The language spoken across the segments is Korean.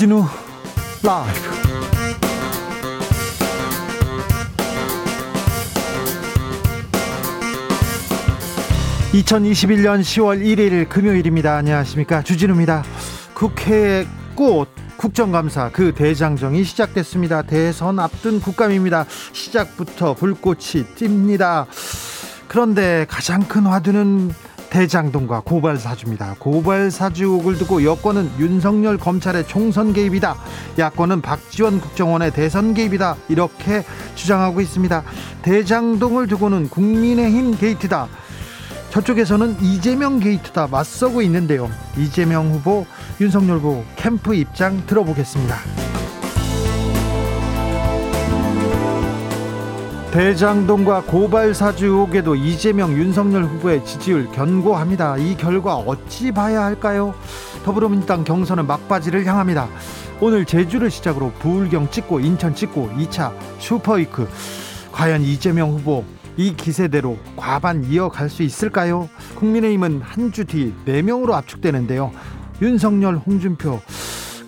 주진우 라이브 2021년 10월 1일 금요일입니다. 안녕하십니까. 주진우입니다. 국회의 꽃 국정감사 그 대장정이 시작됐습니다. 대선 앞둔 국감입니다. 시작부터 불꽃이 띕니다. 그런데 가장 큰 화두는 대장동과 고발 사주입니다. 고발 사주 의혹을 두고 여권은 윤석열 검찰의 총선 개입이다. 야권은 박지원 국정원의 대선 개입이다. 이렇게 주장하고 있습니다. 대장동을 두고는 국민의힘 게이트다. 저쪽에서는 이재명 게이트다 맞서고 있는데요. 이재명 후보, 윤석열 후보 캠프 입장 들어보겠습니다. 대장동과 고발 사주 의혹에도 이재명, 윤석열 후보의 지지율 견고합니다. 이 결과 어찌 봐야 할까요? 더불어민주당 경선은 막바지를 향합니다. 오늘 제주를 시작으로 부울경 찍고 인천 찍고 2차 슈퍼위크 과연 이재명 후보 이 기세대로 과반 이어갈 수 있을까요? 국민의힘은 한 주 뒤 4명으로 압축되는데요. 윤석열, 홍준표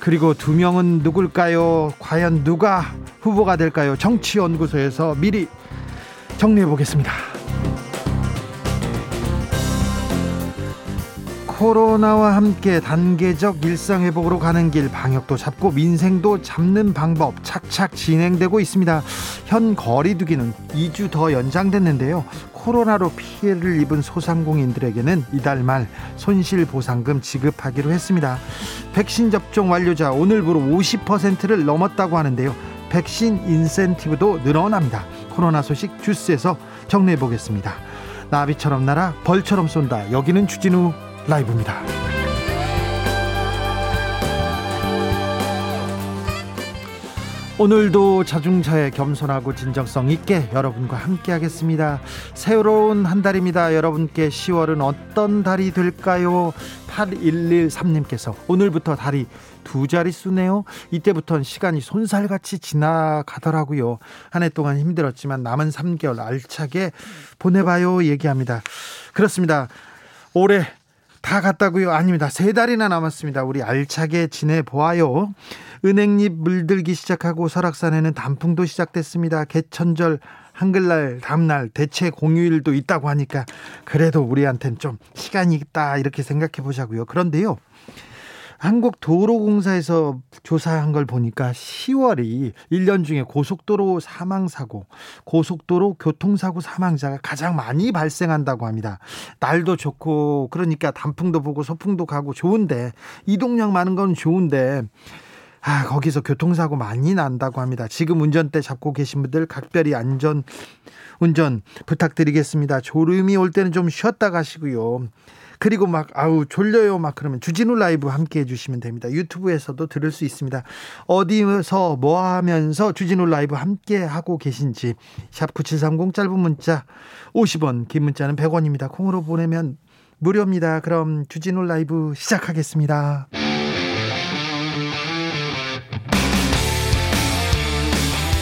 그리고 두 명은 누굴까요? 과연 누가 후보가 될까요? 정치연구소에서 미리 정리해 보겠습니다. 코로나와 함께 단계적 일상 회복으로 가는 길 방역도 잡고 민생도 잡는 방법 착착 진행되고 있습니다. 현 거리두기는 2주 더 연장됐는데요. 코로나로 피해를 입은 소상공인들에게는 이달 말 손실보상금 지급하기로 했습니다. 백신 접종 완료자 오늘부로 50%를 넘었다고 하는데요. 백신 인센티브도 늘어납니다. 코로나 소식 주스에서 정리해 보겠습니다. 나비처럼 날아 벌처럼 쏜다. 여기는 주진우 라이브입니다. 오늘도 자중차에 겸손하고 진정성 있게 여러분과 함께 하겠습니다. 새로운 한 달입니다. 여러분께 10월은 어떤 달이 될까요? 8113님께서 오늘부터 달이 두 자릿수네요. 이때부터는 시간이 손살같이 지나가더라고요. 한 해 동안 힘들었지만 남은 3개월 알차게 보내봐요. 얘기합니다. 그렇습니다. 올해 다 갔다고요? 아닙니다. 세 달이나 남았습니다. 우리 알차게 지내보아요. 은행잎 물들기 시작하고 설악산에는 단풍도 시작됐습니다. 개천절 한글날 다음날 대체 공휴일도 있다고 하니까 그래도 우리한텐 좀 시간이 있다 이렇게 생각해 보자고요. 그런데요. 한국 도로공사에서 조사한 걸 보니까 10월이 1년 중에 고속도로 사망사고, 고속도로 교통사고 사망자가 가장 많이 발생한다고 합니다. 날도 좋고, 그러니까 단풍도 보고 소풍도 가고 좋은데, 이동량 많은 건 좋은데, 아, 거기서 교통사고 많이 난다고 합니다. 지금 운전대 잡고 계신 분들 각별히 안전 운전 부탁드리겠습니다. 졸음이 올 때는 좀 쉬었다 가시고요. 그리고 막 아우 졸려요 막 그러면 주진우 라이브 함께 해주시면 됩니다. 유튜브에서도 들을 수 있습니다. 어디서 뭐 하면서 주진우 라이브 함께 하고 계신지 샵 9730 짧은 문자 50원 긴 문자는 100원입니다. 콩으로 보내면 무료입니다. 그럼 주진우 라이브 시작하겠습니다.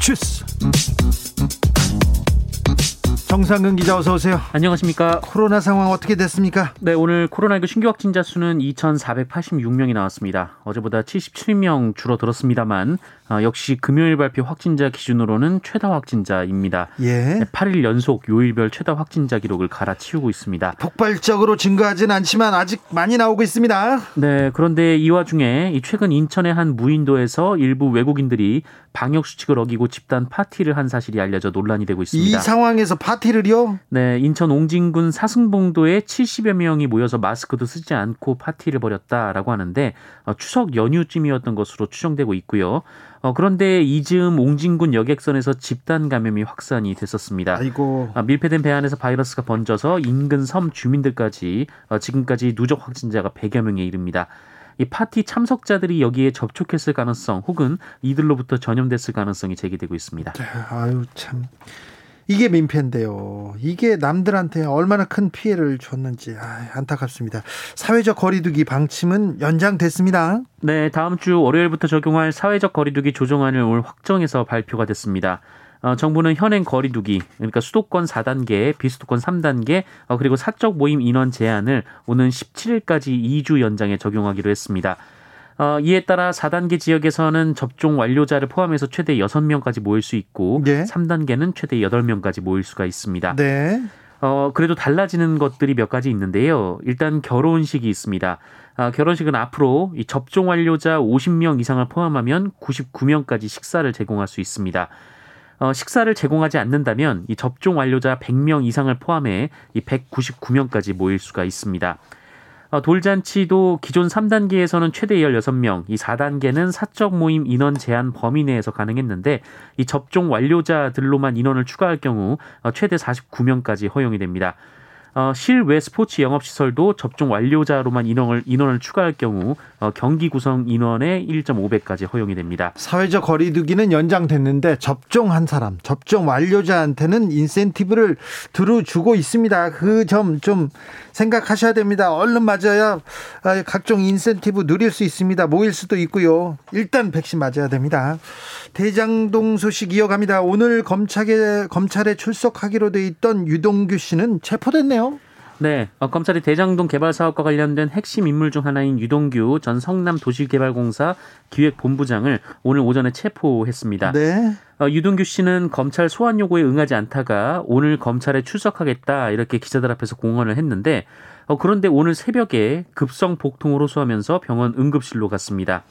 주스. 정상근 기자 어서 오세요. 안녕하십니까. 코로나 상황 어떻게 됐습니까? 네, 오늘 코로나19 신규 확진자 수는 2,486명이 나왔습니다. 어제보다 77명 줄어들었습니다만 어, 역시 금요일 발표 확진자 기준으로는 최다 확진자입니다. 예. 8일 연속 요일별 최다 확진자 기록을 갈아치우고 있습니다. 폭발적으로 증가하진 않지만 아직 많이 나오고 있습니다. 네, 그런데 이 와중에 최근 인천의 한 무인도에서 일부 외국인들이 방역 수칙을 어기고 집단 파티를 한 사실이 알려져 논란이 되고 있습니다. 이 상황에서 파티를요? 네, 인천 옹진군 사승봉도에 70여 명이 모여서 마스크도 쓰지 않고 파티를 벌였다라고 하는데 어, 추석 연휴쯤이었던 것으로 추정되고 있고요. 어, 그런데 이즈음 옹진군 여객선에서 집단 감염이 확산이 됐었습니다. 아이고. 아, 밀폐된 배 안에서 바이러스가 번져서 인근 섬 주민들까지 어, 지금까지 누적 확진자가 100여 명에 이릅니다. 이 파티 참석자들이 여기에 접촉했을 가능성 혹은 이들로부터 전염됐을 가능성이 제기되고 있습니다. 아유 참 이게 민폐인데요. 이게 남들한테 얼마나 큰 피해를 줬는지 아, 안타깝습니다. 사회적 거리두기 방침은 연장됐습니다. 네, 다음 주 월요일부터 적용할 사회적 거리두기 조정안을 오늘 확정해서 발표가 됐습니다. 어, 정부는 현행 거리두기, 그러니까 수도권 4단계, 비수도권 3단계, 어, 그리고 사적 모임 인원 제한을 오는 17일까지 2주 연장에 적용하기로 했습니다. 어, 이에 따라 4단계 지역에서는 접종 완료자를 포함해서 최대 6명까지 모일 수 있고 네. 3단계는 최대 8명까지 모일 수가 있습니다. 네. 어, 그래도 달라지는 것들이 몇 가지 있는데요. 일단 결혼식이 있습니다. 아, 결혼식은 앞으로 이 접종 완료자 50명 이상을 포함하면 99명까지 식사를 제공할 수 있습니다. 어, 식사를 제공하지 않는다면 이 접종 완료자 100명 이상을 포함해 이 199명까지 모일 수가 있습니다. 어, 돌잔치도 기존 3단계에서는 최대 16명, 이 4단계는 사적 모임 인원 제한 범위 내에서 가능했는데 이 접종 완료자들로만 인원을 추가할 경우 어, 최대 49명까지 허용이 됩니다. 어, 실외 스포츠 영업 시설도 접종 완료자로만 인원을 인원을 추가할 경우 어, 경기 구성 인원의 1.5배까지 허용이 됩니다. 사회적 거리두기는 연장됐는데 접종한 사람, 접종 완료자한테는 인센티브를 들어주고 있습니다. 그 점 좀 생각하셔야 됩니다. 얼른 맞아야 아, 각종 인센티브 누릴 수 있습니다. 모일 수도 있고요. 일단 백신 맞아야 됩니다. 대장동 소식 이어갑니다. 오늘 검찰에 검찰에 출석하기로 돼 있던 유동규 씨는 체포됐네요. 네, 어, 검찰이 대장동 개발 사업과 관련된 핵심 인물 중 하나인 유동규 전 성남 도시개발공사 기획본부장을 오늘 오전에 체포했습니다. 네. 어, 유동규 씨는 검찰 소환 요구에 응하지 않다가 오늘 검찰에 출석하겠다 이렇게 기자들 앞에서 공언을 했는데 어, 그런데 오늘 새벽에 급성 복통으로 소하면서 병원 응급실로 갔습니다.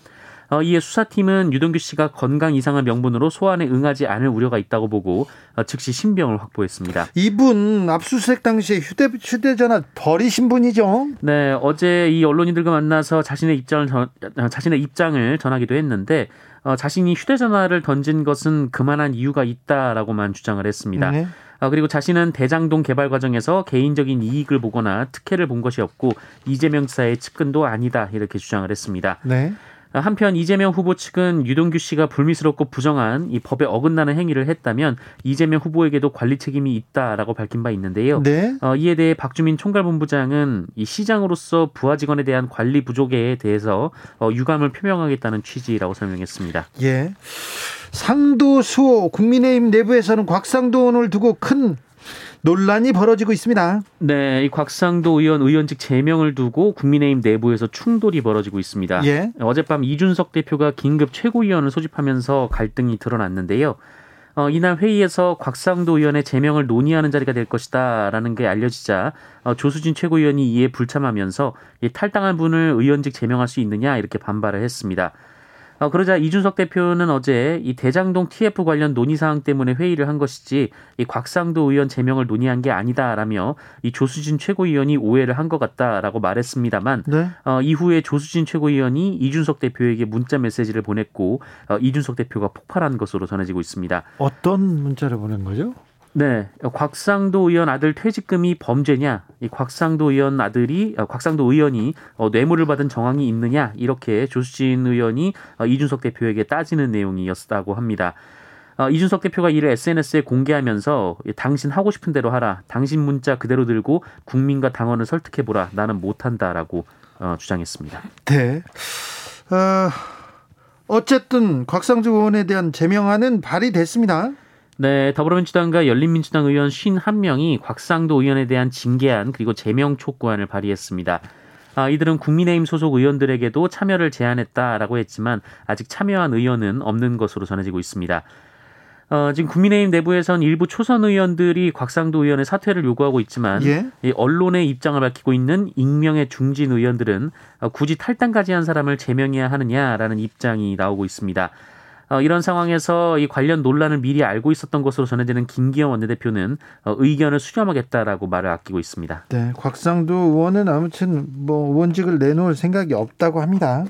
어, 이에 수사팀은 유동규 씨가 건강 이상을 명분으로 소환에 응하지 않을 우려가 있다고 보고 어, 즉시 신병을 확보했습니다. 이분 압수수색 당시에 휴대 휴대전화 버리신 분이죠? 네, 어제 이 언론인들과 만나서 자신의 입장을 전, 어, 자신의 입장을 전하기도 했는데 어, 자신이 휴대전화를 던진 것은 그만한 이유가 있다라고만 주장을 했습니다. 네. 어, 그리고 자신은 대장동 개발 과정에서 개인적인 이익을 보거나 특혜를 본 것이 없고 이재명 지사의 측근도 아니다 이렇게 주장을 했습니다. 네. 한편 이재명 후보 측은 유동규 씨가 불미스럽고 부정한 이 법에 어긋나는 행위를 했다면 이재명 후보에게도 관리 책임이 있다라고 밝힌 바 있는데요. 네. 어, 이에 대해 박주민 총괄본부장은 이 시장으로서 부하 직원에 대한 관리 부족에 대해서 어, 유감을 표명하겠다는 취지라고 설명했습니다. 예. 상도수호 국민의힘 내부에서는 곽상도원을 두고 큰 논란이 벌어지고 있습니다. 네, 이 곽상도 의원 의원직 제명을 두고 국민의힘 내부에서 충돌이 벌어지고 있습니다. 예. 어젯밤 이준석 대표가 긴급 최고위원을 소집하면서 갈등이 드러났는데요. 어, 이날 회의에서 곽상도 의원의 제명을 논의하는 자리가 될 것이다라는 게 알려지자 어, 조수진 최고위원이 이에 불참하면서 이 탈당한 분을 의원직 제명할 수 있느냐 이렇게 반발을 했습니다. 어, 그러자 이준석 대표는 어제 이 대장동 TF 관련 논의 사항 때문에 회의를 한 것이지 이 곽상도 의원 제명을 논의한 게 아니다라며 이 조수진 최고위원이 오해를 한 것 같다라고 말했습니다만 네. 어, 이후에 조수진 최고위원이 이준석 대표에게 문자 메시지를 보냈고 어, 이준석 대표가 폭발한 것으로 전해지고 있습니다. 어떤 문자를 보낸 거죠? 네, 곽상도 의원 아들 퇴직금이 범죄냐? 이 곽상도 의원 아들이 어, 곽상도 의원이 어, 뇌물을 받은 정황이 있느냐? 이렇게 조수진 의원이 어, 이준석 대표에게 따지는 내용이었다고 합니다. 이준석 대표가 이를 SNS에 공개하면서 당신 하고 싶은 대로 하라. 당신 문자 그대로 들고 국민과 당원을 설득해 보라. 나는 못한다라고 주장했습니다. 네. 어, 어쨌든 곽상도 의원에 대한 제명안은 발의됐습니다. 네, 더불어민주당과 열린민주당 의원 51명이 곽상도 의원에 대한 징계안 그리고 제명 촉구안을 발의했습니다. 아, 이들은 국민의힘 소속 의원들에게도 참여를 제안했다라고 했지만 아직 참여한 의원은 없는 것으로 전해지고 있습니다. 어, 지금 국민의힘 내부에선 일부 초선 의원들이 곽상도 의원의 사퇴를 요구하고 있지만 예? 이 언론의 입장을 밝히고 있는 익명의 중진 의원들은 어, 굳이 탈당까지 한 사람을 제명해야 하느냐라는 입장이 나오고 있습니다. 어, 이런 상황에서 이 관련 논란을 미리 알고 있었던 것으로 전해지는 김기영 원내대표는 어, 의견을 수렴하겠다라고 말을 아끼고 있습니다. 네, 곽상도 의원은 아무튼 뭐 의원직을 내놓을 생각이 없다고 합니다.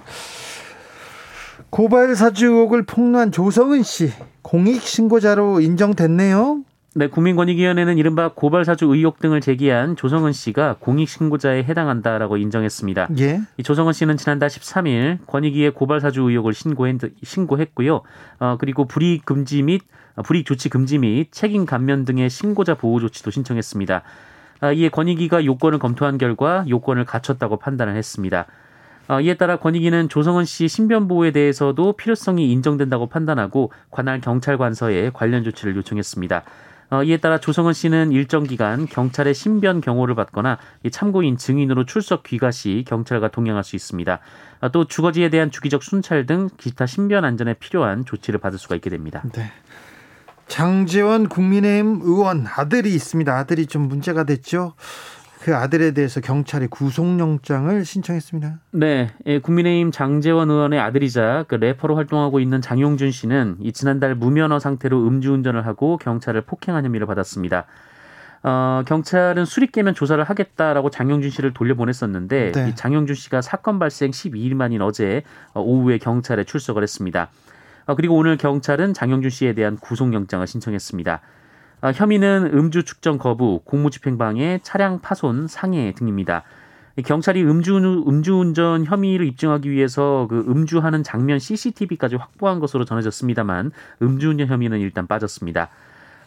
고발 사주 의혹을 폭로한 조성은 씨 공익 신고자로 인정됐네요. 네, 국민권익위원회는 이른바 고발사주 의혹 등을 제기한 조성은 씨가 공익신고자에 해당한다라고 인정했습니다. 예. 이 조성은 씨는 지난달 13일 권익위에 고발사주 의혹을 신고했, 신고했고요. 어, 그리고 불이익 금지 및 불이익 조치 금지 및 책임 감면 등의 신고자 보호 조치도 신청했습니다. 아, 이에 권익위가 요건을 검토한 결과 요건을 갖췄다고 판단을 했습니다. 어, 이에 따라 권익위는 조성은 씨 신변 보호에 대해서도 필요성이 인정된다고 판단하고 관할 경찰관서에 관련 조치를 요청했습니다. 어, 이에 따라 조성은 씨는 일정 기간 경찰의 신변 경호를 받거나 참고인 증인으로 출석 귀가 시 경찰과 동행할 수 있습니다. 어, 또 주거지에 대한 주기적 순찰 등 기타 신변 안전에 필요한 조치를 받을 수가 있게 됩니다. 네. 장재원 국민의힘 의원 아들이 있습니다. 아들이 좀 문제가 됐죠. 그 아들에 대해서 경찰이 구속영장을 신청했습니다. 네, 예, 국민의힘 장재원 의원의 아들이자 그 래퍼로 활동하고 있는 장용준 씨는 이 지난달 무면허 상태로 음주운전을 하고 경찰을 폭행한 혐의를 받았습니다. 어, 경찰은 수리 깨면 조사를 하겠다라고 장용준 씨를 돌려보냈었는데 네. 이 장용준 씨가 사건 발생 12일 만인 어제 어, 오후에 경찰에 출석을 했습니다. 어, 그리고 오늘 경찰은 장용준 씨에 대한 구속영장을 신청했습니다. 어, 혐의는 음주 측정 거부, 공무집행방해, 차량 파손, 상해 등입니다. 경찰이 음주, 음주운전 혐의를 입증하기 위해서 그 음주하는 장면 CCTV까지 확보한 것으로 전해졌습니다만 음주운전 혐의는 일단 빠졌습니다.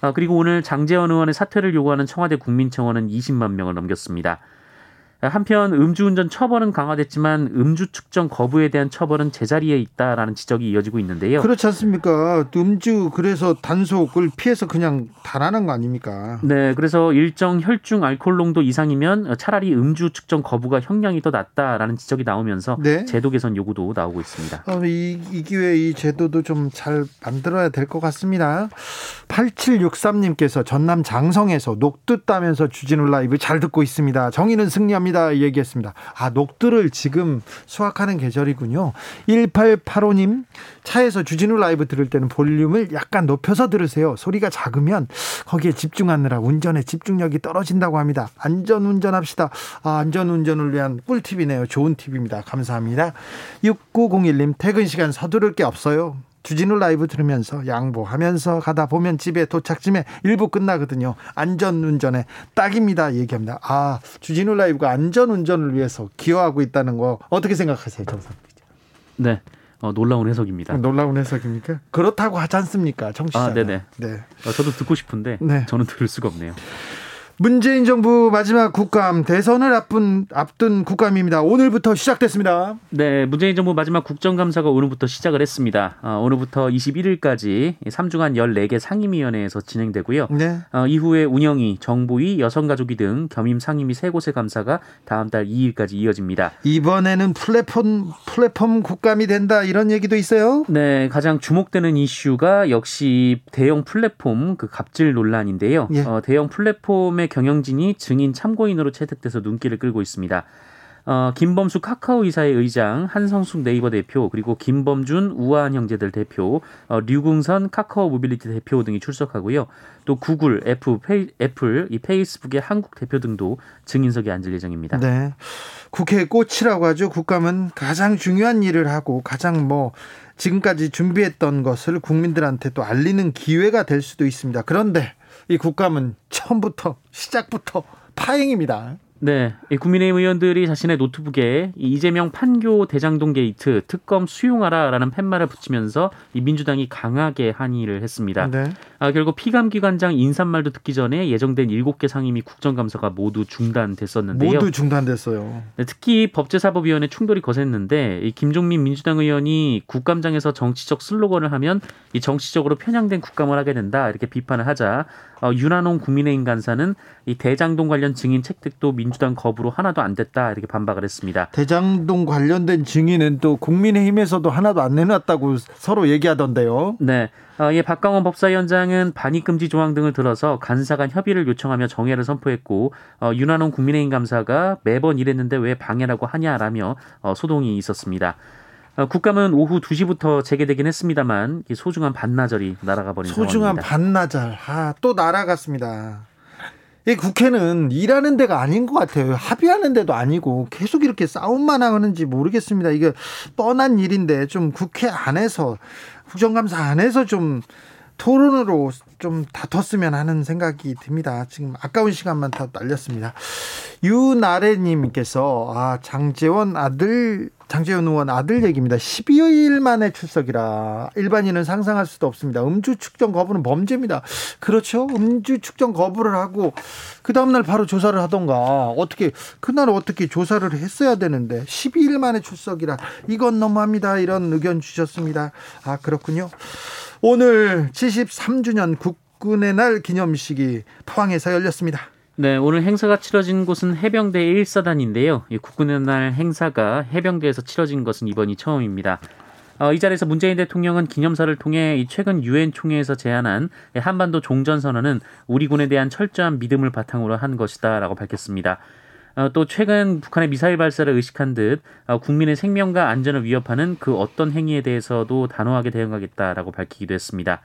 아, 그리고 오늘 장재원 의원의 사퇴를 요구하는 청와대 국민청원은 20만 명을 넘겼습니다. 한편 음주운전 처벌은 강화됐지만 음주 측정 거부에 대한 처벌은 제자리에 있다라는 지적이 이어지고 있는데요. 그렇지 않습니까? 음주 그래서 단속을 피해서 그냥 달아난 거 아닙니까? 네, 그래서 일정 혈중 알코올 농도 이상이면 차라리 음주 측정 거부가 형량이 더 낫다라는 지적이 나오면서 네? 제도 개선 요구도 나오고 있습니다. 어, 이, 이 기회에 이 제도도 좀 잘 만들어야 될 것 같습니다. 8763님께서 전남 장성에서 녹두 따면서 주진우 라이브 잘 듣고 있습니다. 정의는 승리합니다. 합니다. 얘기했습니다. 아, 녹두를 지금 수확하는 계절이군요. 1885님, 차에서 주진우 라이브 들을 때는 볼륨을 약간 높여서 들으세요. 소리가 작으면 거기에 집중하느라 운전에 집중력이 떨어진다고 합니다. 안전 운전합시다. 아, 안전 운전을 위한 꿀팁이네요. 좋은 팁입니다. 감사합니다. 6901님, 퇴근 시간 서두를 게 없어요. 주진우 라이브 들으면서 양보하면서 가다 보면 집에 도착쯤에 일부 끝나거든요. 안전 운전에 딱입니다. 얘기합니다. 아, 주진우 라이브가 안전 운전을 위해서 기여하고 있다는 거 어떻게 생각하세요, 정상 기자? 네. 어, 놀라운 해석입니다. 놀라운 해석입니까? 그렇다고 하지 않습니까, 청취자? 아, 네네. 네. 어, 저도 듣고 싶은데 네. 저는 들을 수가 없네요. 문재인 정부 마지막 국감 대선을 앞둔 앞둔 국감입니다. 오늘부터 시작됐습니다. 네, 문재인 정부 마지막 국정감사가 오늘부터 시작을 했습니다. 어, 오늘부터 21일까지 3주간 14개 상임위원회에서 진행되고요. 네. 어, 이후에 운영위, 정보위, 여성가족위 등 겸임 상임위 세 곳의 감사가 다음 달 2일까지 이어집니다. 이번에는 플랫폼 플랫폼 국감이 된다 이런 얘기도 있어요. 네, 가장 주목되는 이슈가 역시 대형 플랫폼 그 갑질 논란인데요. 예. 어, 대형 플랫폼의 경영진이 증인 참고인으로 채택돼서 눈길을 끌고 있습니다. 어, 김범수 카카오 이사회 의장, 한성숙 네이버 대표, 그리고 김범준 우아한 형제들 대표, 어, 류긍선 카카오 모빌리티 대표 등이 출석하고요. 또 구글, 애플, 페이, 애플, 이 페이스북의 한국 대표 등도 증인석에 앉을 예정입니다. 네. 국회의 꽃이라고 하죠. 국감은 가장 중요한 일을 하고 가장 뭐 지금까지 준비했던 것을 국민들한테 또 알리는 기회가 될 수도 있습니다. 그런데 이 국감은 처음부터 시작부터 파행입니다. 네, 국민의힘 의원들이 자신의 노트북에 이재명 판교 대장동 게이트 특검 수용하라라는 팻말을 붙이면서 이 민주당이 강하게 항의를 했습니다. 네. 아, 결국 피감기관장 인사말도 듣기 전에 예정된 7개 상임위 국정감사가 모두 중단됐었는데요. 모두 중단됐어요. 네, 특히 법제사법위원회 충돌이 거셌는데 이 김종민 민주당 의원이 국감장에서 정치적 슬로건을 하면 이 정치적으로 편향된 국감을 하게 된다 이렇게 비판을 하자 어, 윤한홍 국민의힘 간사는 이 대장동 관련 증인 채택도 민주당 거부로 하나도 안 됐다 이렇게 반박을 했습니다. 대장동 관련된 증인은 또 국민의힘에서도 하나도 안 내놨다고 서로 얘기하던데요. 네. 어, 예, 박강원 법사위원장은 반입 금지 조항 등을 들어서 간사 간 협의를 요청하며 정해를 선포했고 어, 윤한홍 국민의힘 감사가 매번 이랬는데 왜 방해라고 하냐라며 어, 소동이 있었습니다. 어, 국감은 오후 2시부터 재개되긴 했습니다만 소중한 반나절이 날아가 버린 소중한 상황입니다. 반나절. 아, 또 날아갔습니다. 이 국회는 일하는 데가 아닌 것 같아요. 합의하는 데도 아니고 계속 이렇게 싸움만 하는지 모르겠습니다. 이게 뻔한 일인데 좀 국회 안에서 국정감사 안에서 좀 토론으로 좀 다퉜으면 하는 생각이 듭니다. 지금 아까운 시간만 다 날렸습니다. 유나래님께서 아 장재원 아들 장재원 의원 아들 얘기입니다. 12일 만에 출석이라 일반인은 상상할 수도 없습니다. 음주 측정 거부는 범죄입니다. 그렇죠. 음주 측정 거부를 하고 그 다음날 바로 조사를 하던가 어떻게 그날 어떻게 조사를 했어야 되는데 12일 만에 출석이라 이건 너무합니다. 이런 의견 주셨습니다. 아 그렇군요. 오늘 73주년 국군의 날 기념식이 포항에서 열렸습니다. 네, 오늘 행사가 치러진 곳은 해병대 1사단인데요. 국군의 날 행사가 해병대에서 치러진 것은 이번이 처음입니다. 어, 이 자리에서 문재인 대통령은 기념사를 통해 최근 유엔 총회에서 제안한 한반도 종전 선언은 우리 군에 대한 철저한 믿음을 바탕으로 한 것이다라고 밝혔습니다. 어, 또 최근 북한의 미사일 발사를 의식한 듯 어, 국민의 생명과 안전을 위협하는 그 어떤 행위에 대해서도 단호하게 대응하겠다라고 밝히기도 했습니다.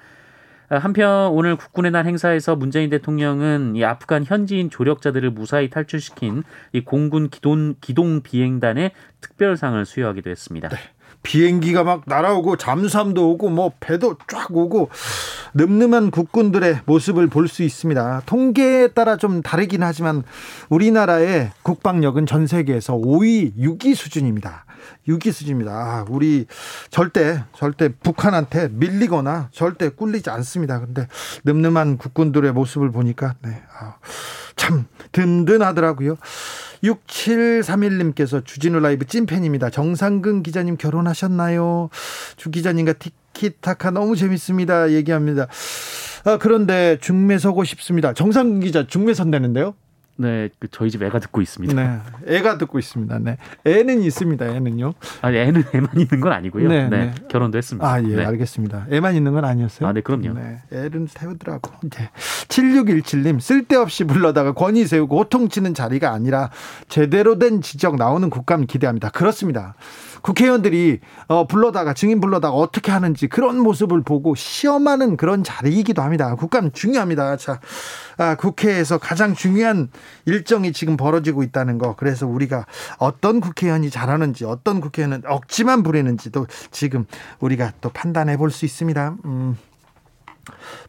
아, 한편 오늘 국군의 날 행사에서 문재인 대통령은 이 아프간 현지인 조력자들을 무사히 탈출시킨 이 공군 기동, 기동 비행단의 특별상을 수여하기도 했습니다. 네. 비행기가 막 날아오고 잠수함도 오고 뭐 배도 쫙 오고 늠름한 국군들의 모습을 볼 수 있습니다. 통계에 따라 좀 다르긴 하지만 우리나라의 국방력은 전 세계에서 5위, 6위 수준입니다. 6위 수준입니다. 아, 우리 절대 절대 북한한테 밀리거나 절대 꿀리지 않습니다. 근데 늠름한 국군들의 모습을 보니까 네. 아, 참 든든하더라고요. 6731님께서 주진우 라이브 찐팬입니다. 정상근 기자님 결혼하셨나요? 주 기자님과 티키타카 너무 재밌습니다. 얘기합니다. 아, 그런데 중매 서고 싶습니다. 정상근 기자 중매 선대는데요? 네, 그 저희 집 애가 듣고 있습니다. 네, 애가 듣고 있습니다. 네, 애는 있습니다. 애는요? 아니, 애는 애만 있는 건 아니고요. 네, 네. 네. 결혼도 했습니다. 아, 예, 네. 알겠습니다. 애만 있는 건 아니었어요? 아, 네, 그럼요. 네, 애는 태우더라고. 네. 7617님, 쓸데없이 불러다가 권위 세우고 호통치는 자리가 아니라 제대로 된 지적 나오는 국감 기대합니다. 그렇습니다. 국회의원들이 어, 불러다가 증인 불러다가 어떻게 하는지 그런 모습을 보고 시험하는 그런 자리이기도 합니다. 국감 중요합니다. 자, 아, 국회에서 가장 중요한 일정이 지금 벌어지고 있다는 거. 그래서 우리가 어떤 국회의원이 잘하는지 어떤 국회의원은 억지만 부리는지도 지금 우리가 또 판단해 볼 수 있습니다. 음.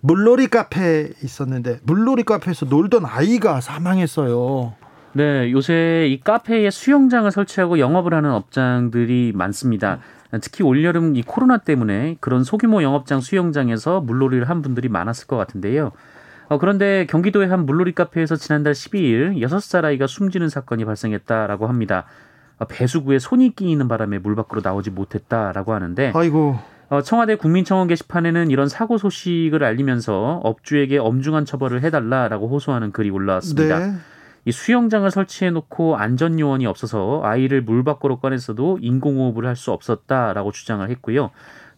물놀이 카페에 있었는데 물놀이 카페에서 놀던 아이가 사망했어요. 네, 요새 이 카페에 수영장을 설치하고 영업을 하는 업장들이 많습니다. 특히 올여름 이 코로나 때문에 그런 소규모 영업장 수영장에서 물놀이를 한 분들이 많았을 것 같은데요. 어, 그런데 경기도의 한 물놀이 카페에서 지난달 12일 6살 아이가 숨지는 사건이 발생했다라고 합니다. 어, 배수구에 손이 끼이는 바람에 물 밖으로 나오지 못했다라고 하는데 아이고. 어, 청와대 국민청원 게시판에는 이런 사고 소식을 알리면서 업주에게 엄중한 처벌을 해달라라고 호소하는 글이 올라왔습니다. 네. 이 수영장을 설치해 놓고 안전 요원이 없어서 아이를 물 밖으로 꺼냈어도 인공호흡을 할 수 없었다라고 주장을 했고요.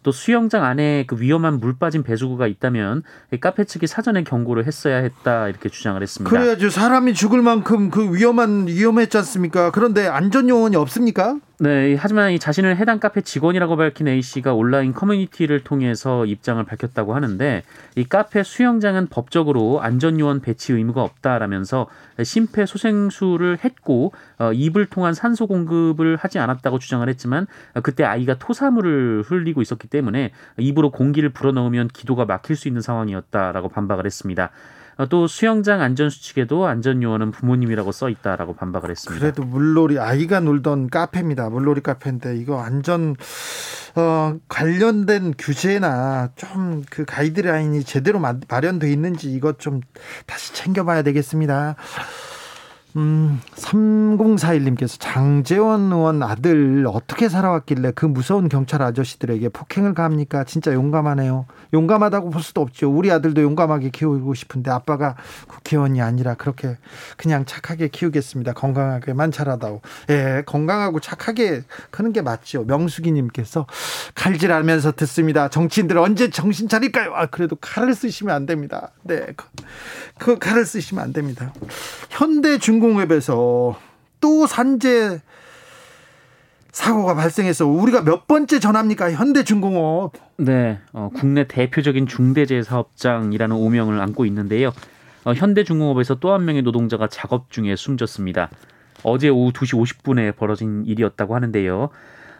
또 수영장 안에 그 위험한 물 빠진 배수구가 있다면 카페 측이 사전에 경고를 했어야 했다 이렇게 주장을 했습니다. 그래야죠. 사람이 죽을 만큼 그 위험한 위험했지 않습니까? 그런데 안전 요원이 없습니까? 네, 하지만 이 자신을 해당 카페 직원이라고 밝힌 A 씨가 온라인 커뮤니티를 통해서 입장을 밝혔다고 하는데 이 카페 수영장은 법적으로 안전요원 배치 의무가 없다라면서 심폐소생술을 했고 어, 입을 통한 산소 공급을 하지 않았다고 주장을 했지만 어, 그때 아이가 토사물을 흘리고 있었기 때문에 입으로 공기를 불어넣으면 기도가 막힐 수 있는 상황이었다라고 반박을 했습니다. 어, 또 수영장 안전 수칙에도 안전 요원은 부모님이라고 써 있다라고 반박을 했습니다. 그래도 물놀이 아이가 놀던 카페입니다. 물놀이 카페인데 이거 안전 어, 관련된 규제나 좀 그 가이드라인이 제대로 마련돼 있는지 이것 좀 다시 챙겨봐야 되겠습니다. 음, 3041님께서 장재원 의원 아들 어떻게 살아왔길래 그 무서운 경찰 아저씨들에게 폭행을 가합니까? 진짜 용감하네요. 용감하다고 볼 수도 없죠. 우리 아들도 용감하게 키우고 싶은데 아빠가 국회의원이 아니라 그렇게 그냥 착하게 키우겠습니다. 건강하게만 자라다오. 예, 건강하고 착하게 크는 게 맞죠. 명수기님께서 칼질하면서 듣습니다. 정치인들 언제 정신 차릴까요? 아, 그래도 칼을 쓰시면 안 됩니다. 네, 그, 그 칼을 쓰시면 안 됩니다. 현대 중공 중 공업에서 또 산재 사고가 발생해서 우리가 몇 번째 전합니까? 현대중공업. 네, 어, 국내 대표적인 중대재해 사업장이라는 오명을 안고 있는데요. 어, 현대중공업에서 또 한 명의 노동자가 작업 중에 숨졌습니다. 어제 오후 2시 50분에 벌어진 일이었다고 하는데요.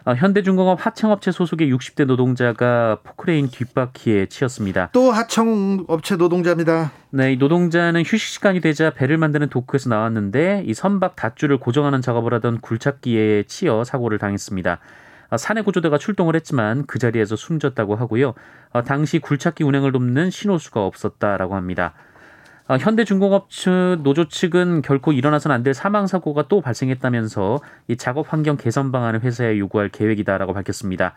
어, 현대중공업 하청업체 소속의 60대 노동자가 포크레인 뒷바퀴에 치였습니다. 또 하청업체 노동자입니다. 네, 이 노동자는 휴식 시간이 되자 배를 만드는 도크에서 나왔는데 이 선박 닷줄을 고정하는 작업을 하던 굴착기에 치여 사고를 당했습니다. 어, 산해 구조대가 출동을 했지만 그 자리에서 숨졌다고 하고요. 어, 당시 굴착기 운행을 돕는 신호수가 없었다라고 합니다. 어, 현대중공업 측 노조 측은 결코 일어나선 안 될 사망 사고가 또 발생했다면서 이 작업 환경 개선 방안을 회사에 요구할 계획이다라고 밝혔습니다.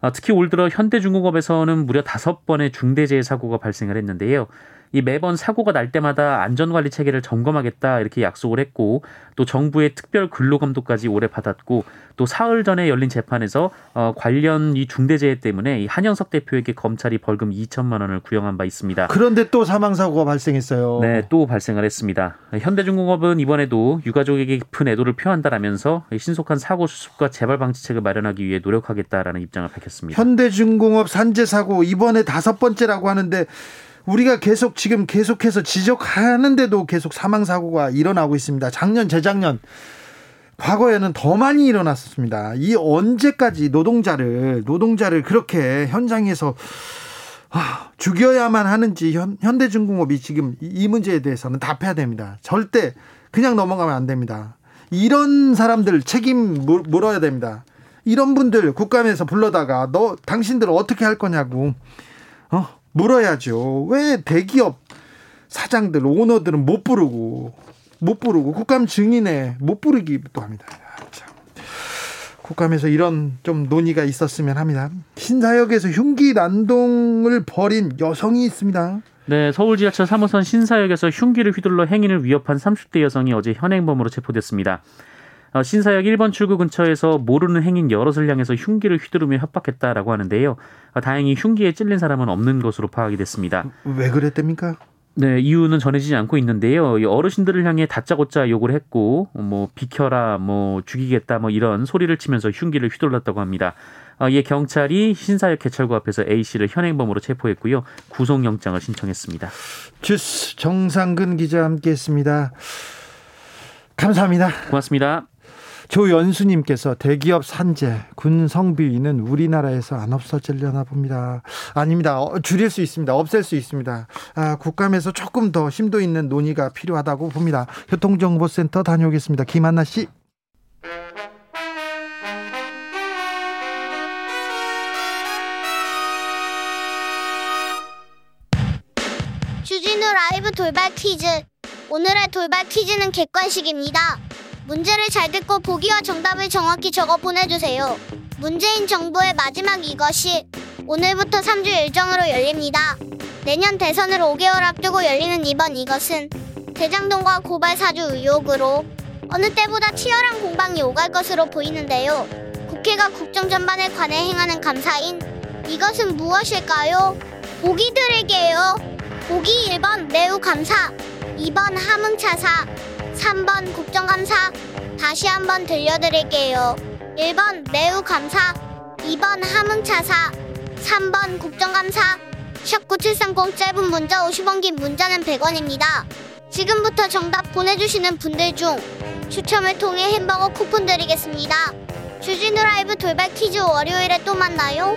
어, 특히 올 들어 현대중공업에서는 무려 다섯 번의 중대재해 사고가 발생을 했는데요. 이 매번 사고가 날 때마다 안전관리 체계를 점검하겠다 이렇게 약속을 했고 또 정부의 특별 근로감독까지 올해 받았고 또 사흘 전에 열린 재판에서 어, 관련 이 중대재해 때문에 이 한영석 대표에게 검찰이 벌금 2천만 원을 구형한 바 있습니다. 그런데 또 사망 사고가 발생했어요. 네, 또 발생을 했습니다. 현대중공업은 이번에도 유가족에게 깊은 애도를 표한다라면서 신속한 사고 수습과 재발 방지책을 마련하기 위해 노력하겠다라는 입장을 밝혔습니다. 현대중공업 산재 사고 이번에 다섯 번째라고 하는데 우리가 계속 지금 계속해서 지적하는데도 계속 사망 사고가 일어나고 있습니다. 작년 재작년 과거에는 더 많이 일어났습니다. 이 언제까지 노동자를 노동자를 그렇게 현장에서 아, 죽여야만 하는지 현, 현대중공업이 지금 이 문제에 대해서는 답해야 됩니다. 절대 그냥 넘어가면 안 됩니다. 이런 사람들 책임 물어야 됩니다. 이런 분들 국감에서 불러다가 너 당신들 어떻게 할 거냐고 어 물어야죠. 왜 대기업 사장들, 오너들은 못 부르고, 못 부르고, 국감 증인에 못 부르기도 합니다. 참. 국감에서 이런 좀 논의가 있었으면 합니다. 신사역에서 흉기 난동을 벌인 여성이 있습니다. 네, 서울 지하철 3호선 신사역에서 흉기를 휘둘러 행인을 위협한 30대 여성이 어제 현행범으로 체포됐습니다. 어, 신사역 1번 출구 근처에서 모르는 행인 여럿을 향해서 흉기를 휘두르며 협박했다라고 하는데요. 어, 다행히 흉기에 찔린 사람은 없는 것으로 파악이 됐습니다. 왜 그랬답니까? 네, 이유는 전해지지 않고 있는데요. 어르신들을 향해 다짜고짜 욕을 했고, 뭐, 비켜라, 뭐, 죽이겠다, 뭐, 이런 소리를 치면서 흉기를 휘둘렀다고 합니다. 어, 이에 경찰이 신사역 개찰구 앞에서 A씨를 현행범으로 체포했고요. 구속영장을 신청했습니다. 주스 정상근 기자 함께 했습니다. 감사합니다. 고맙습니다. 조연수님께서 대기업 산재, 군 성비위는 우리나라에서 안 없어지려나 봅니다. 아닙니다. 어, 줄일 수 있습니다. 없앨 수 있습니다. 아, 국감에서 조금 더 심도 있는 논의가 필요하다고 봅니다. 교통정보센터 다녀오겠습니다. 김한나 씨. 주진우 라이브 돌발 퀴즈. 오늘의 돌발 퀴즈는 객관식입니다. 문제를 잘 듣고 보기와 정답을 정확히 적어 보내주세요. 문재인 정부의 마지막 이것이 오늘부터 3주 일정으로 열립니다. 내년 대선을 5개월 앞두고 열리는 이번 이것은 대장동과 고발 사주 의혹으로 어느 때보다 치열한 공방이 오갈 것으로 보이는데요. 국회가 국정 전반에 관해 행하는 감사인 이것은 무엇일까요? 보기 드릴게요. 보기 1번 매우 감사, 2번 함흥차사, 3번 국정감사 다시 한번 들려드릴게요. 1번 매우 감사 2번 함흥차사 3번 국정감사 샵9730 짧은 문자 50원 긴 문자는 100원입니다. 지금부터 정답 보내주시는 분들 중 추첨을 통해 햄버거 쿠폰 드리겠습니다. 주진우 라이브 돌발 퀴즈 월요일에 또 만나요.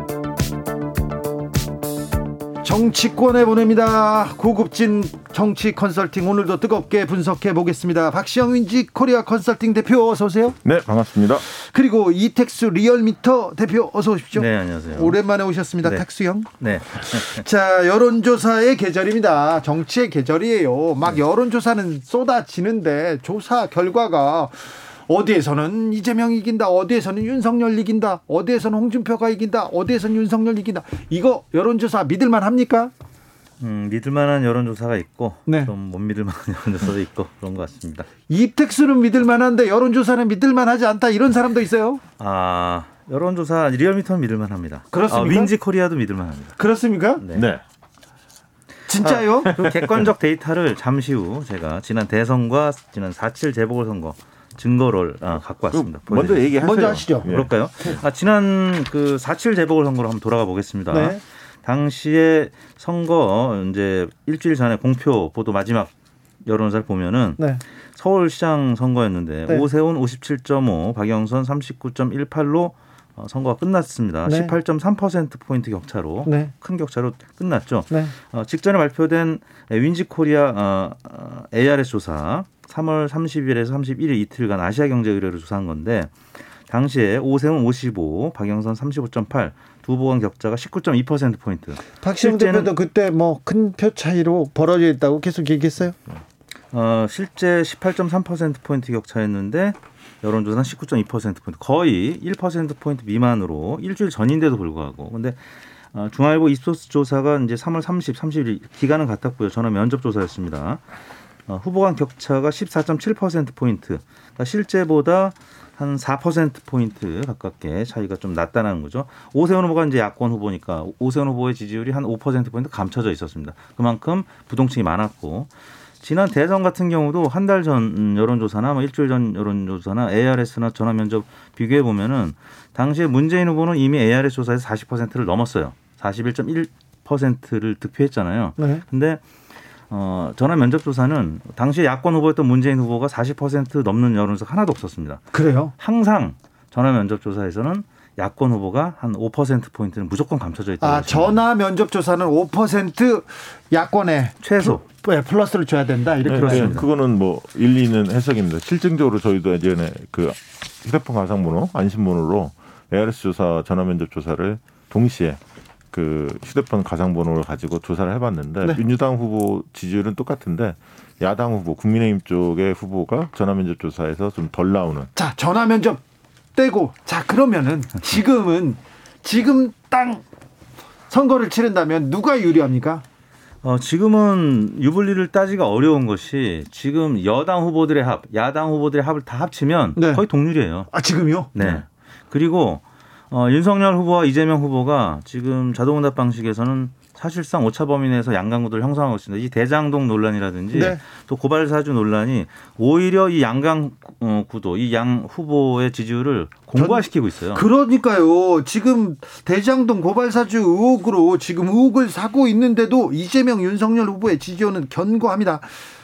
정치권에 보냅니다. 고급진 정치 컨설팅 오늘도 뜨겁게 분석해 보겠습니다. 박시영 윈지 코리아 컨설팅 대표 어서 오세요. 네, 반갑습니다. 그리고 이택수 리얼미터 대표 어서 오십시오. 네, 안녕하세요. 오랜만에 오셨습니다. 네. 택수 형. 네. 자, 여론조사의 계절입니다. 정치의 계절이에요. 막 여론조사는 쏟아지는데 조사 결과가 어디에서는 이재명 이긴다, 어디에서는 윤석열 이긴다, 어디에서는 홍준표가 이긴다, 어디에서는 윤석열 이긴다. 이거 여론조사 믿을만 합니까? 음, 믿을만한 여론조사가 있고 네. 좀못 믿을만한 여론조사도 있고 그런 것 같습니다. 이택수는 믿을만한데 여론조사는 믿을만하지 않다 이런 사람도 있어요. 아 여론조사 리얼미터는 믿을만합니다. 그렇습니까? 아, 윈지 코리아도 믿을만합니다. 그렇습니까? 네. 네. 진짜요? 그 객관적 데이터를 잠시 후 제가 지난 대선과 지난 4.7 재보궐선거 증거를 아, 갖고 왔습니다. 그 먼저. 얘기하세요. 먼저 하시죠. 예. 그럴까요? 아, 지난 그 4.7 재보궐선거로 한번 돌아가 보겠습니다. 네. 당시에 선거 이제 일주일 전에 공표 보도 마지막 여론조사를 보면은 네. 서울시장 선거였는데 네. 오세훈 57.5, 박영선 39.18로 어, 선거가 끝났습니다. 네. 18.3% 포인트 격차로 네. 큰 격차로 끝났죠. 네. 어, 직전에 발표된 윈지코리아 어, 어, ARS 조사 3월 30일에서 31일 이틀간 아시아 경제 의뢰로 조사한 건데 당시에 오세훈 55, 박영선 35.8, 둘 간 격차가 19.2% 포인트. 박시영 대표도 그때 뭐 큰 표 차이로 벌어져 있다고 계속 얘기했어요. 어, 실제 18.3% 포인트 격차였는데 여론조사는 19.2% 포인트, 거의 1% 포인트 미만으로 일주일 전인데도 불구하고 근데 어, 중앙일보 입소스 조사가 이제 3월 30, 31일 기간은 같았고요. 전화 면접 조사였습니다. 어, 후보 간 격차가 14.7% 포인트, 그러니까 실제보다 한 4% 포인트 가깝게 차이가 좀 났다는 거죠. 오세훈 후보가 이제 야권 후보니까 오세훈 후보의 지지율이 한 5% 포인트 감춰져 있었습니다. 그만큼 부동층이 많았고 지난 대선 같은 경우도 한 달 전 여론조사나 뭐 일주일 전 여론조사나 ARS나 전화 면접 비교해 보면은 당시에 문재인 후보는 이미 ARS 조사에서 40%를 넘었어요. 41.1%를 득표했잖아요. 네. 근데 어, 전화 면접 조사는 당시 야권 후보였던 문재인 후보가 40% 넘는 여론조사 하나도 없었습니다. 그래요. 항상 전화 면접 조사에서는 야권 후보가 한 5% 포인트는 무조건 감춰져 있다. 아, 전화 면접 조사는 5% 야권에 최소. 플- 네, 플러스를 줘야 된다. 이렇게 네, 그렇습니다. 네, 그거는 뭐 일리는 해석입니다. 실증적으로 저희도 예전에 그 휴대폰 가상번호 안심번호로 ARS 조사 전화 면접 조사를 동시에 그 휴대폰 가상번호를 가지고 조사를 해봤는데 네. 민주당 후보 지지율은 똑같은데 야당 후보 국민의힘 쪽의 후보가 전화 면접 조사에서 좀 덜 나오는 자, 전화 면접 떼고 자, 그러면은 지금은 지금 땅 선거를 치른다면 누가 유리합니까? 어, 지금은 유불리를 따지기가 어려운 것이 지금 여당 후보들의 합, 야당 후보들의 합을 다 합치면 네. 거의 동률이에요. 아, 지금요? 네. 그리고 어, 윤석열 후보와 이재명 후보가 지금 자동응답 방식에서는 사실상 오차 범위 내에서 양강구도를 형성하고 있습니다. 이 대장동 논란이라든지 네. 또 고발 사주 논란이 오히려 이 양강 어, 구도, 이 양 후보의 지지율을 공고화시키고 있어요. 그러니까요. 지금 대장동 고발사주 의혹으로 지금 의혹을 사고 있는데도 이재명 윤석열 후보의 지지율은 견고합니다.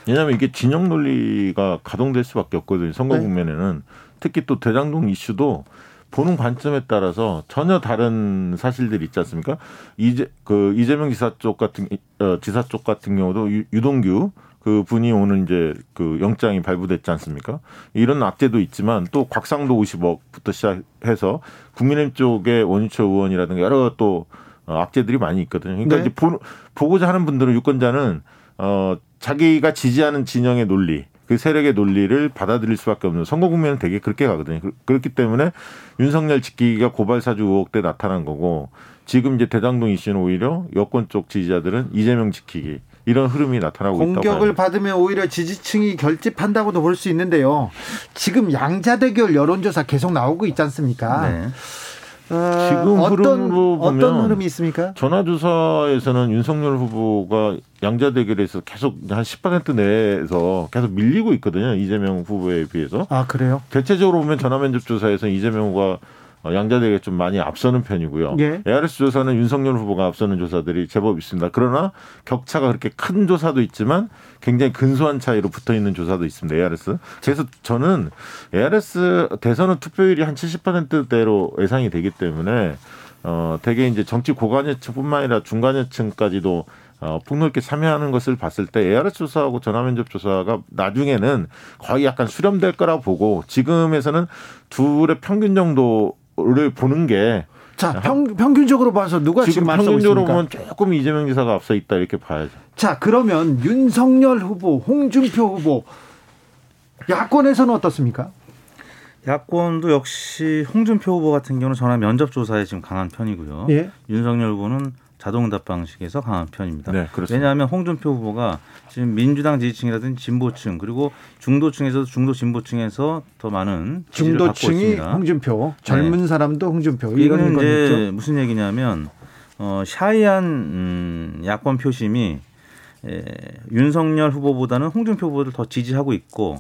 왜냐하면 이게 진영 논리가 가동될 수밖에 없거든요. 선거 네. 국면에는 특히 또 대장동 이슈도 보는 관점에 따라서 전혀 다른 사실들이 있지 않습니까? 이제 그 이재명 지사 쪽 같은 어, 지사 쪽 같은 경우도 유, 유동규 그 분이 오늘 이제 그 영장이 발부됐지 않습니까? 이런 악재도 있지만 또 곽상도 50억부터 시작해서 국민의힘 쪽의 원유철 의원이라든가 여러 또 어, 악재들이 많이 있거든요. 그러니까 네. 이제 보, 보고자 하는 분들은 유권자는 어 자기가 지지하는 진영의 논리 그 세력의 논리를 받아들일 수밖에 없는 선거 국면은 되게 그렇게 가거든요. 그- 그렇기 때문에 윤석열 지키기가 고발 사주 의혹 때 나타난 거고 지금 이제 대장동 이슈는 오히려 여권 쪽 지지자들은 이재명 지키기 이런 흐름이 나타나고 있다고 공격을. 받으면 오히려 지지층이 결집한다고도 볼 수 있는데요. 지금 양자 대결 여론조사 계속 나오고 있지 않습니까? 네. 어, 지금 어떤 흐름으로 어떤 보면 흐름이 있습니까? 전화조사에서는 윤석열 후보가 양자 대결에서 계속 한 10% 내에서 계속 밀리고 있거든요. 이재명 후보에 비해서. 아 그래요? 대체적으로 보면 전화면접 조사에서 이재명 후보가 어, 양자 대결 좀 많이 앞서는 편이고요. 예. ARS 조사는 윤석열 후보가 앞서는 조사들이 제법 있습니다. 그러나 격차가 그렇게 큰 조사도 있지만 굉장히 근소한 차이로 붙어 있는 조사도 있습니다. ARS. 그래서 저는 ARS 대선은 투표율이 한 70%대로 예상이 되기 때문에 어 되게 이제 정치 고관여층뿐만 아니라 중간여층까지도 어, 폭넓게 참여하는 것을 봤을 때 ARS 조사하고 전화면접 조사가 나중에는 거의 약간 수렴될 거라 보고 지금에서는 둘의 평균 정도 를 보는 게 자 평, 평균적으로 봐서 누가 지금, 지금 평균적으로? 보면 조금 이재명 지사가 앞서 있다 이렇게 봐야죠. 자 그러면 윤석열 후보, 홍준표 후보 야권에서는 어떻습니까? 야권도 역시 홍준표 후보 같은 경우는 전화 면접 조사에 지금 강한 편이고요. 예. 윤석열 후보는 자동응답 방식에서 강한 편입니다. 네, 그렇습니다. 왜냐하면 홍준표 후보가 지금 민주당 지지층이라든지 진보층 그리고 중도층에서도 중도 진보층에서 더 많은 중도층이 있습니다. 홍준표, 젊은 사람도 홍준표 이거는 건 이제 있죠. 무슨 얘기냐면 어, 샤이한 음, 야권 표심이 에, 윤석열 후보보다는 홍준표 후보를 더 지지하고 있고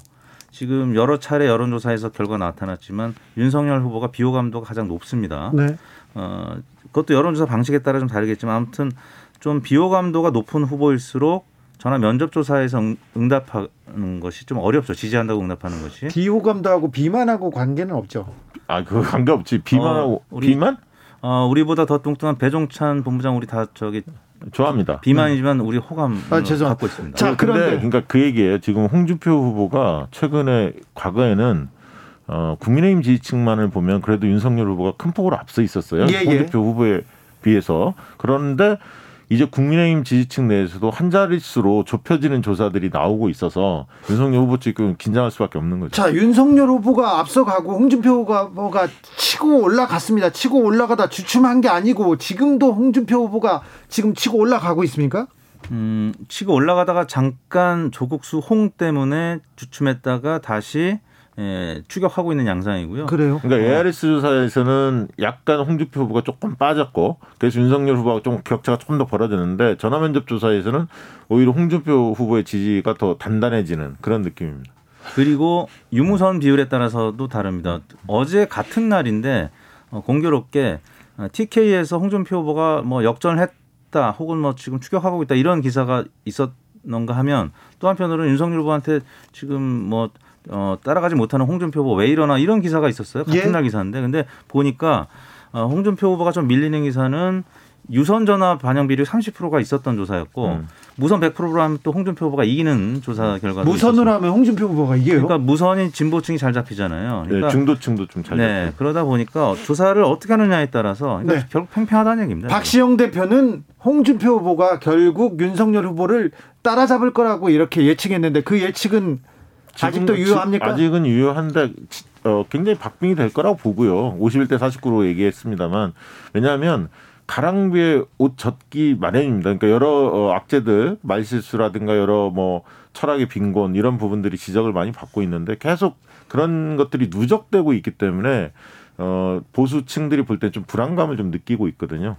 지금 여러 차례 여론조사에서 결과 나타났지만 윤석열 후보가 비호감도가 가장 높습니다. 네. 어, 그것도 여론조사 방식에 따라 좀 다르겠지만 아무튼 좀 비호감도가 높은 후보일수록 전화 면접 조사에서 응- 응답하는 것이 좀 어렵죠. 지지한다고 응답하는 것이. 비호감도하고 비만하고 관계는 없죠. 아, 그거 관계 없지. 비만하고 어, 우리- 비만? 어, 우리보다 더 뚱뚱한 배종찬 본부장 우리 다 저기 좋아합니다. 비만이지만 우리 호감 아. 갖고 있습니다. 자, 그런데- 그러니까 그 얘기예요. 지금 홍준표 후보가 최근에 과거에는 어, 국민의힘 지지층만을 보면 그래도 윤석열 후보가 큰 폭으로 앞서 있었어요. 예, 예. 홍준표 후보에 비해서. 그런데 이제 국민의힘 지지층 내에서도 한 자릿수로 좁혀지는 조사들이 나오고 있어서 윤석열 후보 측은 긴장할 수밖에 없는 거죠. 자 윤석열 후보가 앞서가고 홍준표 후보가 치고 올라갔습니다. 치고 올라가다 주춤한 게 아니고 지금도 홍준표 후보가 지금 치고 올라가고 있습니까? 음, 치고 올라가다가 잠깐 조국수 홍 때문에 주춤했다가 다시 예, 추격하고 있는 양상이고요. 그래요. 그러니까 ARS 조사에서는 약간 홍준표 후보가 조금 빠졌고 그래서 윤석열 후보가 좀 격차가 조금 더 벌어지는데 전화 면접 조사에서는 오히려 홍준표 후보의 지지가 더 단단해지는 그런 느낌입니다. 그리고 유무선 비율에 따라서도 다릅니다. 어제 같은 날인데 어, 공교롭게 어, TK에서 홍준표 후보가 뭐 역전했다 혹은 뭐 지금 추격하고 있다 이런 기사가 있었는가 하면 또 한편으로는 윤석열 후보한테 지금 뭐 어, 따라가지 못하는 홍준표 후보 왜 이러나 이런 기사가 있었어요. 같은 예. 날 기사인데 근데 보니까 어, 홍준표 후보가 좀 밀리는 기사는 유선 전화 반영 비율 30%가 있었던 조사였고 음. 무선 100%로 하면 또 홍준표 후보가 이기는 조사 결과도 무선으로 있었습니다. 하면 홍준표 후보가 이겨요. 그러니까 무선이 진보층이 잘 잡히잖아요. 네, 그러니까 중도층도 좀잘 네, 잡고. 그러다 보니까 조사를 어떻게 하느냐에 따라서 그러니까 네. 결국 팽팽하다는 얘기입니다. 박시영 대표는 홍준표 후보가 결국 윤석열 후보를 따라잡을 거라고 이렇게 예측했는데 그 예측은 아직도 유효합니까? 아직은 유효한데 치- 어, 굉장히 박빙이 될 거라고 보고요. 51대 49로 얘기했습니다만 왜냐하면 가랑비에 옷 젖기 마련입니다. 그러니까 여러 어, 악재들 말실수라든가 여러 뭐 철학의 빈곤 이런 부분들이 지적을 많이 받고 있는데 계속 그런 것들이 누적되고 있기 때문에 어, 보수층들이 볼 때 좀 불안감을 좀 느끼고 있거든요.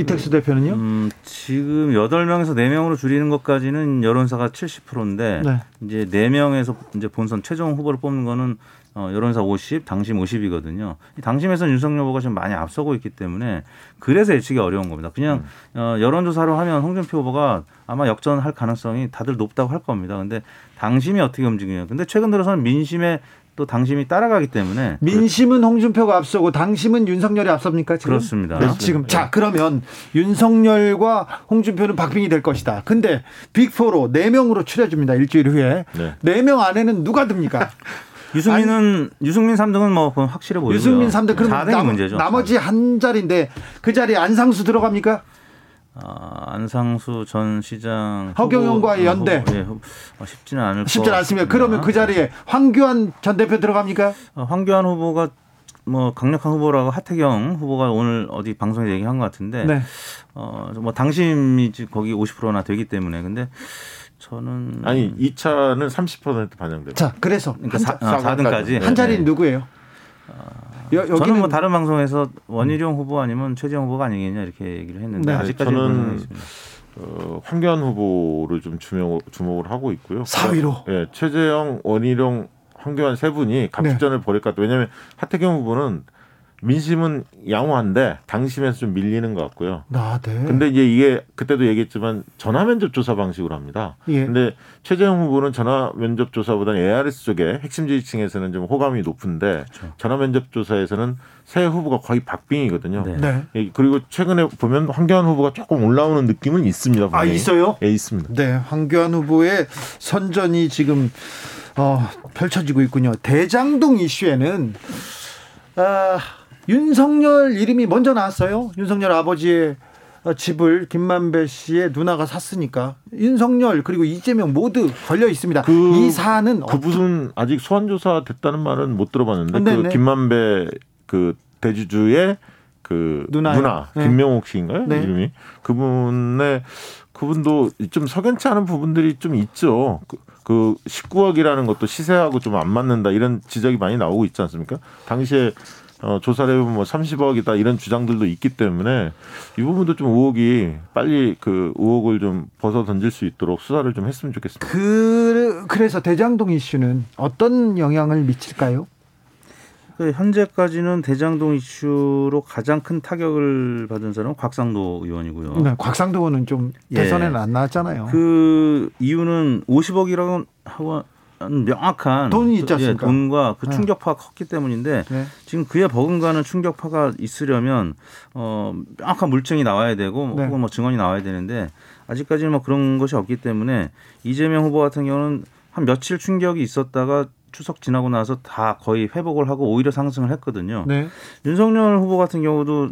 이택수 대표는요? 음, 지금 8명에서 4명으로 줄이는 것까지는 여론사가 70%인데 네. 이제 4명에서 이제 본선 최종 후보를 뽑는 거는 어, 여론사 50, 당심 50이거든요. 이 당심에서는 윤석열 후보가 지금 많이 앞서고 있기 때문에 그래서 예측이 어려운 겁니다. 그냥 어, 여론조사로 하면 홍준표 후보가 아마 역전할 가능성이 다들 높다고 할 겁니다. 근데 당심이 어떻게 움직여요? 근데 최근 들어서는 민심에 또 당심이 따라가기 때문에 민심은 홍준표가 앞서고 당심은 윤석열이 앞섭니까? 지금? 그렇습니다. 네, 지금 자 그러면 윤석열과 홍준표는 박빙이 될 것이다. 근데 빅4로 4명으로 추려집니다. 일주일 후에. 네. 네명 안에는 누가 듭니까? 유승민은 유승민 3등은 뭐 확실해 보이고요. 유승민 3등 그럼 4등이 남, 문제죠. 나머지 한 자리인데 그 자리에 안상수 들어갑니까? 아, 안상수 전 시장 허경영과 후보, 연대. 후보, 예, 후- 어, 쉽지는 않을 쉽지 것 않습니다. 그러면 그 자리에 황교안 전 대표 들어갑니까? 어, 황교안 후보가 뭐 강력한 후보라고 하태경 후보가 오늘 어디 방송에 얘기한 것 같은데 네. 어, 뭐 당심이 거기 50%나 되기 때문에 근데 저는 아니 2차는 30% 반영됩니다. 자 그래서 그러니까 한, 사, 아, 4등까지 한 자리는 누구예요? 여, 저는 여기는 뭐 다른 방송에서 원희룡 후보 아니면 최재형 후보가 아니겠냐 이렇게 얘기를 했는데 네. 아직까지 저는 는 있습니다. 어, 황교안 후보를 좀 주목, 주목을 하고 있고요. 4위로. 예, 최재형, 원희룡, 황교안 세 분이 각전을 벌일 것 같아요. 왜냐하면 하태경 후보는 민심은 양호한데 당심에서 좀 밀리는 것 같고요. 아, 네. 근데 이제 이게 그때도 얘기했지만 전화 면접 조사 방식으로 합니다. 예. 근데 최재형 후보는 전화 면접 조사보다는 ARS 쪽에 핵심 지지층에서는 좀 호감이 높은데 전화 면접 조사에서는 새 후보가 거의 박빙이거든요. 네. 네. 예, 그리고 최근에 보면 황교안 후보가 조금 올라오는 느낌은 있습니다. 아 분명히. 있어요? 예, 있습니다. 네, 황교안 후보의 선전이 지금 어, 펼쳐지고 있군요. 대장동 이슈에는 아, 윤석열 이름이 먼저 나왔어요. 윤석열 아버지의 어, 집을 김만배 씨의 누나가 샀으니까 윤석열 그리고 이재명 모두 걸려 있습니다. 그- 이 사안은 그 무슨 아직 소환 조사 됐다는 말은 못 들어봤는데 네네. 그 김만배 그 대주주의 그 누나요. 누나 네. 김명옥 씨인가요 네. 이름이 그분의 그분도 좀 석연치 않은 부분들이 좀 있죠. 그, 그 19억이라는 것도 시세하고 좀 안 맞는다 이런 지적이 많이 나오고 있지 않습니까? 당시에 어, 조사를 해보면 뭐 30억이다 이런 주장들도 있기 때문에 이 부분도 좀 의혹이 빨리 그 의혹을 좀 벗어 던질 수 있도록 수사를 좀 했으면 좋겠습니다. 그 그래서 대장동 이슈는 어떤 영향을 미칠까요? 그 현재까지는 대장동 이슈로 가장 큰 타격을 받은 사람은 곽상도 의원이고요. 네, 곽상도 의원은 좀 예. 대선에는 안 나왔잖아요. 그 이유는 50억이라고 하고 명확한 돈이 있지 예, 않습니까? 돈과 그 네. 충격파가 컸기 때문인데 네. 지금 그에 버금가는 충격파가 있으려면 어 명확한 물증이 나와야 되고 네. 혹은 뭐 증언이 나와야 되는데 아직까지는 뭐 그런 것이 없기 때문에 이재명 후보 같은 경우는 한 며칠 충격이 있었다가 추석 지나고 나서 다 거의 회복을 하고 오히려 상승을 했거든요. 네. 윤석열 후보 같은 경우도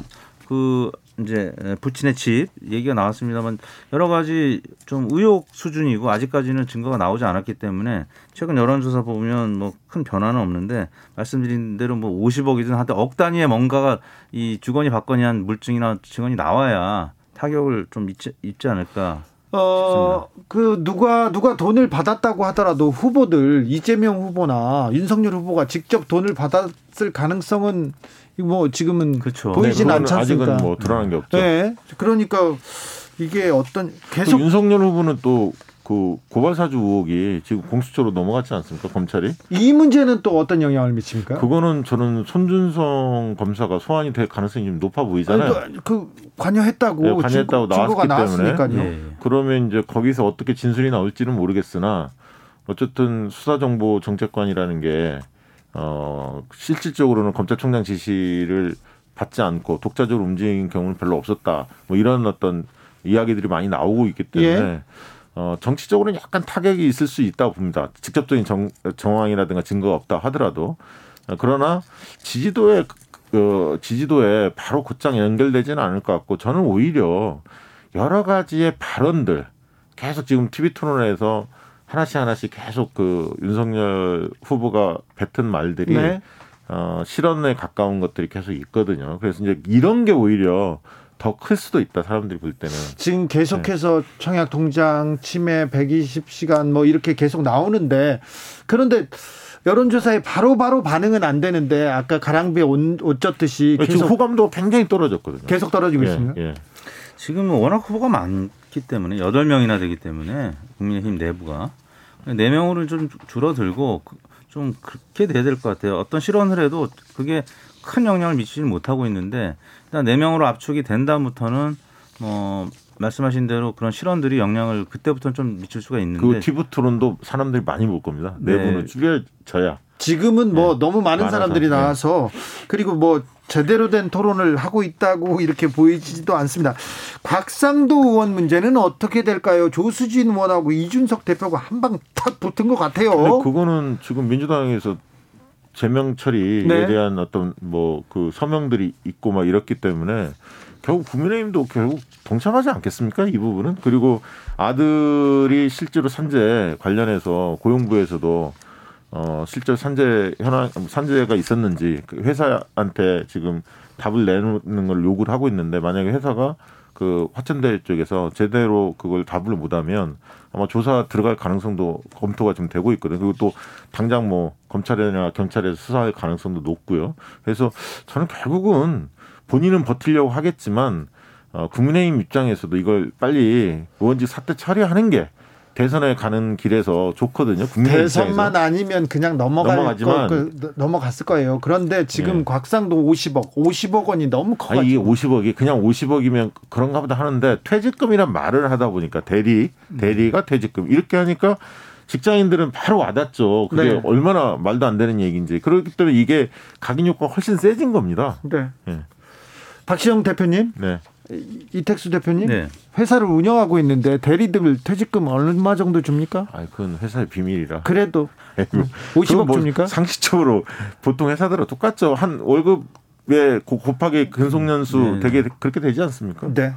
그 이제 부친의 집 얘기가 나왔습니다만 여러 가지 좀 의혹 수준이고 아직까지는 증거가 나오지 않았기 때문에 최근 여론조사 보면 뭐 큰 변화는 없는데 말씀드린 대로 뭐 50억이든 하여튼 억 단위의 뭔가가 이 주거니 받거니 한 물증이나 증언이 나와야 타격을 좀 입지, 입지 않을까 어, 그 누가 누가 돈을 받았다고 하더라도 후보들 이재명 후보나 윤석열 후보가 직접 돈을 받았을 가능성은 뭐 지금은 그렇죠. 보이진 네, 않습니까? 아직은 뭐 드러난 게 없죠. 네. 그러니까 이게 어떤 또 계속 윤석열 후보는 또 그 고발 사주 의혹이 지금 공수처로 넘어갔지 않습니까? 검찰이? 이 문제는 또 어떤 영향을 미칩니까? 그거는 저는 손준성 검사가 소환이 될 가능성이 좀 높아 보이잖아요. 아니, 그, 그 관여했다고 네, 관여했다고 증거, 나왔기 때문에. 나왔으니까요. 예. 그러면 이제 거기서 어떻게 진술이 나올지는 모르겠으나 어쨌든 수사정보 정책관이라는 게 어, 실질적으로는 검찰총장 지시를 받지 않고 독자적으로 움직인 경우는 별로 없었다. 뭐 이런 어떤 이야기들이 많이 나오고 있기 때문에 예. 어, 정치적으로는 약간 타격이 있을 수 있다고 봅니다. 직접적인 정, 정황이라든가 증거가 없다 하더라도 어, 그러나 지지도에 그 지지도에 바로 곧장 연결되지는 않을 것 같고 저는 오히려 여러 가지의 발언들 계속 지금 TV 토론에서 하나씩 하나씩 계속 그 윤석열 후보가 뱉은 말들이 네. 어, 실언에 가까운 것들이 계속 있거든요. 그래서 이제 이런 게 오히려 더 클 수도 있다 사람들이 볼 때는. 지금 계속해서 청약 통장 침해 120시간 뭐 이렇게 계속 나오는데 그런데 여론조사에 바로바로 반응은 안 되는데 아까 가랑비에 옷, 옷 젖듯이 지금 계속 호감도 굉장히 떨어졌거든요. 계속 떨어지고 예, 있습니다. 예. 지금 워낙 후보가 많 기 때문에 여덟 명이나 되기 때문에 국민의힘 내부가 네 명으로 좀 줄어들고 그- 좀 그렇게 돼야 될 것 같아요. 어떤 실언을 해도 그게 큰 영향을 미치지 못하고 있는데 일단 네 명으로 압축이 된 다음부터는 뭐 말씀하신 대로 그런 실언들이 영향을 그때부터는 좀 미칠 수가 그 있는데 TV 토론도 사람들이 많이 볼 겁니다. 네. 내부는 줄여져야. 지금은 뭐 너무 많은 많아서, 사람들이 네. 나와서 그리고 뭐 제대로 된 토론을 하고 있다고 이렇게 보이지도 않습니다. 곽상도 의원 문제는 어떻게 될까요? 조수진 의원하고 이준석 대표가 한 방 탁 붙은 것 같아요. 그거는 지금 민주당에서 제명 처리에 네. 대한 어떤 뭐 그 서명들이 있고 막 이렇기 때문에 결국 국민의힘도 결국 동참하지 않겠습니까? 이 부분은 그리고 아들이 실제로 산재 관련해서 고용부에서도 어 실제 산재 현황 산재가 있었는지 그 회사한테 지금 답을 내놓는 걸 요구를 하고 있는데 만약에 회사가 그 화천대 쪽에서 제대로 그걸 답을 못하면 아마 조사 들어갈 가능성도 검토가 지금 되고 있거든요. 그리고 또 당장 뭐 검찰이나 경찰에서 수사할 가능성도 높고요. 그래서 저는 결국은 본인은 버티려고 하겠지만 어, 국민의힘 입장에서도 이걸 빨리 의원직 사퇴 처리하는 게 대선에 가는 길에서 좋거든요. 대선만 입장에서. 아니면 그냥 넘어갈 넘어가지만 거, 그, 넘어갔을 거예요. 그런데 지금 네. 곽상도 50억, 50억 원이 너무 커가지고 아니 이게 50억이 그냥 50억이면 그런가 보다 하는데 퇴직금이란 말을 하다 보니까 대리 대리가 퇴직금 이렇게 하니까 직장인들은 바로 와닿죠. 그게 네. 얼마나 말도 안 되는 얘기인지 그렇기 때문에 이게 각인 효과가 훨씬 세진 겁니다. 네. 예. 박시영 대표님, 네. 이택수 대표님, 네. 회사를 운영하고 있는데 대리들 퇴직금 얼마 정도 줍니까? 아, 그건 회사의 비밀이라. 그래도 아이고, 50억 그건 뭐 줍니까? 상식적으로 보통 회사들은 똑같죠. 한 월급에 고- 곱하기 근속연수 네. 되게 그렇게 되지 않습니까? 네.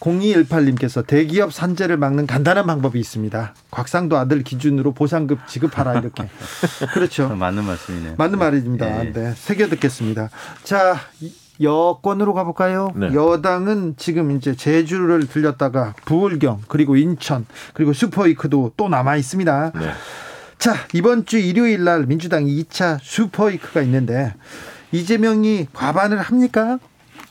0218님께서 대기업 산재를 막는 간단한 방법이 있습니다. 곽상도 아들 기준으로 보상급 지급하라 이렇게. 그렇죠. 맞는 말씀이네요. 맞는 말입니다. 네. 네. 새겨 듣겠습니다. 자, 이- 여권으로 가볼까요? 네. 여당은 지금 이제 제주를 들렸다가 부울경 그리고 인천 그리고 슈퍼이크도 또 남아 있습니다. 네. 자, 이번 주 일요일 날 민주당 2차 슈퍼이크가 있는데 이재명이 과반을 합니까?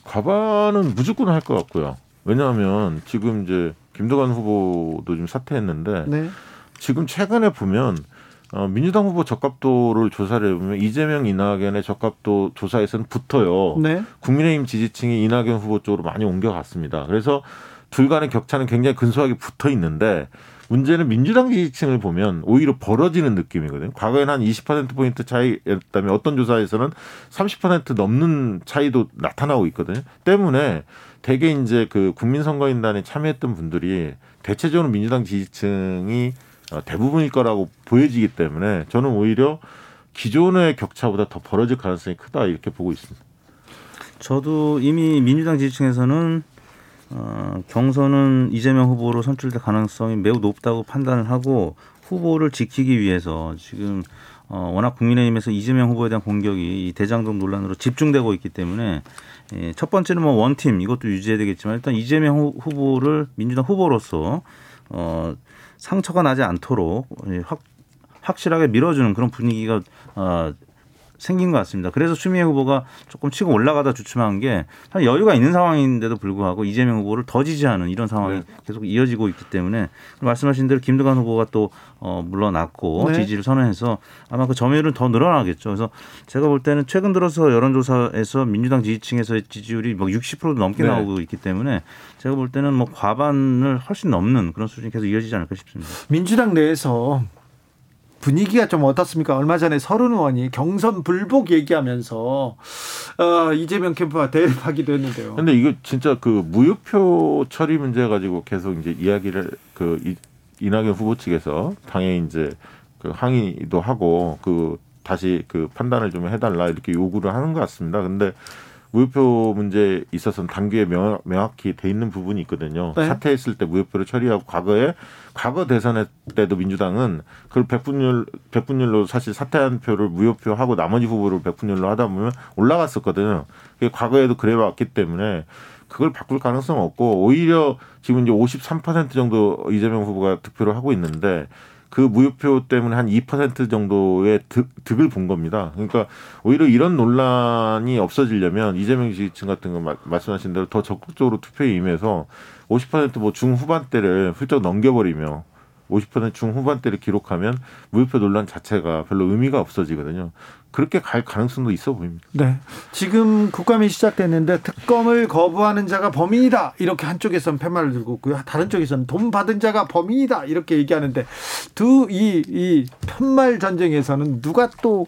과반은 무조건 할 것 같고요. 왜냐하면 지금 이제 김도관 후보도 지금 사퇴했는데 네. 지금 최근에 보면 어, 민주당 후보 적합도를 조사를 해보면 이재명 이낙연의 적합도 조사에서는 붙어요. 네. 국민의힘 지지층이 이낙연 후보 쪽으로 많이 옮겨갔습니다. 그래서 둘 간의 격차는 굉장히 근소하게 붙어 있는데 문제는 민주당 지지층을 보면 오히려 벌어지는 느낌이거든요. 과거에는 한 20%포인트 차이였다면 어떤 조사에서는 30% 넘는 차이도 나타나고 있거든요. 때문에 대개 이제 그 국민선거인단에 참여했던 분들이 대체적으로 민주당 지지층이 어, 대부분일 거라고 보여지기 때문에 저는 오히려 기존의 격차보다 더 벌어질 가능성이 크다 이렇게 보고 있습니다. 저도 이미 민주당 지지층에서는 어, 경선은 이재명 후보로 선출될 가능성이 매우 높다고 판단을 하고 후보를 지키기 위해서 지금 어, 워낙 국민의힘에서 이재명 후보에 대한 공격이 이 대장동 논란으로 집중되고 있기 때문에 예, 첫 번째는 뭐 원팀 이것도 유지해야 되겠지만 일단 이재명 후- 후보를 민주당 후보로서 어, 상처가 나지 않도록 예, 확, 확실하게 밀어주는 그런 분위기가 어, 생긴 것 같습니다. 그래서 추미애 후보가 조금 치고 올라가다 주춤한 게 여유가 있는 상황인데도 불구하고 이재명 후보를 더 지지하는 이런 상황이 계속 이어지고 있기 때문에 말씀하신 대로 김두관 후보가 또 어, 물러났고 네. 지지를 선언해서 아마 그 점유율은 더 늘어나겠죠. 그래서 제가 볼 때는 최근 들어서 여론조사에서 민주당 지지층에서의 지지율이 뭐 60%도 넘게 네. 나오고 있기 때문에 제가 볼 때는 뭐 과반을 훨씬 넘는 그런 수준이 계속 이어지지 않을까 싶습니다. 민주당 내에서 분위기가 좀 어떻습니까? 얼마 전에 서른 의원이 경선 불복 얘기하면서 어, 이재명 캠프와 대립하기도 했는데요. 근데 이거 진짜 그 무효표 처리 문제 가지고 계속 이제 이야기를 그 이, 이낙연 후보 측에서 당연히 이제 그 항의도 하고 그 다시 그 판단을 좀 해달라 이렇게 요구를 하는 것 같습니다. 근데 무효표 문제에 있어서는 당규에 명, 명확히 돼 있는 부분이 있거든요. 네. 사퇴했을 때 무효표를 처리하고 과거에 과거 대선 때도 민주당은 그걸 백분율 백분율로 사실 사퇴한 표를 무효표하고 나머지 후보를 백분율로 하다 보면 올라갔었거든요. 그게 과거에도 그래 왔기 때문에 그걸 바꿀 가능성 없고 오히려 지금 이제 53% 정도 이재명 후보가 득표를 하고 있는데 그 무효표 때문에 한 2% 정도의 득, 득을 본 겁니다. 그러니까 오히려 이런 논란이 없어지려면 이재명 지지층 같은 거 마- 말씀하신 대로 더 적극적으로 투표에 임해서 50%뭐 중후반대를 훌쩍 넘겨버리며 50% 중후반대를 기록하면 무효표 논란 자체가 별로 의미가 없어지거든요. 그렇게 갈 가능성도 있어 보입니다. 네. 지금 국감이 시작됐는데 특검을 거부하는 자가 범인이다. 이렇게 한쪽에서는 팻말을 들고 있고요. 다른 쪽에서는 돈 받은 자가 범인이다. 이렇게 얘기하는데 두 이이 편말 전쟁에서는 누가 또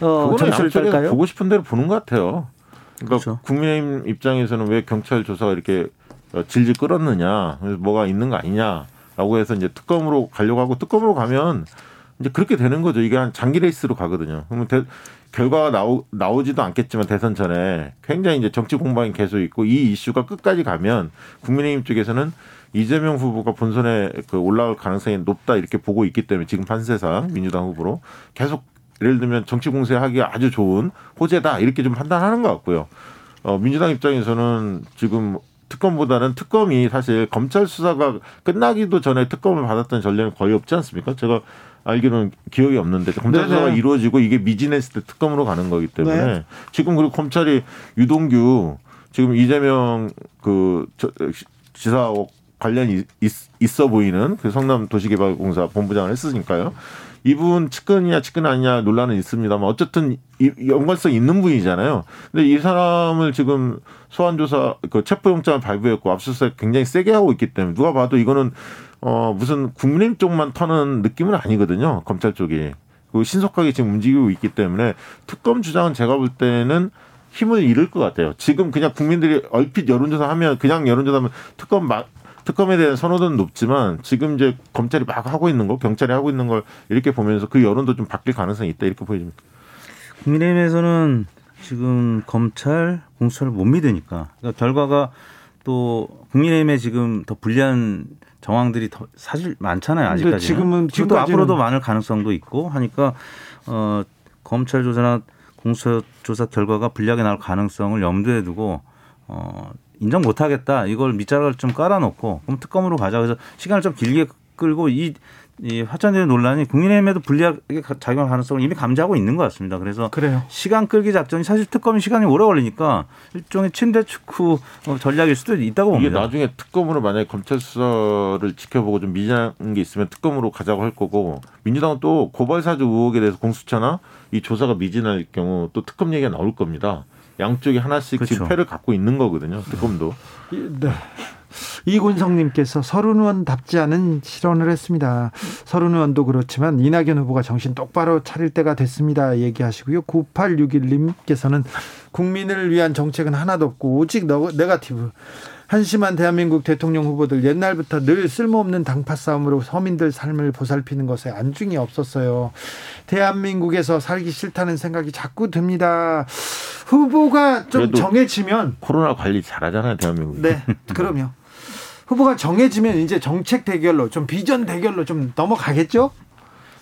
어, 점수를 딸까요? 보고 싶은 대로 보는 것 같아요. 그러니까 그렇죠. 국민의힘 입장에서는 왜 경찰 조사가 이렇게 어, 질질 끌었느냐, 그래서 뭐가 있는 거 아니냐 라고 해서 이제 특검으로 가려고 하고 특검으로 가면 이제 그렇게 되는 거죠. 이게 한 장기 레이스로 가거든요. 그러면 대- 결과가 나오, 나오지도 않겠지만 대선 전에 굉장히 이제 정치 공방이 계속 있고 이 이슈가 끝까지 가면 국민의힘 쪽에서는 이재명 후보가 본선에 그 올라올 가능성이 높다 이렇게 보고 있기 때문에 지금 판세상 민주당 후보로 계속 예를 들면 정치 공세하기 아주 좋은 호재다 이렇게 좀 판단하는 것 같고요. 어, 민주당 입장에서는 지금 특검보다는 특검이 사실 검찰 수사가 끝나기도 전에 특검을 받았던 전례는 거의 없지 않습니까? 제가 알기로는 기억이 없는데 검찰 네네. 수사가 이루어지고 이게 미진했을 때 특검으로 가는 거기 때문에 네. 지금 그리고 검찰이 유동규 지금 이재명 그 저- 지사하고 관련이 있, 있어 보이는 그 성남 도시개발공사 본부장을 했으니까요. 이분 측근이냐 측근 아니냐 논란은 있습니다만 어쨌든 이- 연관성 있는 분이잖아요. 근데 이 사람을 지금 소환 조사 그 체포영장을 발부했고 압수수색 굉장히 세게 하고 있기 때문에 누가 봐도 이거는 어 무슨 국민의힘 쪽만 터는 느낌은 아니거든요. 검찰 쪽이. 그 신속하게 지금 움직이고 있기 때문에 특검 주장은 제가 볼 때는 힘을 잃을 것 같아요. 지금 그냥 국민들이 얼핏 여론조사 하면 그냥 여론조사 하면 특검 막 특검에 대한 선호도는 높지만 지금 이제 검찰이 막 하고 있는 거, 경찰이 하고 있는 걸 이렇게 보면서 그 여론도 좀 바뀔 가능성이 있다 이렇게 보여집니다. 국민의힘에서는 지금 검찰 공수처를 못 믿으니까 그러니까 결과가 또 국민의힘에 지금 더 불리한 정황들이 더 사실 많잖아요 근데 아직까지는. 지금은- 지금까지는- 앞으로도 많을 가능성도 있고 하니까 어 검찰 조사나 공수처 조사 결과가 불리하게 나올 가능성을 염두에 두고 어 인정 못하겠다 이걸 밑자락을 좀 깔아놓고 그럼 특검으로 가자 그래서 시간을 좀 길게 끌고 이 이 화천대유 논란이 국민의힘에도 불리하게 가- 작용할 가능성을 이미 감지하고 있는 것 같습니다. 그래서 그래요. 시간 끌기 작전이 사실 특검이 시간이 오래 걸리니까 일종의 침대 축구 어, 전략일 수도 있다고 이게 봅니다. 나중에 특검으로 만약에 검찰 수사를 지켜보고 좀 미진한 게 있으면 특검으로 가자고 할 거고 민주당은 또 고발 사주 의혹에 대해서 공수처나 이 조사가 미진할 경우 또 특검 얘기가 나올 겁니다. 양쪽이 하나씩 지금 그렇죠. 패를 갖고 있는 거거든요. 특검도. 이- 네. 이군성님께서 서른 의원답지 않은 실언을 했습니다. 서른 의원도 그렇지만 이낙연 후보가 정신 똑바로 차릴 때가 됐습니다. 얘기하시고요. 9861님께서는 국민을 위한 정책은 하나도 없고 오직 너, 네가티브. 한심한 대한민국 대통령 후보들 옛날부터 늘 쓸모없는 당파 싸움으로 서민들 삶을 보살피는 것에 안중이 없었어요. 대한민국에서 살기 싫다는 생각이 자꾸 듭니다. 후보가 좀 정해지면 코로나 관리 잘하잖아요, 대한민국. 네, 그럼요. 후보가 정해지면 이제 정책 대결로 좀 비전 대결로 좀 넘어가겠죠?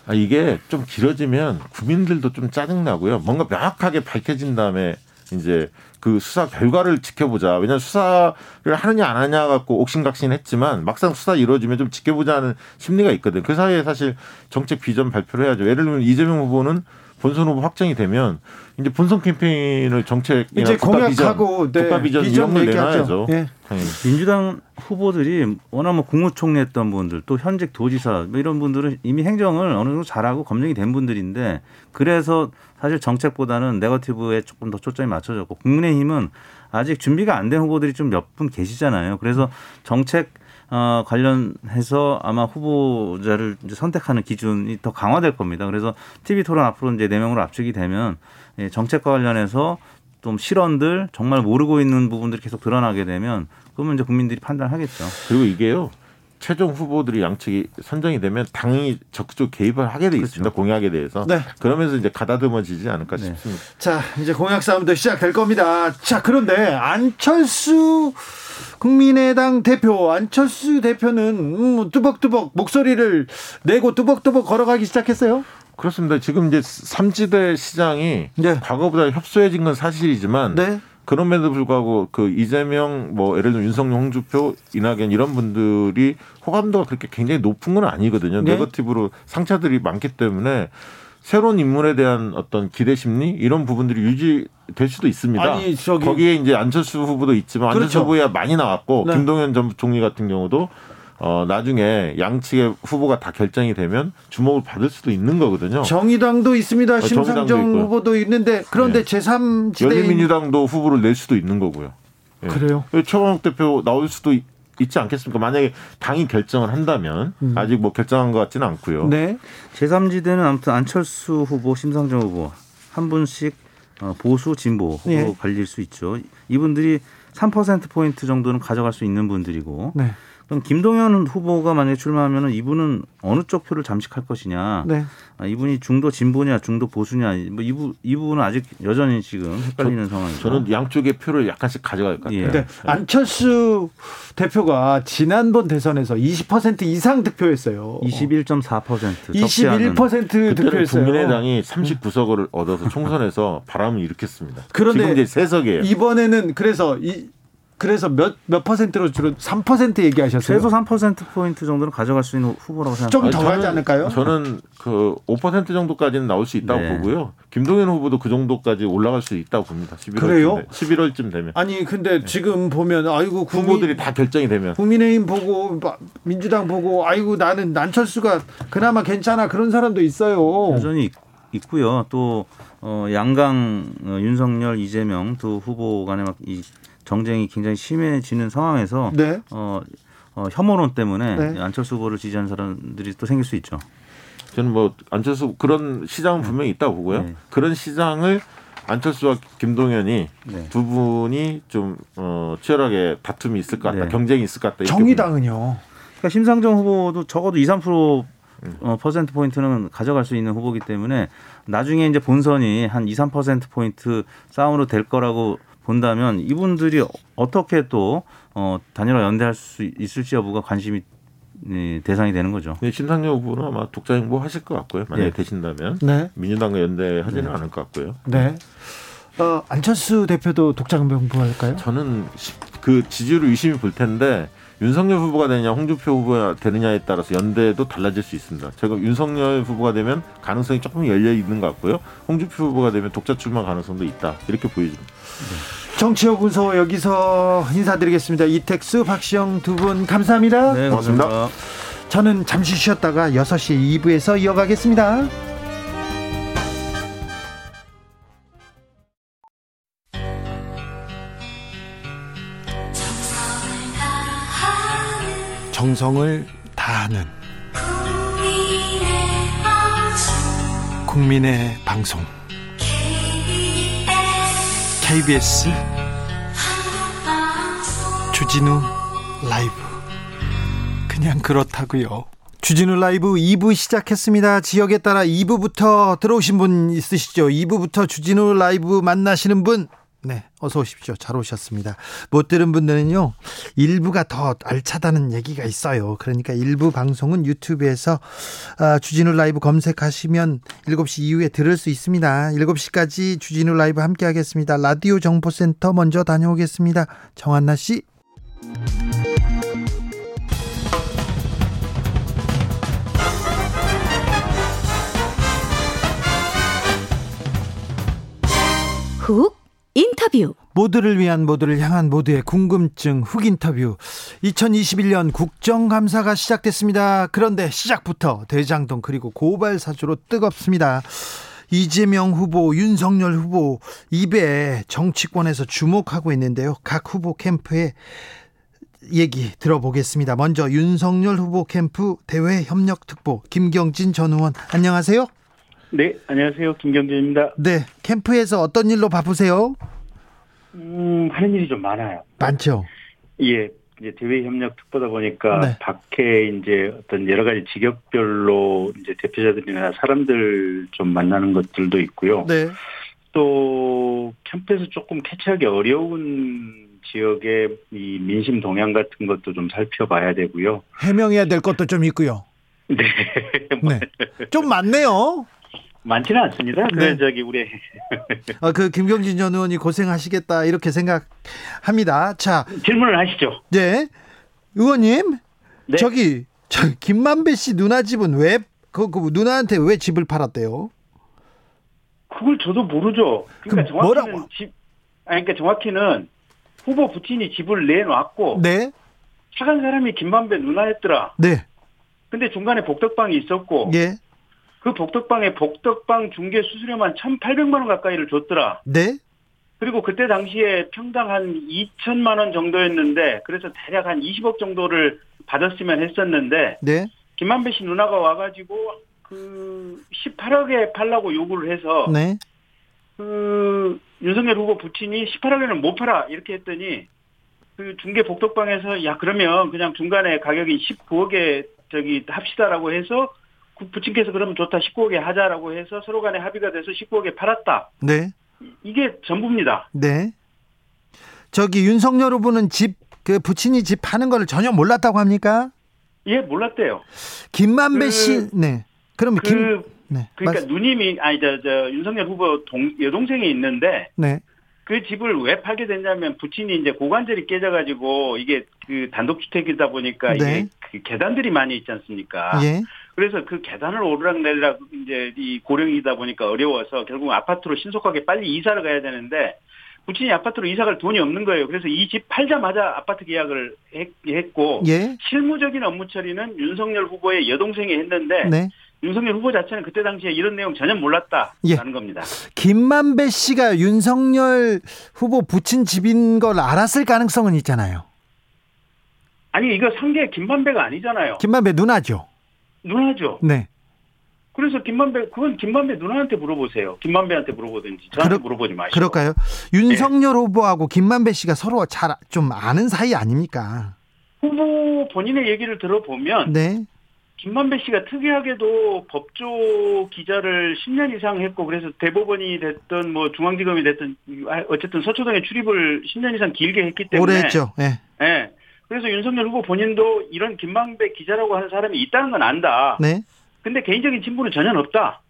아, 이게 좀 길어지면 국민들도 좀 짜증 나고요. 뭔가 명확하게 밝혀진 다음에 이제 그 수사 결과를 지켜보자. 왜냐하면 수사를 하느냐 안 하냐 갖고 옥신각신 했지만 막상 수사 이루어지면 좀 지켜보자는 심리가 있거든. 그 사이에 사실 정책 비전 발표를 해야죠. 예를 들면 이재명 후보는 본선 후보 확정이 되면 이제 본선 캠페인을 정책이나 이제 국가 비전, 공약하고 네, 국가 비전, 비전 이런 걸 얘기하죠. 내놔야죠. 예. 당연히. 민주당 후보들이 워낙 뭐 국무총리 했던 분들 또 현직 도지사 뭐 이런 분들은 이미 행정을 어느 정도 잘하고 검증이 된 분들인데 그래서 사실 정책보다는 네거티브에 조금 더 초점이 맞춰졌고 국민의힘은 아직 준비가 안 된 후보들이 좀 몇 분 계시잖아요. 그래서 정책 어, 관련해서 아마 후보자를 이제 선택하는 기준이 더 강화될 겁니다. 그래서 TV 토론 앞으로 이제 네 명으로 압축이 되면 예, 정책과 관련해서 좀 실언들 정말 모르고 있는 부분들이 계속 드러나게 되면 그러면 이제 국민들이 판단하겠죠. 그리고 이게요. 최종 후보들이 양측이 선정이 되면 당연히 적극적 개입을 하게 돼 있습니다. 공약에 대해서. 네. 그러면서 이제 가다듬어지지 않을까 네. 싶습니다. 자, 이제 공약 싸움도 시작될 겁니다. 자, 그런데 안철수 국민의당 대표 안철수 대표는 음, 뚜벅뚜벅 목소리를 내고 뚜벅뚜벅 걸어가기 시작했어요. 그렇습니다. 지금 이제 삼지대 시장이 네. 과거보다 협소해진 건 사실이지만 네. 그럼에도 불구하고 그 이재명 뭐 예를 들면 윤석열, 홍주표, 이낙연 이런 분들이 호감도가 그렇게 굉장히 높은 건 아니거든요. 네. 네거티브로 상처들이 많기 때문에 새로운 인물에 대한 어떤 기대 심리 이런 부분들이 유지될 수도 있습니다. 아니, 저기- 거기에 이제 안철수 후보도 있지만 안철수 그렇죠. 후보야 많이 나왔고 네. 김동연 전 총리 같은 경우도 어 나중에 양측의 후보가 다 결정이 되면 주목을 받을 수도 있는 거거든요. 정의당도 있습니다. 어, 심상정. 후보도 있는데 그런데 네. 제3지대 열린민주당도 후보를 낼 수도 있는 거고요. 예. 그래요. 최강욱 대표 나올 수도 있, 지 않겠습니까? 만약에 당이 결정을 한다면 아직 뭐 결정한 것 같지는 않고요. 음. 네. 제3지대는 아무튼 안철수 후보, 심상정 후보 한 분씩 어, 보수, 진보 후보 예. 갈릴 수 있죠. 이분들이 3% 포인트 정도는 가져갈 수 있는 분들이고 네. 그럼 김동연 후보가 만약에 출마하면 이분은 어느 쪽 표를 잠식할 것이냐? 네. 아, 이분이 중도 진보냐, 중도 보수냐? 뭐 이 부 이 부분은 아직 여전히 지금 헷갈리는 상황이죠. 저는 양쪽의 표를 약간씩 가져갈 것 같아요. 예. 근데 안철수 대표가 지난번 대선에서 20% 이상 득표했어요. 21.4% 적지 않은 21% 그때는 득표했어요. 국민의당이 39석을 얻어서 총선에서 바람을 일으켰습니다. 그런데 지금 이제 세 석이에요. 이번에는 그래서 이 그래서 몇 몇 퍼센트로 줄어 3% 얘기하셨어요. 최소 3% 포인트 정도는 가져갈 수 있는 후보라고 좀 생각합니다. 더 가지 않을까요? 저는 그 5% 정도까지는 나올 수 있다고 네. 보고요. 김동연 후보도 그 정도까지 올라갈 수 있다고 봅니다. 11월쯤 그래요? 되, 11월쯤 되면 아니 근데 지금 보면 아이고 국민, 후보들이 다 결정이 되면 국민의힘 보고 마- 민주당 보고 아이고 나는 안철수가 그나마 괜찮아 그런 사람도 있어요. 여전히 있- 있고요. 또 어, 양강 어, 윤석열, 이재명 두 후보 간의 막 이 정쟁이 굉장히 심해지는 상황에서 네. 어, 어, 혐오론 때문에 네. 안철수 후보를 지지하는 사람들이 또 생길 수 있죠. 저는 뭐 안철수 그런 시장은 분명히 있다고 보고요. 네. 그런 시장을 안철수와 김동연이 네. 두 분이 좀 어, 치열하게 다툼이 있을 것 같다, 네. 경쟁이 있을 것 같다. 정의당은요. 그러니까 심상정 후보도 적어도 2, 3% 어, 퍼센트 포인트는 가져갈 수 있는 후보기 때문에 나중에 이제 본선이 한 2, 3% 포인트 싸움으로 될 거라고 본다면 이분들이 어떻게 또 어, 단일화 연대할 수 있을지 여부가 관심이 예, 대상이 되는 거죠. 근데 심상정 후보는 아마 독자 행보 하실 것 같고요. 만약에 네. 되신다면 네. 민주당과 연대하지는 않을 것 같고요. 네. 어, 안철수 대표도 독자금병부할까요? 저는 시- 그 지지율을 유심히 볼 텐데 윤석열 후보가 되느냐 홍준표 후보가 되느냐에 따라서 연대도 달라질 수 있습니다. 제가 윤석열 후보가 되면 가능성이 조금 열려 있는 것 같고요. 홍준표 후보가 되면 독자 출마 가능성도 있다 이렇게 보여집니다. 정치적 군소 여기서 인사드리겠습니다. 이택수, 박시영 두 분 감사합니다. 네, 고맙습니다. 고맙습니다. 저는 잠시 쉬었다가 6시 2부에서 이어가겠습니다. 정성을 다하는 국민의 방송 KBS 주진우 라이브 그냥 그렇다고요. 주진우 라이브 2부 시작했습니다. 지역에 따라 2부부터 들어오신 분 있으시죠? 2부부터 주진우 라이브 만나시는 분 네, 어서 오십시오. 잘 오셨습니다. 못 들은 분들은요, 일부가 더 알차다는 얘기가 있어요. 그러니까 일부 방송은 유튜브에서 아, 주진우 라이브 검색하시면 7시 이후에 들을 수 있습니다. 7시까지 주진우 라이브 함께 하겠습니다. 라디오 정보센터 먼저 다녀오겠습니다. 정한나 씨. 훅 인터뷰. 모두를 위한 모두를 향한 모두의 궁금증 훅 인터뷰 2021년 국정감사가 시작됐습니다. 그런데 시작부터 대장동 그리고 고발 사주로 뜨겁습니다. 이재명 후보, 윤석열 후보 입에 정치권에서 주목하고 있는데요. 각 후보 캠프의 얘기 들어보겠습니다. 먼저 윤석열 후보 캠프 대외 협력 특보 김경진 전 의원 안녕하세요. 네, 안녕하세요. 김경진입니다. 네, 캠프에서 어떤 일로 바쁘세요? 음, 하는 일이 좀 많아요. 많죠. 예, 이제 대외 협력 특보다 보니까 네. 밖에 이제 어떤 여러 가지 직역별로 이제 대표자들이나 사람들 좀 만나는 것들도 있고요. 네. 또 캠프에서 조금 캐치하기 어려운 지역의 이 민심 동향 같은 것도 좀 살펴봐야 되고요. 해명해야 될 것도 좀 있고요. 네. 네. 좀 많네요. 많지는 않습니다. 그 네. 저기 우리 아, 그 김경진 전 의원이 고생하시겠다 이렇게 생각합니다. 자, 질문을 하시죠. 네. 의원님, 네. 저기 저 김만배 씨 누나 집은 왜 그, 그 누나한테 왜 집을 팔았대요? 그걸 저도 모르죠. 그러니까 정확히는 뭐라고? 집, 아니 그러니까 정확히는 후보 부친이 집을 내놨고 네, 착한 사람이 김만배 누나였더라. 네, 근데 중간에 복덕방이 있었고 예, 그 복덕방에 복덕방 중개 수수료만 1,800만 원 가까이를 줬더라. 네, 그리고 그때 당시에 평당 한 2천만 원 정도였는데 그래서 대략 한 20억 정도를 받았으면 했었는데 네, 김만배 씨 누나가 와가지고 그 18억에 팔라고 요구를 해서 네, 그 윤석열 후보 부친이 18억에는 못 팔아. 이렇게 했더니 그 중개 복덕방에서 야 그러면 그냥 중간에 가격이 19억에 저기 합시다라고 해서 그 부친께서 그러면 좋다 19억에 하자라고 해서 서로 간에 합의가 돼서 19억에 팔았다 네, 이게 전부입니다. 네. 저기 윤석열 후보는 집 그 부친이 집 파는 걸 전혀 몰랐다고 합니까? 예 몰랐대요. 김만배 그- 씨, 네. 그러면 김, 그 네, 그러니까 맞- 누님이 아니 저, 저 윤석열 후보 동 여동생이 있는데 네, 그 집을 왜 팔게 됐냐면 부친이 이제 고관절이 깨져가지고 이게 그 단독주택이다 보니까 네. 이게 그 계단들이 많이 있지 않습니까? 예, 그래서 그 계단을 오르락내리락 이제 이 고령이다 보니까 어려워서 결국 아파트로 신속하게 빨리 이사를 가야 되는데 부친이 아파트로 이사 갈 돈이 없는 거예요. 그래서 이 집 팔자마자 아파트 계약을 했, 했고 예, 실무적인 업무 처리는 윤석열 후보의 여동생이 했는데 네. 윤석열 후보 자체는 그때 당시에 이런 내용 전혀 몰랐다라는 예. 겁니다. 김만배 씨가 윤석열 후보 부친 집인 걸 알았을 가능성은 있잖아요. 아니 이거 상계 김만배가 아니잖아요. 김만배 누나죠. 누나죠. 네. 그래서 김만배 그건 김만배 누나한테 물어보세요. 김만배한테 물어보든지 저한테 그러- 물어보지 마시고. 그럴까요? 윤석열 후보하고 김만배 씨가 서로 잘 좀 아는 사이 아닙니까? 후보 본인의 얘기를 들어보면 네. 김만배 씨가 특이하게도 법조 기자를 10년 이상 했고 그래서 대법원이 됐든 뭐 중앙지검이 됐든 어쨌든 서초동에 출입을 10년 이상 길게 했기 때문에 오래 했죠. 네. 예. 그래서 윤석열 후보 본인도 이런 김만배 기자라고 하는 사람이 있다는 건 안다. 네. 근데 개인적인 친분은 전혀 없다.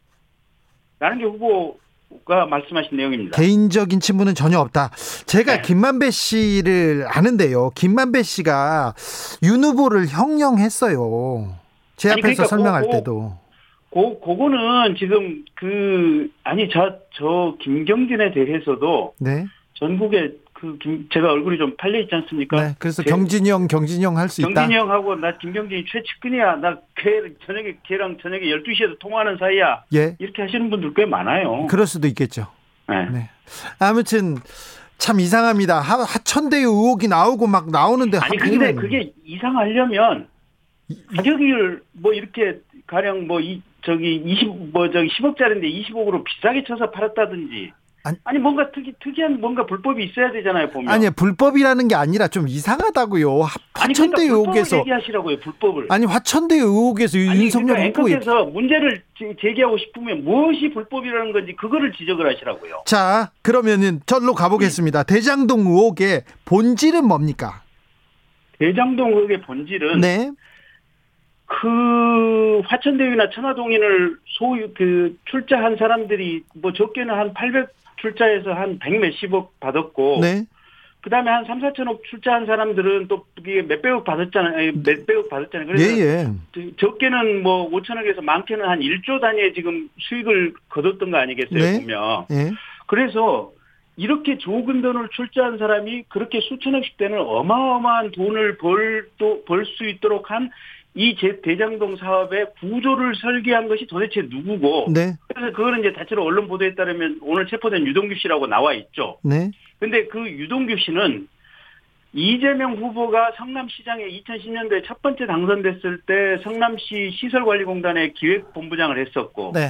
라는 게 후보 후보가 말씀하신 내용입니다. 개인적인 친분은 전혀 없다. 제가 네. 김만배 씨를 아는데요. 김만배 씨가 윤 후보를 형령했어요. 제 아니, 앞에서 그러니까 설명할 그거- 때도. 고, 그거는 지금 그, 아니, 저, 저, 김경진에 대해서도 네. 전국에 그, 김, 제가 얼굴이 좀 팔려 있지 않습니까? 네. 그래서 제- 경진이 형, 경진이 형 할 수 있다. 경진이 형하고 나 김경진이 최측근이야. 나 걔, 저녁에, 걔랑 저녁에 12시에도 통화하는 사이야. 예. 이렇게 하시는 분들 꽤 많아요. 그럴 수도 있겠죠. 네. 네. 아무튼 참 이상합니다. 하, 하천대 의혹이 나오고 막 나오는데 아니, 근데 그게 이상하려면 가격을 뭐 이렇게 가령 뭐 이, 저기 20, 뭐 저기 10억짜리인데 20억으로 비싸게 쳐서 팔았다든지. 아니- 뭔가 특이, 특이한 뭔가 불법이 있어야 되잖아요, 보면. 아니 불법이라는 게 아니라 좀 이상하다고요. 하- 아니, 화천대 그러니까 의혹에서 얘기하시라고요, 불법을. 아니 화천대 의혹에서 아니, 윤석열 그러니까 후보 얘기- 앵커께서 문제를 제- 제기하고 싶으면 무엇이 불법이라는 건지 그거를 지적을 하시라고요. 자 그러면은 절로 가보겠습니다. 대장동 의혹의 본질은 뭡니까? 대장동 의혹의 본질은 네, 그 화천대유나 천화동인을 소유 그 출자한 사람들이 뭐 적게는 한 800 출자해서 한100 몇십억 받았고 네, 그다음에 한 3, 4천억 출자한 사람들은 또 이게 몇백억 받았잖아요. 몇백억 받았잖아요. 그래서 예, 예. 저- 적게는 뭐 5천억에서 많게는 한 1조 단위의 지금 수익을 거뒀던 거 아니겠어요, 네. 보면. 예. 그래서 이렇게 적은 돈을 출자한 사람이 그렇게 수천억씩 되는 어마어마한 돈을 벌수 있도록 한 이 대장동 사업의 구조를 설계한 것이 도대체 누구고? 네, 그래서 그거는 이제 대체로 언론 보도에 따르면 오늘 체포된 유동규 씨라고 나와 있죠. 네, 근데 그 유동규 씨는 이재명 후보가 성남시장에 2010년도에 첫 번째 당선됐을 때 성남시 시설관리공단의 기획본부장을 했었고 네,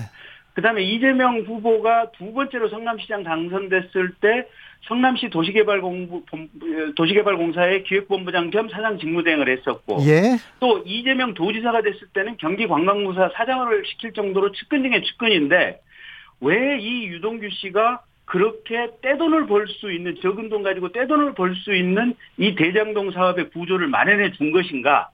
그다음에 이재명 후보가 두 번째로 성남시장 당선됐을 때 성남시 도시개발공부 본- 도시개발공사의 기획본부장 겸 사장 직무대행을 했었고 예, 또 이재명 도지사가 됐을 때는 경기관광부사 사장을 시킬 정도로 측근 중에 측근인데 왜 이 유동규 씨가 그렇게 떼돈을 벌 수 있는 적은 돈 가지고 떼돈을 벌 수 있는 이 대장동 사업의 구조를 마련해 준 것인가?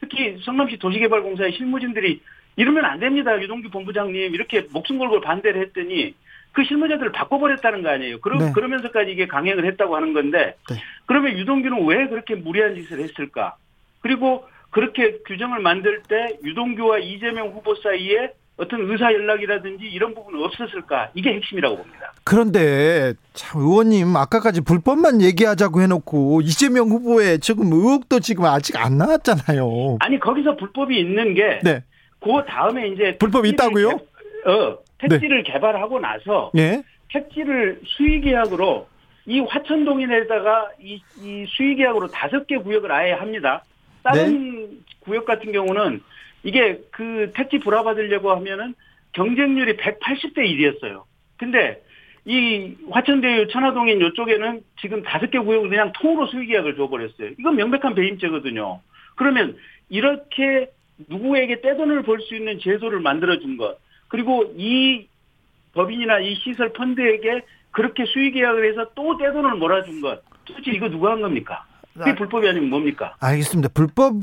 특히 성남시 도시개발공사의 실무진들이 이러면 안 됩니다. 유동규 본부장님 이렇게 목숨 걸고 반대를 했더니 그 실무자들을 바꿔버렸다는 거 아니에요. 그러, 네. 그러면서까지 이게 강행을 했다고 하는 건데 네. 그러면 유동규는 왜 그렇게 무리한 짓을 했을까? 그리고 그렇게 규정을 만들 때 유동규와 이재명 후보 사이에 어떤 의사 연락이라든지 이런 부분은 없었을까? 이게 핵심이라고 봅니다. 그런데 참 의원님 아까까지 불법만 얘기하자고 해놓고 이재명 후보의 지금 의혹도 지금 아직 안 나왔잖아요. 아니 거기서 불법이 있는 게 네, 그 다음에 이제 불법이 있다고요? 개- 어 택지를 개발하고 나서 예, 택지를 수의계약으로 이 화천동인에다가 이, 이 수의계약으로 다섯 개 구역을 아예 합니다. 다른 구역 같은 경우는 이게 그 택지 불화받으려고 하면은 경쟁률이 180대 1이었어요. 근데 이 화천대유 천화동인 이쪽에는 지금 다섯 개 구역을 그냥 통으로 수의계약을 줘버렸어요. 이건 명백한 배임죄거든요. 그러면 이렇게 누구에게 떼돈을 벌 수 있는 제도를 만들어준 것, 그리고 이 법인이나 이 시설 펀드에게 그렇게 수의 계약을 해서 또 떼돈을 몰아준 것. 도대체 이거 누가 한 겁니까? 그게 아. 불법이 아니면 뭡니까? 알겠습니다. 불법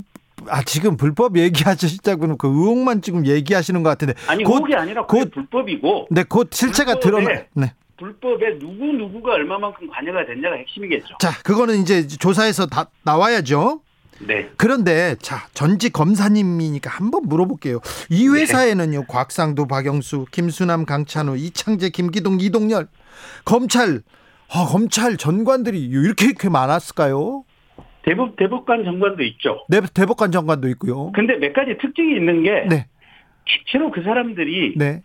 아 지금 불법 얘기하시자고는 그 의혹만 지금 얘기하시는 것 같은데 아니, 곧- 그게 아니라 곧- 불법이고, 네, 곧 실체가 드러나. 네. 불법에 누구 누구가 얼마만큼 관여가 됐냐가 핵심이겠죠. 자, 그거는 이제 조사에서 다 나와야죠. 네. 그런데 자 전직 검사님이니까 한번 물어볼게요. 이 회사에는요 곽상도, 박영수, 김수남, 강찬우, 이창재, 김기동, 이동열 검찰 아, 검찰 전관들이 이렇게 이렇게 많았을까요? 대법, 대법관 정관도 있죠. 네, 대법관 전관도 있고요. 근데 몇 가지 특징이 있는 게, 네, 실제로 그 사람들이 네,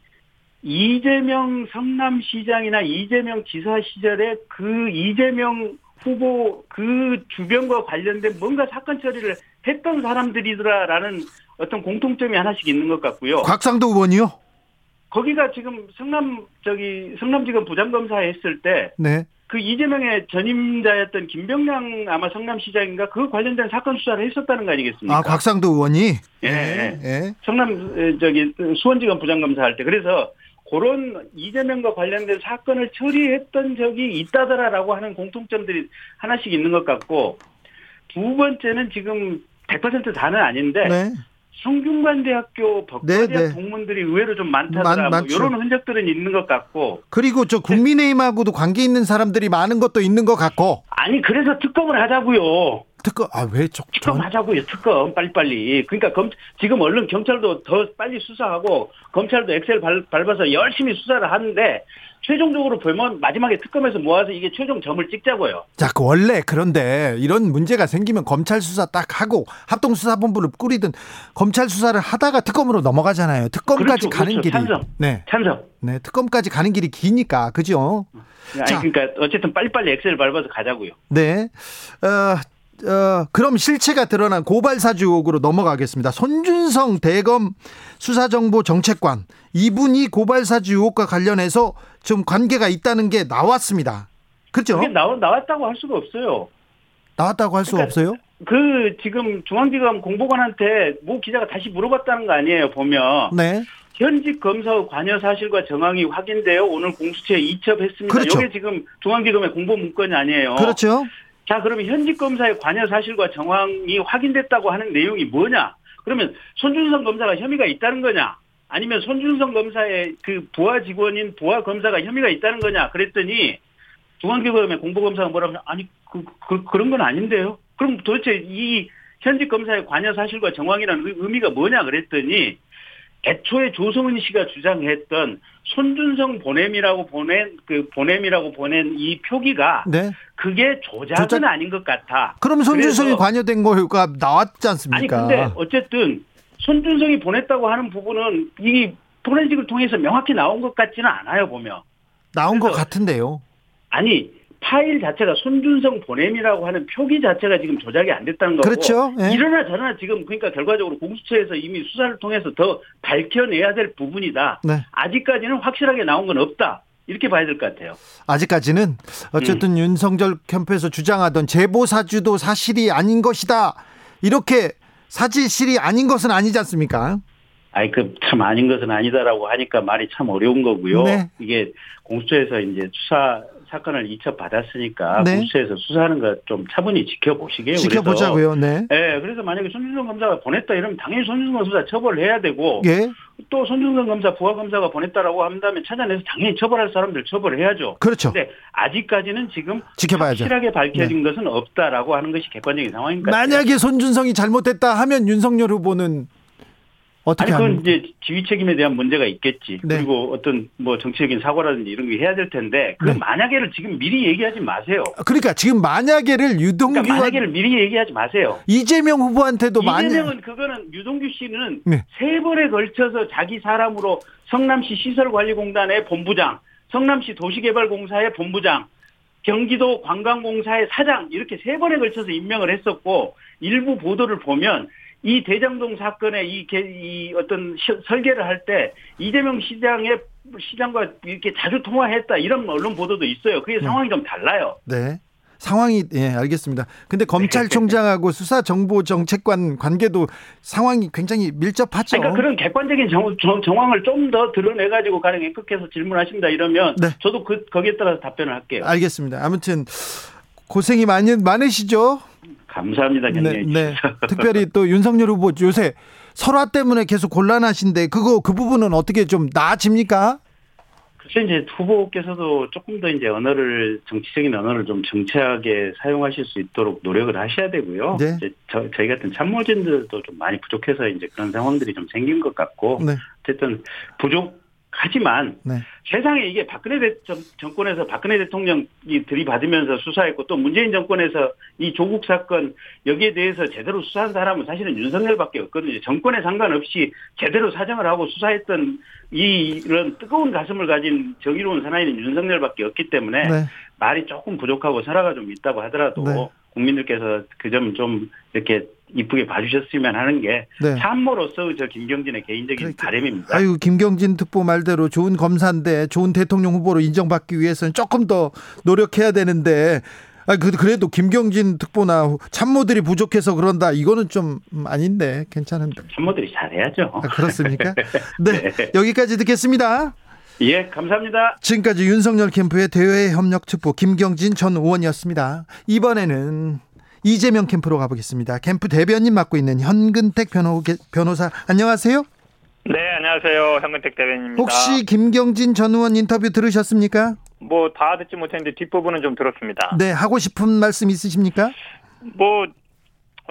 이재명 성남시장이나 이재명 지사 시절에 그 이재명 후보 그 주변과 관련된 뭔가 사건 처리를 했던 사람들이더라라는 어떤 공통점이 하나씩 있는 것 같고요. 곽상도 의원이요. 거기가 지금 성남 저기 성남지검 부장검사 했을 때 네, 그 이재명의 전임자였던 김병량 아마 성남시장인가 그 관련된 사건 수사를 했었다는 거 아니겠습니까? 아 곽상도 의원이. 예, 예, 예. 성남 에, 저기 수원지검 부장검사 할 때 그래서 그런 이재명과 관련된 사건을 처리했던 적이 있다더라라고 하는 공통점들이 하나씩 있는 것 같고 두 번째는 지금 100% 다는 아닌데 네, 성균관 대학교 법과대학 네, 네. 동문들이 의외로 좀 많다더라. 많- 뭐. 이런 흔적들은 있는 것 같고. 그리고 저 국민의힘하고도 관계 있는 사람들이 많은 것도 있는 것 같고 아니 그래서 특검을 하자고요. 특검 아왜 저, 특검 전 하자고요. 특검 빨리빨리. 그러니까 검, 지금 얼른 경찰도 더 빨리 수사하고 검찰도 엑셀 밟, 밟아서 열심히 수사를 하는데 최종적으로 보면 마지막에 특검에서 모아서 이게 최종 점을 찍자고요. 자, 그 원래 그런데 이런 문제가 생기면 검찰 수사 딱 하고 합동 수사본부를 꾸리든 검찰 수사를 하다가 특검으로 넘어가잖아요. 특검까지 그렇죠, 가는 그렇죠. 길이 찬성. 네, 찬성. 네, 특검까지 가는 길이 기니까 그죠? 아니 자. 그러니까 어쨌든 빨리빨리 엑셀 밟아서 가자고요. 네, 어, 어, 그럼 실체가 드러난 고발 사주 의혹으로 넘어가겠습니다. 손준성 대검 수사정보 정책관 이분이 고발 사주 의혹과 관련해서 좀 관계가 있다는 게 나왔습니다. 그렇죠? 그게 나와, 나왔다고 할 수가 없어요. 나왔다고 할수 그러니까 없어요? 그 지금 중앙지검 공보관한테 모 기자가 다시 물어봤다는 거 아니에요 보면 네. 현직 검사의 관여 사실과 정황이 확인되어 오늘 공수처에 이첩했습니다. 그렇죠. 이게 지금 중앙지검의 공보 문건이 아니에요. 그렇죠. 자 그러면 현직 검사의 관여 사실과 정황이 확인됐다고 하는 내용이 뭐냐? 그러면 손준성 검사가 혐의가 있다는 거냐? 아니면 손준성 검사의 그 부하 직원인 부하 검사가 혐의가 있다는 거냐? 그랬더니 중앙지검의 공보검사가 뭐라고 하냐? 아니 그, 그 그런 건 아닌데요. 그럼 도대체 이 현직 검사의 관여 사실과 정황이라는 의- 의미가 뭐냐 그랬더니 애초에 조성은 씨가 주장했던 손준성 보냄이라고 보낸 그 보냄이라고 보낸 이 표기가 네. 그게 조작은 조작- 아닌 것 같아. 그럼 손준성이 그래서- 관여된 거가 나왔지 아니 않습니까? 근데 어쨌든 손준성이 보냈다고 하는 부분은 이 포렌식을 통해서 명확히 나온 것 같지는 않아요 보면. 나온 것 같은데요. 아니 파일 자체가 손준성 보냄이라고 하는 표기 자체가 지금 조작이 안 됐다는 거고. 그렇죠. 예. 이러나 저러나 지금 그러니까 결과적으로 공수처에서 이미 수사를 통해서 더 밝혀내야 될 부분이다. 네. 아직까지는 확실하게 나온 건 없다. 이렇게 봐야 될 것 같아요. 아직까지는 음. 어쨌든 윤석열 캠프에서 주장하던 제보 사주도 사실이 아닌 것이다. 이렇게 사실이 아닌 것은 아니지 않습니까? 아이 그 참 아닌 것은 아니다라고 하니까 말이 참 어려운 거고요. 네. 이게 공수처에서 이제 수사 사건을 이첩 받았으니까 네. 공수처에서 수사하는 거좀 차분히 지켜보시게요. 지켜보자고요. 네. 예, 그래서 만약에 손준성 검사가 보냈다 이러면 당연히 손준성 검사 처벌을 해야 되고 예. 또 손준성 검사 부하 검사가 보냈다라고 한다면 찾아내서 당연히 처벌할 사람들 처벌을 해야죠. 그렇죠. 근데 아직까지는 지금 지켜봐야죠. 네. 확실하게 밝혀진 것은 없다라고 하는 것이 객관적인 것 같아요. 만약에 손준성이 잘못됐다 하면 윤석열 후보는 어떻게 아니 그건? 이제 지휘 책임에 대한 문제가 있겠지. 네. 그리고 어떤 뭐 정치적인 사고라든지 이런 게 해야 될 텐데 그 네. 만약에를 지금 미리 얘기하지 마세요. 그러니까 지금 만약에를 유동규와 그러니까 만약에를 미리 얘기하지 마세요. 이재명 후보한테도 만약 이재명은 그거는 유동규 씨는 네. 세 번에 걸쳐서 자기 사람으로 성남시 시설관리공단의 본부장, 성남시 도시개발공사의 본부장, 경기도 관광공사의 사장 이렇게 세 번에 걸쳐서 임명을 했었고 일부 보도를 보면 이 대장동 사건의 이, 개- 이 어떤 시- 설계를 할 때 이재명 시장의 시장과 이렇게 자주 통화했다 이런 언론 보도도 있어요. 그게 상황이 좀 달라요. 네. 상황이 예 알겠습니다. 근데 검찰총장하고 수사 정보 정책관 관계도 상황이 굉장히 밀접하죠. 그러니까 그런 객관적인 정, 정, 황을 좀 더 드러내 가지고 가령严苛해서 질문하신다 이러면 네. 저도 그 거기에 따라서 답변을 할게요. 알겠습니다. 아무튼 고생이 많이 많으시죠. 감사합니다, 네, 네. 특별히 또 윤석열 후보 요새 설화 때문에 계속 곤란하신데 그거 그 부분은 어떻게 좀 나아집니까? 글쎄 이제 후보께서도 조금 더 이제 언어를 정치적인 언어를 좀 정치하게 사용하실 수 있도록 노력을 하셔야 되고요. 네. 이제 저, 저희 같은 참모진들도 좀 많이 부족해서 이제 그런 상황들이 좀 생긴 것 같고 네. 어쨌든 부족 하지만 네. 세상에 이게 박근혜 대, 정, 정권에서 박근혜 대통령이 들이받으면서 수사했고 또 문재인 정권에서 이 조국 사건 여기에 대해서 제대로 수사한 사람은 사실은 윤석열밖에 없거든요. 정권에 상관없이 제대로 사정을 하고 수사했던 이 이런 뜨거운 가슴을 가진 정의로운 사나이는 윤석열밖에 없기 때문에 네. 말이 조금 부족하고 설화가 좀 있다고 하더라도 네. 국민들께서 그 점 좀 이렇게 이쁘게 봐주셨으면 하는 게 네. 참모로서 저 김경진의 개인적인 그러니까. 바람입니다. 아유 김경진 특보 말대로 좋은 검사인데 좋은 대통령 후보로 인정받기 위해서는 조금 더 노력해야 되는데 아 그- 그래도 김경진 특보나 참모들이 부족해서 그런다 이거는 좀 음, 아닌데 괜찮은데 참모들이 잘해야죠. 아, 그렇습니까? 네 여기까지 듣겠습니다. 예, 감사합니다. 지금까지 윤석열 캠프의 대외협력 특보 김경진 전 의원이었습니다. 이번에는 이재명 캠프로 가보겠습니다. 캠프 대변인 맡고 있는 현근택 변호, 변호사 안녕하세요. 네, 안녕하세요. 현근택 대변인입니다. 혹시 김경진 전 의원 인터뷰 들으셨습니까? 뭐 다 듣지 못했는데 뒷부분은 좀 들었습니다. 네, 하고 싶은 말씀 있으십니까? 뭐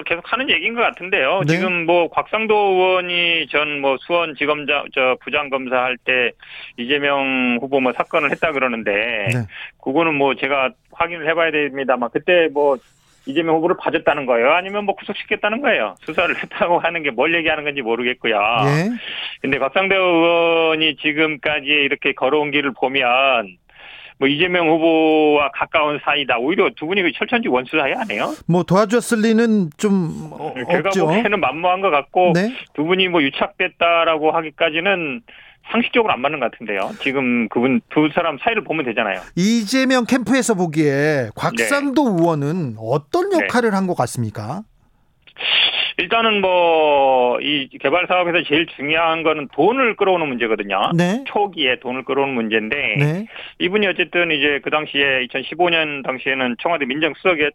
계속 하는 얘기인 것 같은데요. 네. 지금 뭐 곽상도 의원이 전 뭐 수원 지검장 저 부장 검사 할 때 이재명 후보 뭐 사건을 했다 그러는데 네. 그거는 뭐 제가 확인을 해봐야 됩니다만 그때 뭐 이재명 후보를 봐줬다는 거예요? 아니면 뭐 구속시켰다는 거예요? 수사를 했다고 하는 게 뭘 얘기하는 건지 모르겠고요. 예. 근데 곽상도 의원이 지금까지 이렇게 걸어온 길을 보면 뭐 이재명 후보와 가까운 사이다. 오히려 두 분이 그 철천지 원수 사이 아니에요? 뭐 도와줬을 리는 좀 어, 제가 없죠. 보기에는 만무한 것 같고 네. 두 분이 뭐 유착됐다라고 하기까지는 상식적으로 안 맞는 것 같은데요. 지금 그분 두 사람 사이를 보면 되잖아요. 이재명 캠프에서 보기에 곽상도 의원은 어떤 네. 역할을 한것 같습니까? 일단은 뭐 이 개발 사업에서 제일 중요한 거는 돈을 끌어오는 문제거든요. 네. 초기에 돈을 끌어오는 문제인데 네. 이분이 어쨌든 이제 그 당시에 2015년 당시에는 청와대 민정수석에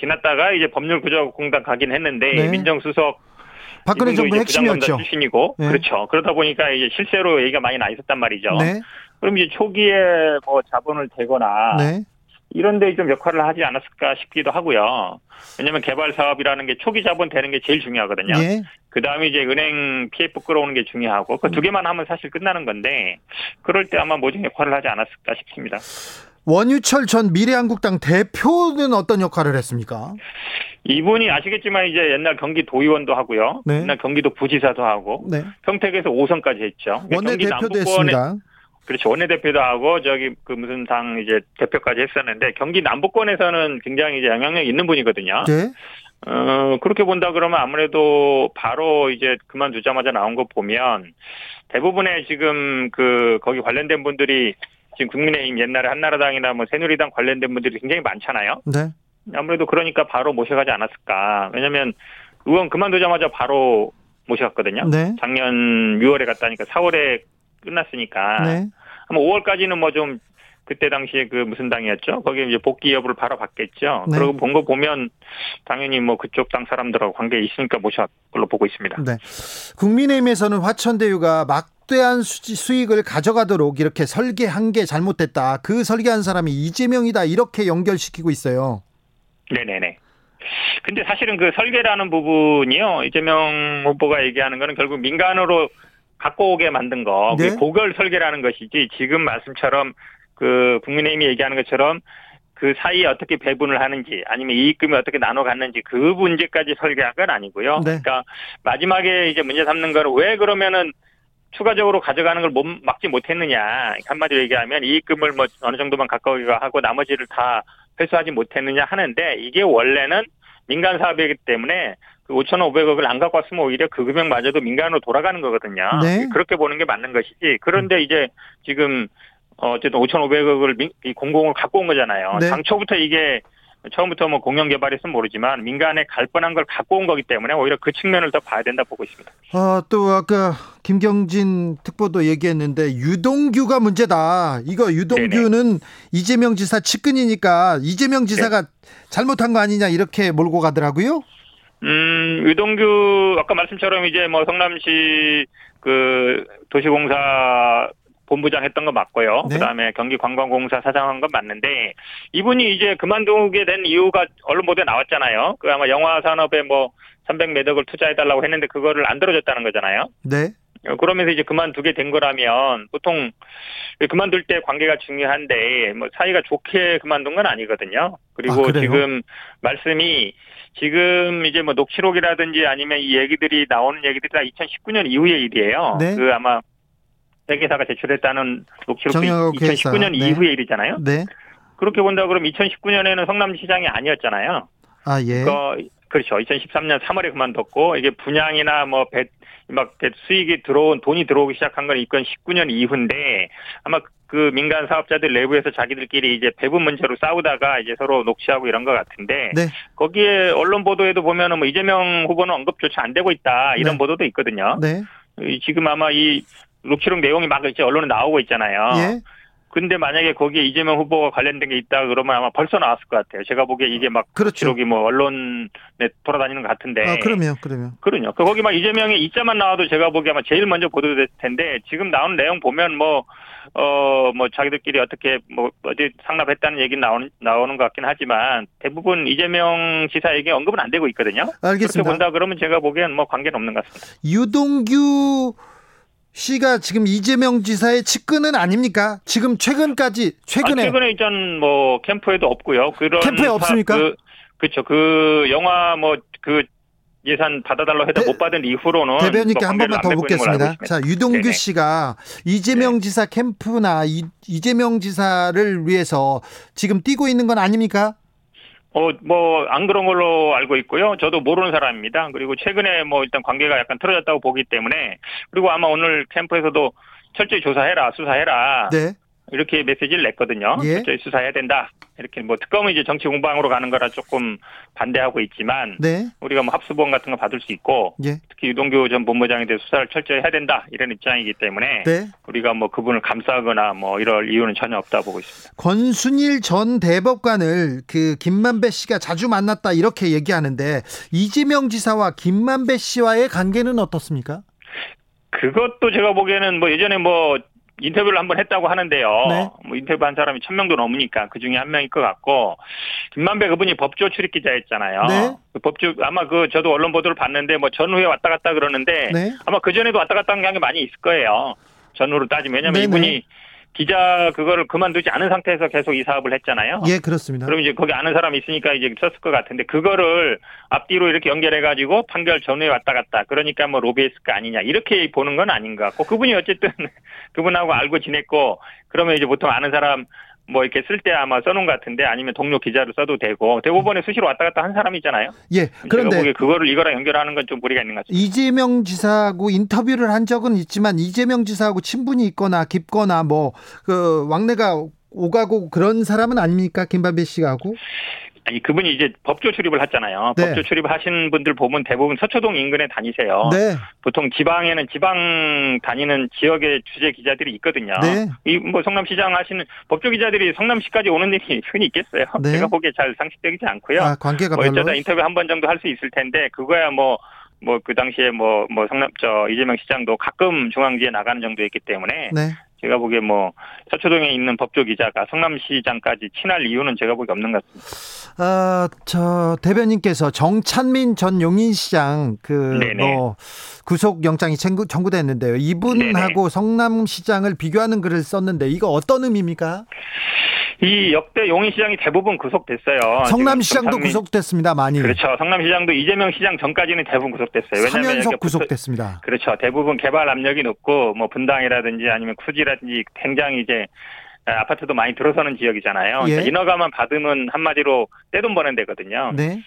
지났다가 이제 법률구조공단 가긴 했는데 네. 민정수석 박근혜 정부 핵심이었죠. 출신이고 네. 그렇죠. 그러다 보니까 이제 실제로 얘기가 많이 나 있었단 말이죠. 네. 그럼 이제 초기에 뭐 자본을 대거나 네. 이런 데 좀 역할을 하지 않았을까 싶기도 하고요. 왜냐하면 개발 사업이라는 게 초기 자본 되는 게 제일 중요하거든요. 예. 그 다음에 이제 은행 PF 끌어오는 게 중요하고 그 두 개만 하면 사실 끝나는 건데 그럴 때 아마 모종 역할을 하지 않았을까 싶습니다. 원유철 전 미래한국당 대표는 어떤 역할을 했습니까? 이분이 아시겠지만 이제 옛날 경기 도의원도 하고요. 네. 옛날 경기도 부지사도 하고 네. 평택에서 5선까지 했죠. 그러니까 경기 원내대표도 했습니다. 그렇죠. 원내대표도 하고 저기 그 무슨 당 이제 대표까지 했었는데 경기 남부권에서는 굉장히 이제 영향력 있는 분이거든요. 네. 어, 그렇게 본다 그러면 아무래도 바로 이제 그만두자마자 나온 거 보면 대부분의 지금 그 거기 관련된 분들이 지금 국민의힘 옛날에 한나라당이나 뭐 새누리당 관련된 분들이 굉장히 많잖아요. 네. 아무래도 그러니까 바로 모셔가지 않았을까. 왜냐면 의원 그만두자마자 바로 모셔갔거든요. 네. 작년 6월에 갔다니까 4월에 끝났으니까 네. 아마 5월까지는 뭐 좀 그때 당시에 그 무슨 당이었죠? 거기에 이제 복귀 여부를 바로 받겠죠. 네. 그러고 본 거 보면 당연히 뭐 그쪽 당 사람들하고 관계 있으니까 모셔 걸로 보고 있습니다. 네. 국민의힘에서는 화천대유가 막대한 수- 수익을 가져가도록 이렇게 설계한 게 잘못됐다. 그 설계한 사람이 이재명이다. 이렇게 연결시키고 있어요. 네네네. 근데 사실은 그 설계라는 부분이요. 이재명 후보가 얘기하는 거는 결국 민간으로 갖고 오게 만든 거. 네. 고걸 설계라는 것이지 지금 말씀처럼 그 국민의힘이 얘기하는 것처럼 그 사이에 어떻게 배분을 하는지 아니면 이익금이 어떻게 나눠 갔는지 그 문제까지 설계한 건 아니고요. 네. 그러니까 마지막에 이제 문제 삼는 거는 왜 그러면은 추가적으로 가져가는 걸 못, 막지 못했느냐. 한마디로 얘기하면 이익금을 뭐 어느 정도만 가까이 하고 나머지를 다 회수하지 못했느냐 하는데 이게 원래는 민간 사업이기 때문에 그 5,500억을 안 갖고 왔으면 오히려 그 금액마저도 민간으로 돌아가는 거거든요. 네. 그렇게 보는 게 맞는 것이지. 그런데 이제 지금 어, 어쨌든 5,500억을 공공을 갖고 온 거잖아요. 네. 당초부터 이게 처음부터 뭐 공영 개발했으면 모르지만 민간에 갈 뻔한 걸 갖고 온 거기 때문에 오히려 그 측면을 더 봐야 된다 보고 있습니다. 아, 또 아까 김경진 특보도 얘기했는데 유동규가 문제다. 이거 유동규는 이재명 지사 측근이니까 이재명 지사가 잘못한 거 아니냐 이렇게 몰고 가더라고요. 음, 유동규 아까 말씀처럼 이제 뭐 성남시 그 도시공사 본부장 했던 거 맞고요. 네. 그다음에 경기관광공사 사장한 건 맞는데 이분이 이제 그만두게 된 이유가 언론 보도에 나왔잖아요. 그 아마 영화 산업에 뭐 300몇 억을 투자해 달라고 했는데 그거를 안 들어줬다는 거잖아요. 네. 어, 그러면서 이제 그만두게 된 거라면 보통 그만둘 때 관계가 중요한데 뭐 사이가 좋게 그만둔 건 아니거든요. 그리고 아? 지금 말씀이 지금 이제 뭐 녹취록이라든지 아니면 이 얘기들이 나오는 얘기들이 다 2019년 이후의 일이에요. 네. 그 아마 회계사가 제출했다는 회사. 2019년 네. 이후의 일이잖아요. 네. 그렇게 본다 그러면 2019년에는 성남시장이 아니었잖아요. 아, 예. 그 그렇죠. 2013년 3월에 그만뒀고 이게 분양이나 뭐배막 수익이 들어온 돈이 들어오기 시작한 건 2019년 이후인데 아마 그 민간 사업자들 내부에서 자기들끼리 이제 배분 문제로 싸우다가 이제 서로 녹취하고 이런 것 같은데 네. 거기에 언론 보도에도 보면은 뭐 이재명 후보는 언급조차 안 되고 있다 이런 네. 보도도 있거든요. 네. 이 지금 아마 이 녹취록 내용이 막 이제 언론에 나오고 있잖아요. 예. 근데 만약에 거기에 이재명 후보가 관련된 게 있다 그러면 아마 벌써 나왔을 것 같아요. 제가 보기에 이게 막 그렇죠. 기록이 뭐 언론에 돌아다니는 것 같은데. 아, 그러면 그러면 그럼요. 그 거기 막 이재명의 이자만 나와도 제가 보기에 아마 제일 먼저 보도됐을 텐데 지금 나오는 내용 보면 뭐 어, 뭐, 자기들끼리 어떻게, 뭐, 어디 상납했다는 얘기 나오는, 나오는 것 같긴 하지만, 대부분 이재명 지사에게 언급은 안 되고 있거든요. 그렇게 알겠습니다. 본다 그러면 제가 보기엔 뭐 관계는 없는 것 같습니다. 유동규 씨가 지금 이재명 지사의 측근은 아닙니까? 지금 최근까지 최근에 아, 최근에 있던 뭐 캠프에도 없고요. 그런 캠프에 사- 없습니까? 그, 그렇죠. 그 영화 뭐 그 예산 받아달라고 해서 대- 못 받은 이후로는 대변인께 뭐한 번만 더 묻겠습니다. 자, 유동규 네네. 씨가 이재명 지사 캠프나 이, 이재명 지사를 위해서 지금 뛰고 있는 건 아닙니까? 어, 뭐, 안 그런 걸로 알고 있고요. 저도 모르는 사람입니다. 그리고 최근에 뭐 일단 관계가 약간 틀어졌다고 보기 때문에, 그리고 아마 오늘 캠프에서도 철저히 조사해라, 수사해라. 네. 이렇게 메시지를 냈거든요. 예. 철저히 수사해야 된다. 이렇게 뭐 특검은 이제 정치 공방으로 가는 거라 조금 반대하고 있지만, 네. 우리가 뭐 합수본 같은 거 받을 수 있고, 예. 특히 유동규 전 본부장에 대해 수사를 철저히 해야 된다. 이런 입장이기 때문에, 네. 우리가 뭐 그분을 감싸거나 뭐 이럴 이유는 전혀 없다 보고 있습니다. 권순일 전 대법관을 그 김만배 씨가 자주 만났다 이렇게 얘기하는데 이재명 지사와 김만배 씨와의 관계는 어떻습니까? 그것도 제가 보기에는 뭐 예전에 뭐 인터뷰를 한번 했다고 하는데요. 네. 뭐 인터뷰 한 사람이 천 명도 넘으니까 그 중에 한 명일 것 같고 김만배 그분이 법조 출입 기자였잖아요. 네. 그 법조 아마 그 저도 언론 보도를 봤는데 뭐 전후에 왔다 갔다 그러는데 네. 아마 그 전에도 왔다 갔다 한 게 많이 있을 거예요. 전후로 따지면 왜냐면 네네. 이분이 기자 그거를 그만두지 않은 상태에서 계속 이 사업을 했잖아요. 예, 그렇습니다. 그럼 이제 거기 아는 사람이 있으니까 이제 썼을 것 같은데 그거를 앞뒤로 이렇게 연결해 가지고 판결 전후에 왔다 갔다 그러니까 뭐 로비했을 거 아니냐 이렇게 보는 건 아닌 것 같고 그분이 어쨌든 그분하고 알고 지냈고 그러면 이제 보통 아는 사람 뭐 이렇게 쓸 때 아마 써놓은 것 같은데 아니면 동료 기자로 써도 되고 대법원에 수시로 왔다 갔다 한 사람이잖아요. 예. 그런데 그거를 이거랑 연결하는 건 좀 무리가 있는 것 같습니다. 이재명 지사하고 인터뷰를 한 적은 있지만 이재명 지사하고 친분이 있거나 깊거나 뭐 그 왕래가 오가고 그런 사람은 아닙니까? 김만배 씨가 하고? 아니 그분이 이제 법조 출입을 했잖아요. 네. 법조 출입을 하신 분들 보면 대부분 서초동 인근에 다니세요. 네. 보통 지방에는 지방 다니는 지역의 주재 기자들이 있거든요. 네. 이뭐 성남시장 하시는 법조 기자들이 성남시까지 오는 일이 흔히 있겠어요. 네. 제가 보기에 잘 상식적이지 않고요. 아, 관계가 뭐 별로. 어쩌다 인터뷰 한 번 정도 할 수 있을 텐데 그거야 뭐 뭐그 당시에 뭐 뭐 성남 저 이재명 시장도 가끔 중앙지에 나가는 정도였기 때문에 네. 제가 보기에 뭐 서초동에 있는 법조 기자가 성남시장까지 친할 이유는 제가 보기에 없는 것 같습니다. 아, 저 대변인께서 정찬민 전 용인시장 그 네네. 뭐 구속 영장이 청구, 청구됐는데요. 이분하고 성남시장을 비교하는 글을 썼는데 이거 어떤 의미입니까? 이 역대 용인시장이 대부분 구속됐어요. 성남시장도 정상민- 구속됐습니다. 많이. 그렇죠. 성남시장도 이재명 시장 전까지는 대부분 구속됐어요. 왜냐하면 사면석 이렇게 붙어- 구속됐습니다. 그렇죠. 대부분 개발 압력이 높고 뭐 분당이라든지 아니면 쿠지라든지 굉장히 이제 아파트도 많이 들어서는 지역이잖아요. 예. 그러니까 인허가만 받으면 한마디로 떼돈 버는 데거든요. 네.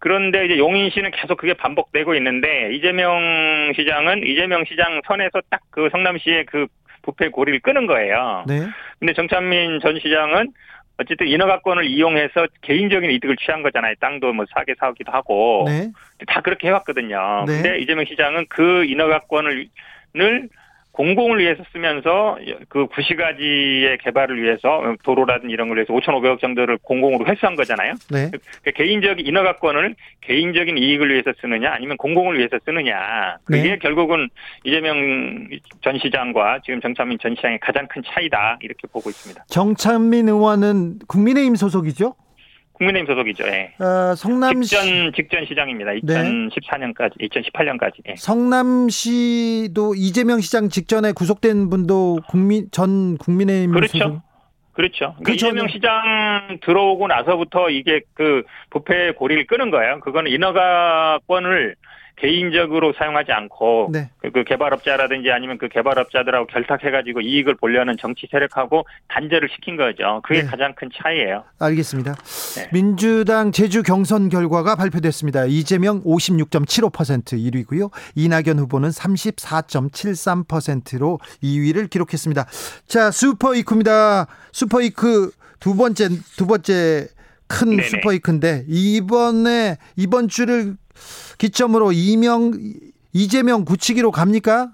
그런데 이제 용인시는 계속 그게 반복되고 있는데 이재명 시장은 이재명 시장 선에서 딱 그 성남시의 그 부패 고리를 끄는 거예요. 네. 근데 정찬민 전 시장은 어쨌든 인허가권을 이용해서 개인적인 이득을 취한 거잖아요. 땅도 뭐 사게 사기도 하고 네. 다 그렇게 해왔거든요. 네. 근데 이재명 시장은 그 인허가권을 을 공공을 위해서 쓰면서 그 구시가지의 개발을 위해서 도로라든지 이런 걸 위해서 5,500억 정도를 공공으로 회수한 거잖아요. 네. 그 개인적 인허가권을 개인적인 이익을 위해서 쓰느냐 아니면 공공을 위해서 쓰느냐 그게 네. 결국은 이재명 전 시장과 지금 정찬민 전 시장의 가장 큰 차이다 이렇게 보고 있습니다. 정찬민 의원은 국민의힘 소속이죠? 국민의힘 소속이죠. 예. 어, 성남시 직전 직전 시장입니다. 네. 2014년까지 2018년까지. 예. 성남시도 이재명 시장 직전에 구속된 분도 국민 전 국민의힘 그렇죠. 소속. 그렇죠. 그러니까 그렇죠. 이재명 시장 들어오고 나서부터 이게 그 부패 고리를 끄는 거예요. 그거는 인허가권을 개인적으로 사용하지 않고 네. 그, 그 개발업자라든지 아니면 그 개발업자들하고 결탁해가지고 이익을 보려는 정치 세력하고 단절을 시킨 거죠. 그게 네. 가장 큰 차이예요. 알겠습니다. 네. 민주당 제주 경선 결과가 발표됐습니다. 이재명 56.75% 1위고요. 이낙연 후보는 34.73%로 2위를 기록했습니다. 자, 슈퍼이크입니다. 슈퍼이크 두 번째 두 번째 큰 네네. 슈퍼이크인데 이번에 이번 주를 기점으로 이명 이재명 굳히기로 갑니까?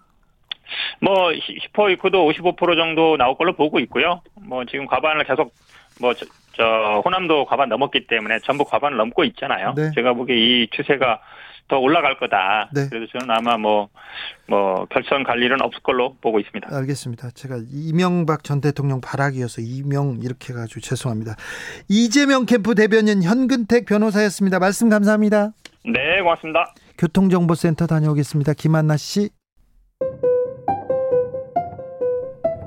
뭐10% 이후도 55% 정도 나올 걸로 보고 있고요. 뭐 지금 과반을 계속 뭐 저, 저 호남도 과반 넘었기 때문에 전부 과반을 넘고 있잖아요. 네. 제가 보기에 이 추세가 더 올라갈 거다. 네. 그래서 저는 아마 뭐, 뭐, 결선 갈 일은 없을 걸로 보고 있습니다. 알겠습니다. 제가 이명박 전 대통령 발악이어서 이명 이렇게 해가지고 죄송합니다. 이재명 캠프 대변인 현근택 변호사였습니다. 말씀 감사합니다. 네, 고맙습니다. 교통정보센터 다녀오겠습니다. 김한나 씨.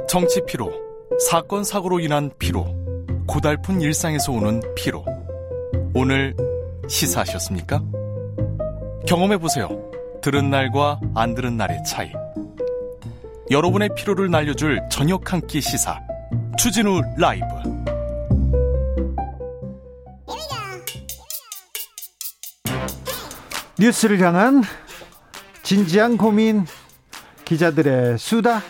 정치 피로, 사건 사고로 인한 피로, 고달픈 일상에서 오는 피로. 오늘 시사하셨습니까? 경험해 보세요. 들은 날과 안 들은 날의 차이. 여러분의 피로를 날려줄 저녁 한 끼 시사. 추진우 라이브. 뉴스를 향한 진지한 고민 기자들의 수다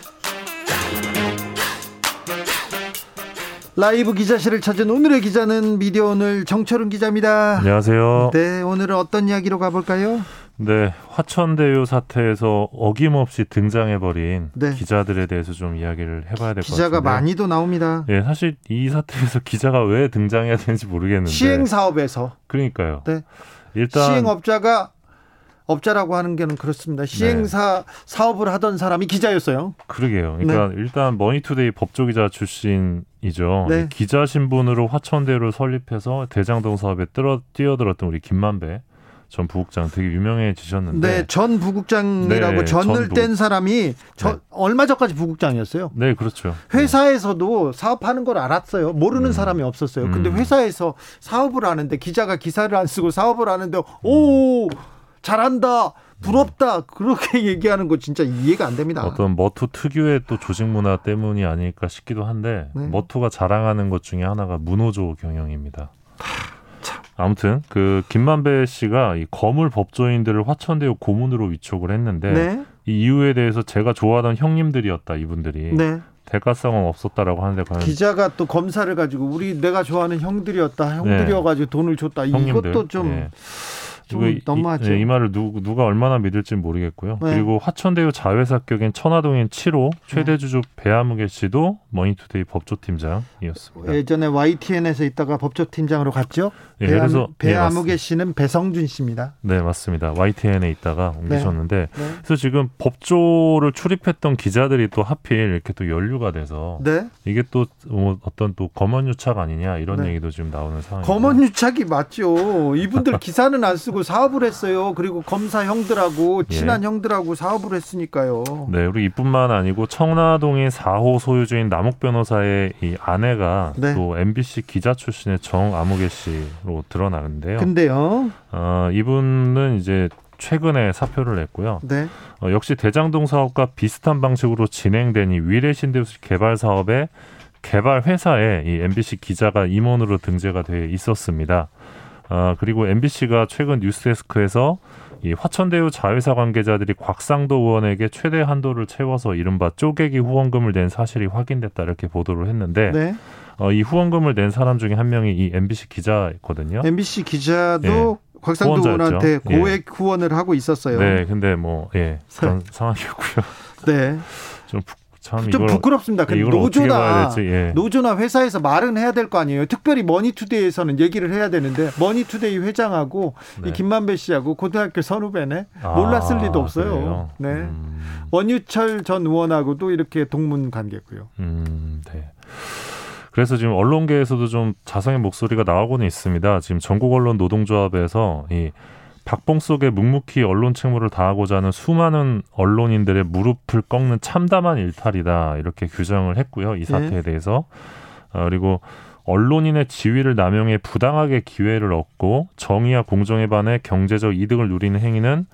라이브 기자실을 찾은 오늘의 기자는 미디어 오늘 정철은 기자입니다. 안녕하세요. 네, 오늘은 어떤 이야기로 가볼까요? 네, 화천대유 사태에서 어김없이 등장해버린 네. 기자들에 대해서 좀 이야기를 해봐야 될 것 같은데. 기자가 많이도 나옵니다. 예, 사실 이 사태에서 기자가 왜 등장해야 되는지 모르겠는데. 시행 사업에서 그러니까요. 네. 일단 시행업자가 업자라고 하는 게는 그렇습니다. 시행사 사업을 하던 사람이 기자였어요. 그러게요. 그러니까 일단 머니투데이 법조기자 출신이죠. 네. 이 기자 신분으로 화천대유를 설립해서 대장동 사업에 뛰어, 뛰어들었던 우리 김만배 전 부국장 되게 유명해지셨는데. 네, 전 부국장이라고 네, 전을 전뗀 사람이 저- 네. 얼마 전까지 부국장이었어요. 네, 그렇죠. 회사에서도 사업하는 걸 알았어요. 모르는 음. 사람이 없었어요. 근데 음. 회사에서 사업을 하는데 기자가 기사를 안 쓰고 사업을 하는데 오 잘한다 부럽다 그렇게 얘기하는 거 진짜 이해가 안 됩니다. 어떤 머투 특유의 또 조직 문화 때문이 아닐까 싶기도 한데 네. 머투가 자랑하는 것 중에 하나가 문호조 경영입니다. 아무튼 그 김만배 씨가 이 거물 법조인들을 화천대유 고문으로 위촉을 했는데 네, 이 이유에 대해서 제가 좋아하던 형님들이었다 이분들이 네. 대가성은 없었다라고 하는데 과연 기자가 또 검사를 가지고 우리 내가 좋아하는 형들이었다 형들이어가지고 돈을 줬다 네. 형님들 이것도 좀 예. 좀 이- 너무하죠. 이, 이 말을 누, 누가 얼마나 믿을지 모르겠고요. 네. 그리고 화천대유 자회사격인 천화동인 7호 최대 주주 배아무개 씨도 머니투데이 법조팀장이었습니다. 예전에 YTN에서 있다가 법조팀장으로 갔죠. 예, 배아, 그래서 예, 배아무개 맞습니다. 씨는 배성준 씨입니다. 네 맞습니다. YTN에 있다가 옮기셨는데 네. 그래서 지금 법조를 출입했던 기자들이 또 하필 이렇게 또 연루가 돼서 네. 이게 또뭐 어떤 또 검언유착 아니냐 이런 네. 얘기도 지금 나오는 상황입니다. 검언유착이 맞죠. 이분들 기사는 안 쓰고 사업을 했어요. 그리고 검사 형들하고 친한 형들하고 사업을 했으니까요. 네, 그리고 이뿐만 아니고 청라동인 4호 소유주인 남욱 변호사의 이 아내가 네. 또 MBC 기자 출신의 정아무개 씨로 드러나는데요. 근데요. 어, 이분은 이제 최근에 사표를 냈고요. 네. 어, 역시 대장동 사업과 비슷한 방식으로 진행된 이 위례신도시 개발 사업의 개발 회사에 이 MBC 기자가 임원으로 등재가 돼 있었습니다. 아, 그리고 MBC가 최근 뉴스데스크에서 이 화천대유 자회사 관계자들이 곽상도 의원에게 최대 한도를 채워서 이른바 쪼개기 후원금을 낸 사실이 확인됐다 이렇게 보도를 했는데 네. 어, 이 후원금을 낸 사람 중에 한 명이 이 MBC 기자거든요. MBC 기자도 곽상도 예. 후원자였죠. 의원한테 예. 고액 후원을 하고 있었어요. 네, 근데 뭐 예, 그런 상황이었고요. 네. 좀 참 좀 부끄럽습니다. 근데 노조나 예. 노조나 회사에서 말은 해야 될 거 아니에요. 특별히 머니투데이에서는 얘기를 해야 되는데 머니투데이 회장하고 네. 이 김만배 씨하고 고등학교 선후배네 아, 몰랐을 리도 없어요. 그래요? 네. 음, 원유철 전 의원하고도 이렇게 동문 관계고요. 음, 네. 그래서 지금 언론계에서도 좀 자성의 목소리가 나오고는 있습니다. 지금 전국 언론 노동조합에서 이 박봉 속에 묵묵히 언론 책무를 다하고자 하는 수많은 언론인들의 무릎을 꺾는 참담한 일탈이다 이렇게 규정을 했고요. 이 사태에 대해서 어, 그리고 언론인의 지위를 남용해 부당하게 기회를 얻고 정의와 공정에 반해 경제적 이득을 누리는 행위는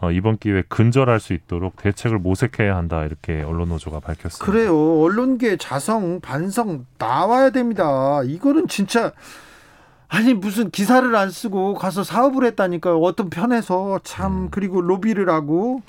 어, 이번 기회에 근절할 수 있도록 대책을 모색해야 한다 이렇게 언론 노조가 밝혔습니다. 그래요. 언론계 자성 반성 나와야 됩니다. 이거는 진짜 아니 무슨 기사를 안 쓰고 가서 사업을 했다니까요. 어떤 편에서 참 음. 그리고 로비를 하고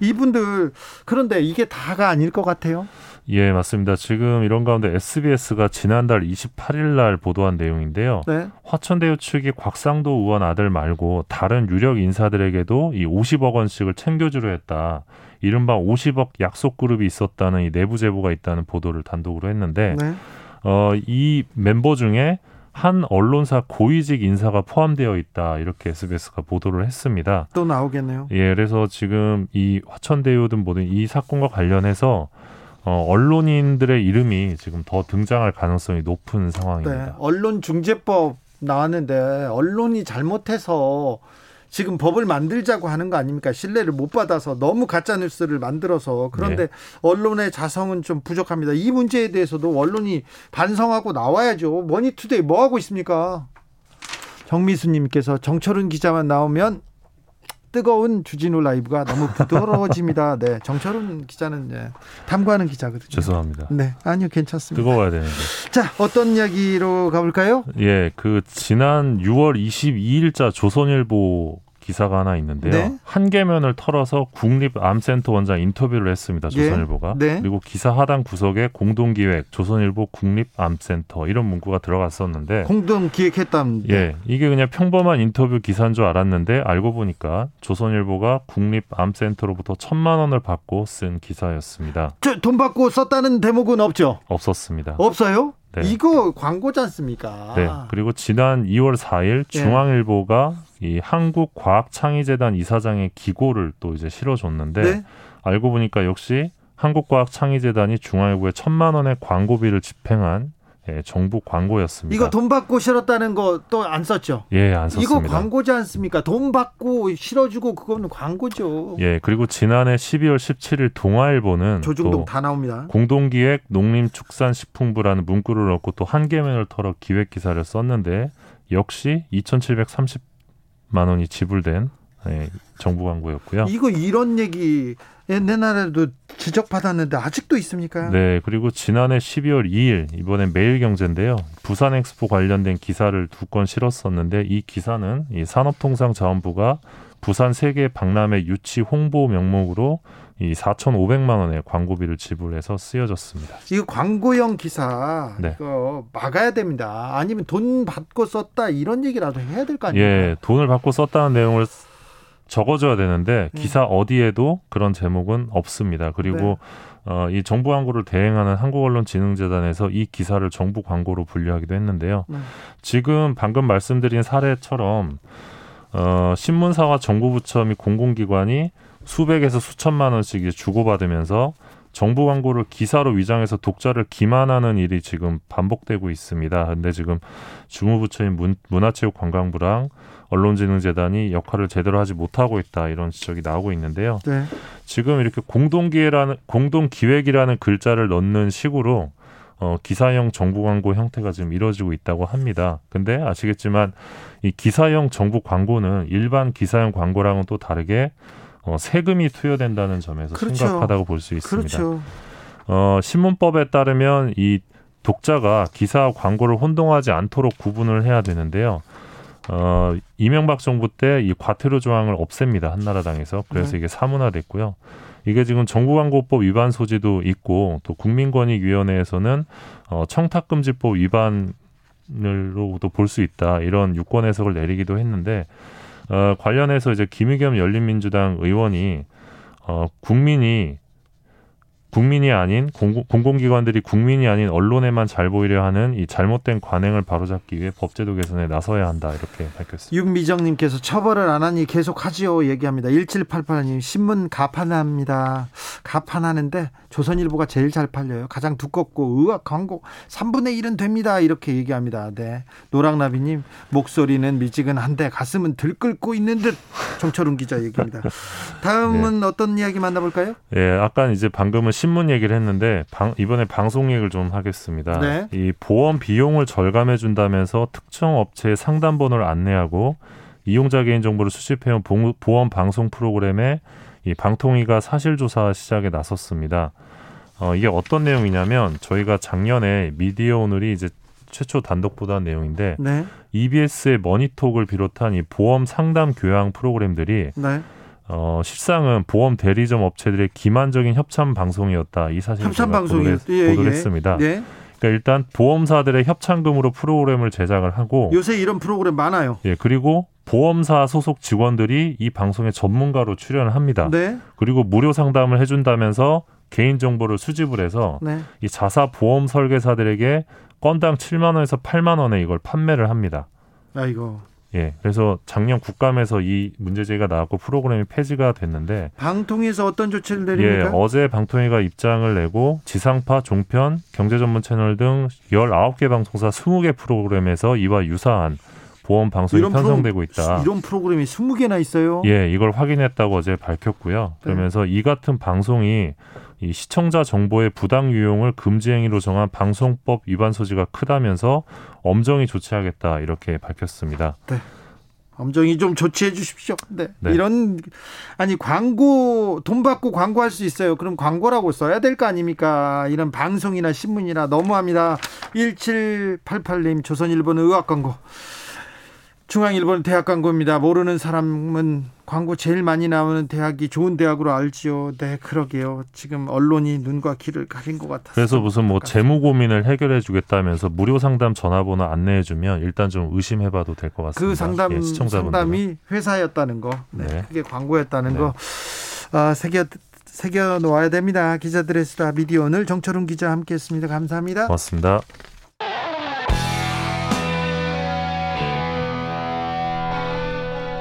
이분들 그런데 이게 다가 아닐 것 같아요. 예, 맞습니다. 지금 이런 가운데 SBS가 지난달 28일 날 보도한 내용인데요. 네. 화천대유 측이 곽상도 의원 아들 말고 다른 유력 인사들에게도 이 50억 원씩을 챙겨주려 했다. 이른바 50억 약속 그룹이 있었다는 이 내부 제보가 있다는 보도를 단독으로 했는데 네. 어, 이 멤버 중에 한 언론사 고위직 인사가 포함되어 있다 이렇게 SBS가 보도를 했습니다. 또 나오겠네요. 예, 그래서 지금 이 화천대유 등 모든 이 사건과 관련해서 어, 언론인들의 이름이 지금 더 등장할 가능성이 높은 네. 상황입니다. 언론중재법 나왔는데 언론이 잘못해서 지금 법을 만들자고 하는 거 아닙니까? 신뢰를 못 받아서 너무 가짜 뉴스를 만들어서 그런데 네. 언론의 자성은 좀 부족합니다. 이 문제에 대해서도 언론이 반성하고 나와야죠. 머니투데이 뭐 하고 있습니까? 정미수님께서 정철운 기자만 나오면 뜨거운 주진우 라이브가 너무 부드러워집니다. 네, 정철운 기자는 네, 탐구하는 기자거든요. 죄송합니다. 네, 아니요, 괜찮습니다. 뜨거워야 되는데. 자, 어떤 이야기로 가볼까요? 예, 그 지난 6월 22일자 조선일보 기사가 하나 있는데요. 네. 한 개면을 털어서 국립암센터 원장 인터뷰를 했습니다. 예. 조선일보가. 네. 그리고 기사 하단 구석에 공동기획 조선일보 국립암센터 이런 문구가 들어갔었는데 공동 기획했답니다. 예, 이게 그냥 평범한 인터뷰 기사인 줄 알았는데 알고 보니까 조선일보가 국립암센터로부터 천만 원을 받고 쓴 기사였습니다. 저 돈 받고 썼다는 대목은 없죠? 없었습니다. 없어요? 네. 이거 광고지 않습니까? 네. 그리고 지난 2월 4일 예. 중앙일보가 이 한국과학창의재단 이사장의 기고를 또 이제 실어줬는데 네. 알고 보니까 역시 한국과학창의재단이 중앙일보에 천만 원의 광고비를 집행한 예, 정부 광고였습니다. 이거 돈 받고 실었다는 거 또 안 썼죠? 예, 안 이거 썼습니다. 광고지 않습니까? 돈 받고 실어주고 그거는 광고죠. 예, 그리고 지난해 12월 17일 동아일보는 조중동 또다 나옵니다. 공동기획 농림축산식품부라는 문구를 넣고 또한 개면을 털어 기획 기사를 썼는데 역시 2,730만 원이 지불된 예, 정부 광고였고요. 이거 이런 얘기 옛날에도 지적받았는데 아직도 있습니까? 네, 그리고 지난해 12월 2일 이번엔 매일경제인데요. 부산 엑스포 관련된 기사를 두 건 실었었는데 이 기사는 이 산업통상자원부가 부산 세계 박람회 유치 홍보 명목으로 이 4,500만 원의 광고비를 지불해서 쓰여졌습니다. 이거 광고형 기사 네. 이거 막아야 됩니다. 아니면 돈 받고 썼다 이런 얘기라도 해야 될 거 아닙니까? 예, 돈을 받고 썼다는 내용을 적어줘야 되는데 네. 기사 어디에도 그런 제목은 없습니다. 그리고 네. 어, 이 정부 광고를 대행하는 한국언론진흥재단에서 이 기사를 정부 광고로 분류하기도 했는데요. 네. 지금 방금 말씀드린 사례처럼 어, 신문사와 정부부처 및 공공기관이 수백에서 수천만 원씩 주고받으면서 정부 광고를 기사로 위장해서 독자를 기만하는 일이 지금 반복되고 있습니다. 근데 지금 주무부처인 문, 문화체육관광부랑 언론진흥재단이 역할을 제대로 하지 못하고 있다 이런 지적이 나오고 있는데요. 네. 지금 이렇게 공동기획이라는 공동기획이라는 글자를 넣는 식으로 어, 기사형 정부 광고 형태가 지금 이루어지고 있다고 합니다. 근데 아시겠지만 이 기사형 정부 광고는 일반 기사형 광고랑은 또 다르게 어, 세금이 투여된다는 점에서 그렇죠. 심각하다고 볼 수 있습니다. 그렇죠. 어, 신문법에 따르면 이 독자가 기사와 광고를 혼동하지 않도록 구분을 해야 되는데요. 어, 이명박 정부 때 이 과태료 조항을 없앱니다. 한나라당에서. 그래서 네. 이게 사문화됐고요. 이게 지금 정부광고법 위반 소지도 있고 또 국민권익위원회에서는 어, 청탁금지법 위반으로도 볼 수 있다. 이런 유권 해석을 내리기도 했는데 어, 관련해서 이제 김의겸 열린민주당 의원이 어, 국민이 국민이 아닌 공공, 공공 기관들이 국민이 아닌 언론에만 잘 보이려 하는 이 잘못된 관행을 바로잡기 위해 법제도 개선에 나서야 한다 이렇게 밝혔습니다. 윤미정님께서 처벌을 안 하니 계속 하지요 얘기합니다. 1788님 신문 가판합니다. 가판하는데 조선일보가 제일 잘 팔려요. 가장 두껍고 의학 광고 3분의 1은 됩니다. 이렇게 얘기합니다. 네. 노랑나비님 목소리는 미지근한데 가슴은 들끓고 있는 듯 정철웅 기자 얘기입니다. 다음은 어떤 이야기 만나볼까요? 예, 아까 이제 방금은 신문 얘기를 했는데 방, 이번에 방송 얘기를 좀 하겠습니다. 네. 이 보험 비용을 절감해 준다면서 특정 업체의 상담 번호를 안내하고 이용자 개인 정보를 수집해온 봉- 보험 방송 프로그램에 이 방통위가 사실 조사 시작에 나섰습니다. 어, 이게 어떤 내용이냐면 저희가 작년에 미디어 오늘이 이제 최초 단독 보도한 내용인데 네. EBS의 머니톡을 비롯한 이 보험 상담 교양 프로그램들이 네. 어, 실상은 보험 대리점 업체들의 기만적인 협찬 방송이었다. 이 사실을 협찬 제가 방송이요. 보도를, 예, 보도를 예. 했습니다. 네. 그러니까 일단 보험사들의 협찬금으로 프로그램을 제작을 하고 요새 이런 프로그램 많아요. 예, 그리고 보험사 소속 직원들이 이 방송에 전문가로 출연을 합니다. 네. 그리고 무료 상담을 해준다면서 개인 정보를 수집을 해서 네. 이 자사 보험 설계사들에게 건당 7만 원에서 8만 원에 이걸 판매를 합니다. 아이고. 예. 그래서 작년 국감에서 이 문제 제기가 나왔고 프로그램이 폐지가 됐는데 방통위에서 어떤 조치를 예, 내립니까? 어제 방통위가 입장을 내고 지상파, 종편, 경제 전문 채널 등 19개 방송사 20개 프로그램에서 이와 유사한 보험 방송이 편성되고 있다. 이런 프로그램이 20개나 있어요. 예, 이걸 확인했다고 어제 밝혔고요. 그러면서 이 같은 방송이 이 시청자 정보의 부당 유용을 금지 행위로 정한 방송법 위반 소지가 크다면서 엄정히 조치하겠다 이렇게 밝혔습니다. 엄정히 좀 조치해 주십시오. 네. 네. 이런 아니 광고 돈 받고 광고할 수 있어요. 그럼 광고라고 써야 될 거 아닙니까? 이런 방송이나 신문이나 너무합니다. 1788님 조선일보는 의학 광고. 중앙일보는 대학 광고입니다. 모르는 사람은 광고 제일 많이 나오는 대학이 좋은 대학으로 알지요. 네, 그러게요. 지금 언론이 눈과 귀를 가린 것 같아서. 그래서 무슨 뭐 재무 고민을 해결해 주겠다면서 무료 상담 전화번호 안내해 주면 일단 좀 의심해 봐도 될 것 같습니다. 그 상담 예. 상담이 회사였다는 거, 네, 네. 그게 광고였다는 네. 거 아, 새겨 새겨 놓아야 됩니다. 기자들의 수다 미디어 오늘 정철웅 기자 함께했습니다. 감사합니다. 고맙습니다.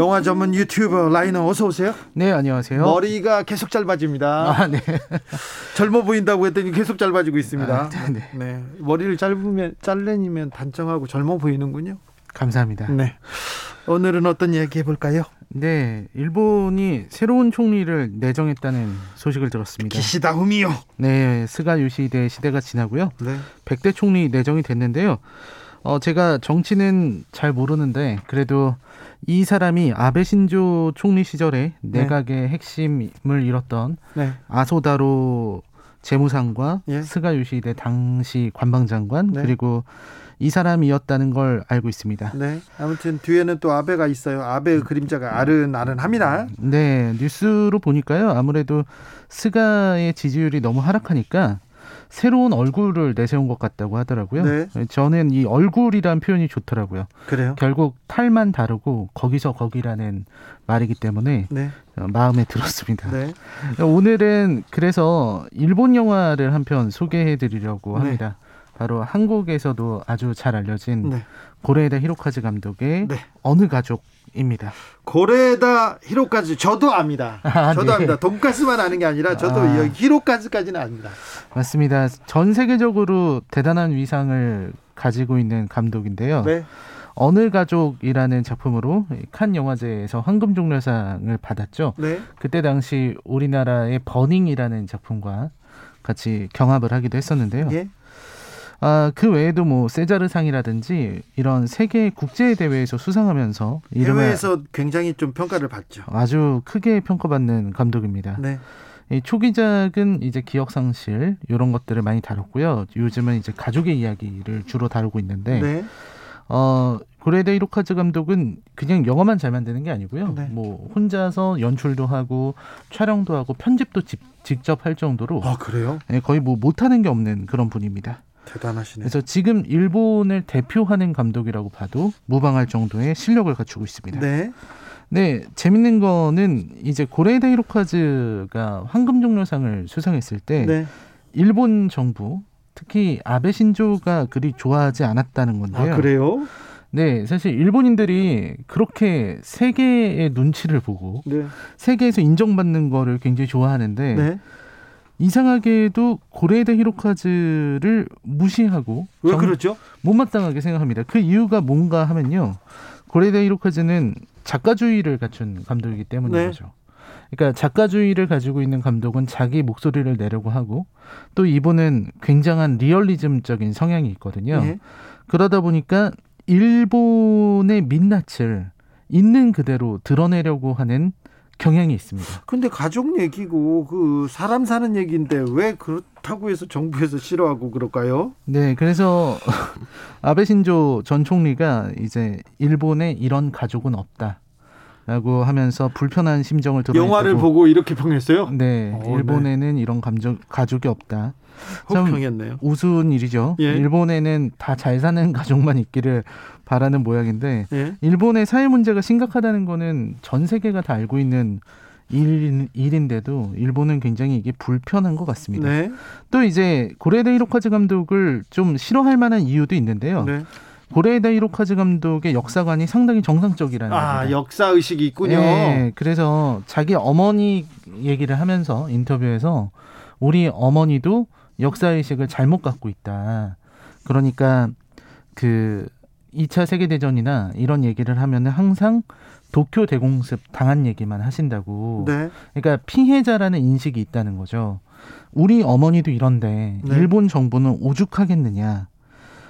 영화 전문 유튜버 라이너 어서 오세요. 네, 안녕하세요. 머리가 계속 짧아집니다. 아, 네. 젊어 보인다고 했더니 계속 짧아지고 있습니다. 아, 네, 네. 머리를 짧으면 잘래니면 단정하고 젊어 보이는군요. 감사합니다. 네. 오늘은 어떤 이야기 해볼까요? 네, 일본이 새로운 총리를 내정했다는 소식을 들었습니다. 기시다 후미요. 네, 스가 요시대 시대가 지나고요. 네. 백대 총리 내정이 됐는데요. 어, 제가 정치는 잘 모르는데 그래도 이 사람이 아베 신조 총리 시절에 네. 내각의 핵심을 이뤘던 네. 아소다로 재무상과 예. 스가 요시대 당시 관방장관 네. 그리고 이 사람이었다는 걸 알고 있습니다. 네. 아무튼 뒤에는 또 아베가 있어요. 아베의 그림자가 아른아른합니다. 네, 뉴스로 보니까요. 아무래도 스가의 지지율이 너무 하락하니까 새로운 얼굴을 내세운 것 같다고 하더라고요. 네. 저는 이 얼굴이란 표현이 좋더라고요. 그래요? 결국 탈만 다르고 거기서 거기라는 말이기 때문에 네. 어, 마음에 들었습니다. 네. 오늘은 그래서 일본 영화를 한 편 소개해 드리려고 네. 합니다. 바로 한국에서도 아주 잘 알려진 네. 고레에다 히로카즈 감독의 네. 어느 가족 입니다. 고레다 히로까지 저도 압니다. 아, 저도 네. 압니다. 돈가스만 아는 게 아니라 저도 아. 히로까지까지는 압니다. 맞습니다. 전 세계적으로 대단한 위상을 가지고 있는 감독인데요. 네. 어느 가족이라는 작품으로 칸 영화제에서 황금 종려상을 받았죠. 네. 그때 당시 우리나라의 버닝이라는 작품과 같이 경합을 하기도 했었는데요. 예. 아, 그 외에도 뭐 세자르 상이라든지 이런 세계 국제 대회에서 수상하면서 해외에서 굉장히 좀 평가를 받죠. 아주 크게 평가받는 감독입니다. 네. 이 초기작은 이제 기억 상실 이런 것들을 많이 다뤘고요. 요즘은 이제 가족의 이야기를 주로 다루고 있는데 네. 어 고레데 이로카즈 감독은 그냥 영화만 잘 만드는 게 아니고요. 네. 뭐 혼자서 연출도 하고 촬영도 하고 편집도 직, 직접 할 정도로 아, 그래요? 예, 거의 뭐 못하는 게 없는 그런 분입니다. 대단하시네. 그래서 지금 일본을 대표하는 감독이라고 봐도 무방할 정도의 실력을 갖추고 있습니다. 네. 네, 재밌는 거는 이제 고레이다 히로카즈가 황금 종려상을 수상했을 때 네. 일본 정부 특히 아베 신조가 그리 좋아하지 않았다는 건데요. 아, 그래요? 네, 사실 일본인들이 그렇게 세계의 눈치를 보고 네. 세계에서 인정받는 거를 굉장히 좋아하는데 네. 이상하게도 고레이다 히로카즈를 무시하고 왜 정- 그렇죠? 못마땅하게 생각합니다. 그 이유가 뭔가 하면요. 고레이다 히로카즈는 작가주의를 갖춘 감독이기 때문인 네. 거죠. 그러니까 작가주의를 가지고 있는 감독은 자기 목소리를 내려고 하고 또 이분은 굉장한 리얼리즘적인 성향이 있거든요. 예. 그러다 보니까 일본의 민낯을 있는 그대로 드러내려고 하는 경향이 있습니다. 근데 가족 얘기고 그 사람 사는 얘기인데 왜 그렇다고 해서 정부에서 싫어하고 그럴까요? 네, 그래서 아베 신조 전 총리가 이제 일본에 이런 가족은 없다. 라고 하면서 불편한 심정을 드러냈다고. 영화를 보고 이렇게 평했어요? 네, 어, 일본에는 이런 감정 가족이 없다. 참 혹평했네요. 우스운 일이죠. 예. 일본에는 다 잘 사는 가족만 있기를 바라는 모양인데 예. 일본의 사회 문제가 심각하다는 거는 전 세계가 다 알고 있는 일, 일인데도 일본은 굉장히 이게 불편한 것 같습니다. 네. 또 이제 고레데 히로카즈 감독을 좀 싫어할 만한 이유도 있는데요. 네. 고레데 히로카즈 감독의 역사관이 상당히 정상적이라는 아, 겁니다. 역사 의식이 있군요. 네, 그래서 자기 어머니 얘기를 하면서 인터뷰에서 우리 어머니도 역사 의식을 잘못 갖고 있다. 그러니까 그 2차 세계대전이나 이런 얘기를 하면 은 항상 도쿄 대공습 당한 얘기만 하신다고. 네. 그러니까 피해자라는 인식이 있다는 거죠. 우리 어머니도 이런데 네. 일본 정부는 오죽하겠느냐.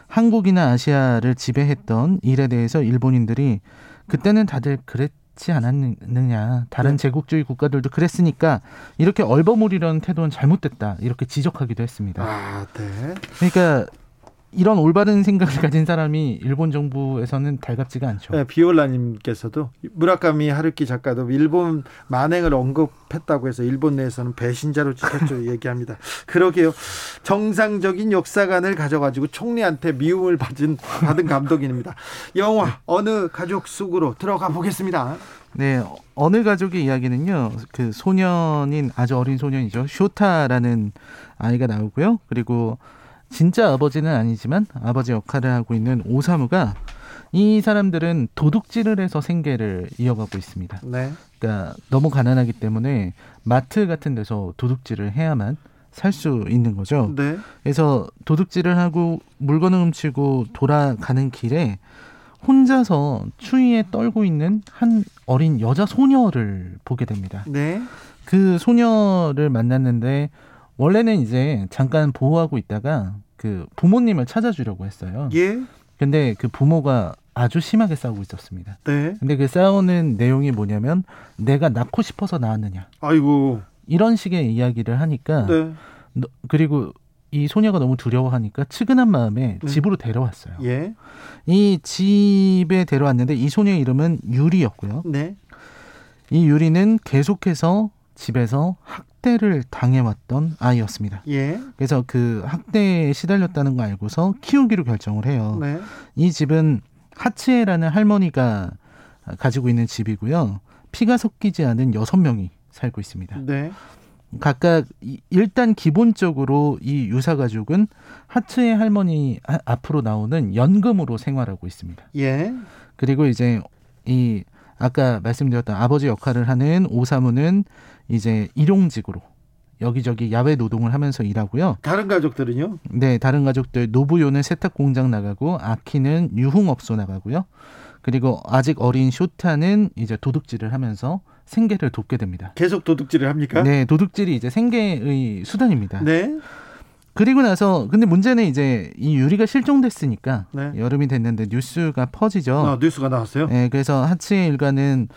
한국이나 아시아를 지배했던 일에 대해서 일본인들이 그때는 다들 그랬지 않았느냐. 다른 네. 제국주의 국가들도 그랬으니까 이렇게 얼버무리려는 태도는 잘못됐다. 이렇게 지적하기도 했습니다. 아, 네. 그러니까 이런 올바른 생각을 가진 사람이 일본 정부에서는 달갑지가 않죠. 네, 비올라님께서도 무라카미 하루키 작가도 일본 만행을 언급했다고 해서 일본 내에서는 배신자로 찍혔죠 얘기합니다. 그러게요. 정상적인 역사관을 가져가지고 총리한테 미움을 받은 받은 감독입니다. 영화 어느 가족 속으로 들어가 보겠습니다. 네, 어느 가족의 이야기는요. 그 소년인 아주 어린 소년이죠. 쇼타라는 아이가 나오고요. 그리고 진짜 아버지는 아니지만 아버지 역할을 하고 있는 오사무가 이 사람들은 도둑질을 해서 생계를 이어가고 있습니다. 네. 그러니까 너무 가난하기 때문에 마트 같은 데서 도둑질을 해야만 살 수 있는 거죠. 네. 그래서 도둑질을 하고 물건을 훔치고 돌아가는 길에 혼자서 추위에 떨고 있는 한 어린 여자 소녀를 보게 됩니다. 네. 그 소녀를 만났는데 원래는 이제 잠깐 보호하고 있다가 그 부모님을 찾아주려고 했어요. 예. 근데 그 부모가 아주 심하게 싸우고 있었습니다. 네. 근데 그 싸우는 내용이 뭐냐면 내가 낳고 싶어서 낳았느냐 아이고. 이런 식의 이야기를 하니까 네. 너- 그리고 이 소녀가 너무 두려워하니까 측은한 마음에 네. 집으로 데려왔어요. 예. 이 집에 데려왔는데 이 소녀의 이름은 유리였고요. 네. 이 유리는 계속해서 집에서 학 대를 당해왔던 아이였습니다. 예. 그래서 그 학대에 시달렸다는 거 알고서 키우기로 결정을 해요. 네. 이 집은 하치에라는 할머니가 가지고 있는 집이고요. 피가 섞이지 않은 여섯 명이 살고 있습니다. 네. 각각 이- 일단 기본적으로 이 유사 가족은 하츠의 할머니 아- 앞으로 나오는 연금으로 생활하고 있습니다. 예. 그리고 이제 이 아까 말씀드렸던 아버지 역할을 하는 오사무는 이제 일용직으로 여기저기 야외 노동을 하면서 일하고요. 다른 가족들은요? 네, 다른 가족들 노부요는 세탁 공장 나가고 아키는 유흥업소 나가고요. 그리고 아직 어린 쇼타는 이제 도둑질을 하면서 생계를 돕게 됩니다. 계속 도둑질을 합니까? 네, 도둑질이 이제 생계의 수단입니다. 네. 그리고 나서 근데 문제는 이제 이 유리가 실종됐으니까 네. 여름이 됐는데 뉴스가 퍼지죠. 아, 뉴스가 나왔어요. 네, 그래서 하츠의 일가는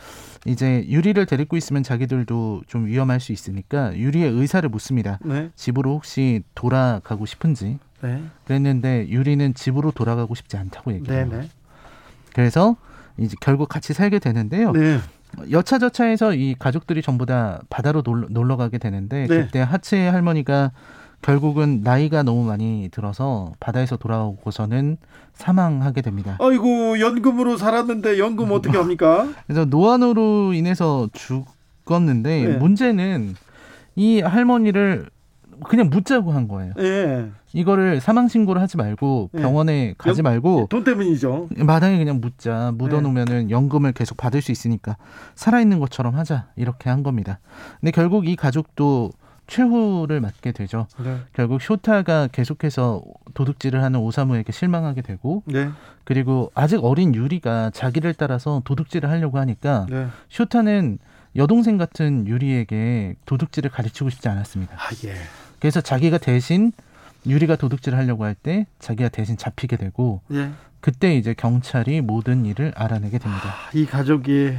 이제 유리를 데리고 있으면 자기들도 좀 위험할 수 있으니까 유리의 의사를 묻습니다. 네. 집으로 혹시 돌아가고 싶은지. 네. 그랬는데 유리는 집으로 돌아가고 싶지 않다고 네, 얘기해요. 네. 그래서 이제 결국 같이 살게 되는데요. 네. 여차저차해서 이 가족들이 전부 다 바다로 놀러, 가게 되는데 네. 그때 하츠의 할머니가 결국은 나이가 너무 많이 들어서 바다에서 돌아오고서는 사망하게 됩니다. 아이고 연금으로 살았는데 연금 어떻게 합니까? 그래서 노안으로 인해서 죽었는데 네. 문제는 이 할머니를 그냥 묻자고 한 거예요. 예. 이거를 사망 신고를 하지 말고 네. 병원에 가지 연- 말고 돈 때문이죠. 마당에 그냥 묻자 묻어 놓으면은 연금을 계속 받을 수 있으니까 살아 있는 것처럼 하자 이렇게 한 겁니다. 근데 결국 이 가족도 최후를 맞게 되죠. 네. 결국 쇼타가 계속해서 도둑질을 하는 오사무에게 실망하게 되고 네. 그리고 아직 어린 유리가 자기를 따라서 도둑질을 하려고 하니까 네. 쇼타는 여동생 같은 유리에게 도둑질을 가르치고 싶지 않았습니다. 아 예. 그래서 자기가 대신 유리가 도둑질 하려고 할 때 자기가 대신 잡히게 되고 예. 그때 이제 경찰이 모든 일을 알아내게 됩니다. 이 가족이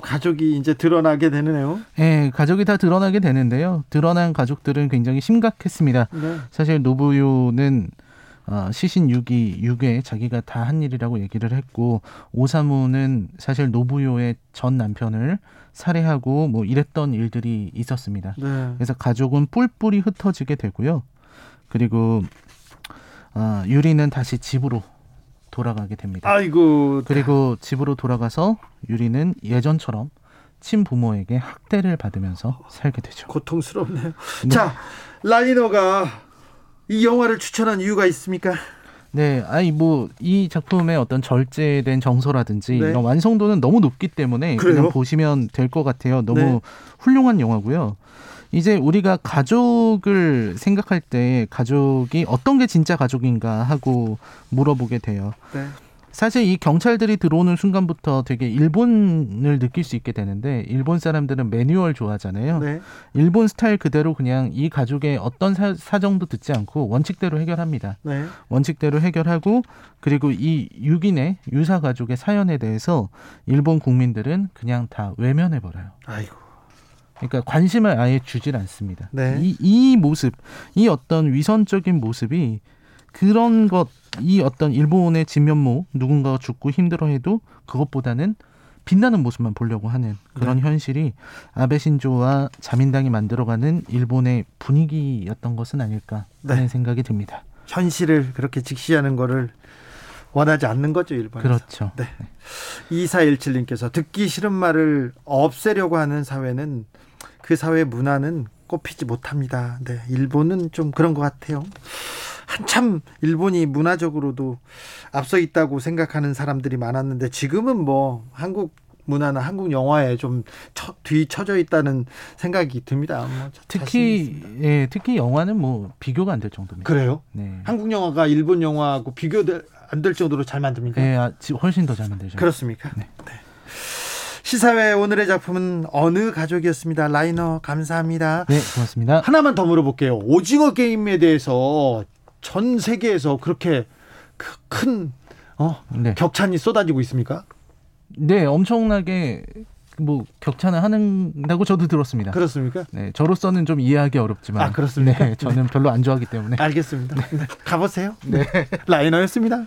가족이 이제 드러나게 되네요. 예, 가족이 다 드러나게 되는데요. 드러난 가족들은 굉장히 심각했습니다. 네. 사실 노부요는 어, 시신 6위, 6회 자기가 다 한 일이라고 얘기를 했고 오사무는 사실 노부요의 전 남편을 살해하고 뭐 이랬던 일들이 있었습니다. 네. 그래서 가족은 뿔뿔이 흩어지게 되고요. 그리고 어, 유리는 다시 집으로 돌아가게 됩니다. 아이고. 그리고 집으로 돌아가서 유리는 예전처럼 친부모에게 학대를 받으면서 살게 되죠. 고통스럽네요. 자, 라이너가 이 영화를 추천한 이유가 있습니까? 네, 아니 뭐 이 작품의 어떤 절제된 정서라든지 네. 이런 완성도는 너무 높기 때문에 그래요? 그냥 보시면 될 것 같아요. 너무 네. 훌륭한 영화고요. 이제 우리가 가족을 생각할 때 가족이 어떤 게 진짜 가족인가 하고 물어보게 돼요. 네. 사실 이 경찰들이 들어오는 순간부터 되게 일본을 느낄 수 있게 되는데 일본 사람들은 매뉴얼 좋아하잖아요. 네. 일본 스타일 그대로 그냥 이 가족의 어떤 사, 사정도 듣지 않고 원칙대로 해결합니다. 네. 원칙대로 해결하고 그리고 이 6인의 유사 가족의 사연에 대해서 일본 국민들은 그냥 다 외면해 버려요. 아이고. 그러니까 관심을 아예 주질 않습니다. 네. 이, 이 모습, 이 어떤 위선적인 모습이 그런 것, 이 어떤 일본의 진면모, 누군가가 죽고 힘들어해도 그것보다는 빛나는 모습만 보려고 하는 그런 네. 현실이 아베 신조와 자민당이 만들어가는 일본의 분위기였던 것은 아닐까 하는 네. 생각이 듭니다. 현실을 그렇게 직시하는 거를 원하지 않는 거죠, 일본에서. 그렇죠. 네. 2417님께서 듣기 싫은 말을 없애려고 하는 사회는 그 사회 문화는 꼽히지 못합니다. 네, 일본은 좀 그런 것 같아요. 한참 일본이 문화적으로도 앞서 있다고 생각하는 사람들이 많았는데 지금은 뭐 한국 문화나 한국 영화에 좀 처, 뒤처져 있다는 생각이 듭니다. 뭐 특히. 예, 특히 영화는 뭐 비교가 안 될 정도입니다. 그래요? 네. 한국 영화가 일본 영화하고 비교될 안될 정도로 잘 만듭니까? 예, 아, 지- 훨씬 더 잘 만들죠. 그렇습니까? 네. 네. 시사회 오늘의 작품은 어느 가족이었습니다. 라이너 감사합니다. 네, 고맙습니다. 하나만 더 물어볼게요. 오징어 게임에 대해서 전 세계에서 그렇게 그큰 어, 네. 격찬이 쏟아지고 있습니까? 네, 엄청나게 뭐 격찬을 하는다고 저도 들었습니다. 그렇습니까? 네, 저로서는 좀 이해하기 어렵지만. 아, 그렇습니까? 네, 저는 별로 안 좋아하기 때문에. 알겠습니다. 네. 가보세요. 네. 라이너였습니다.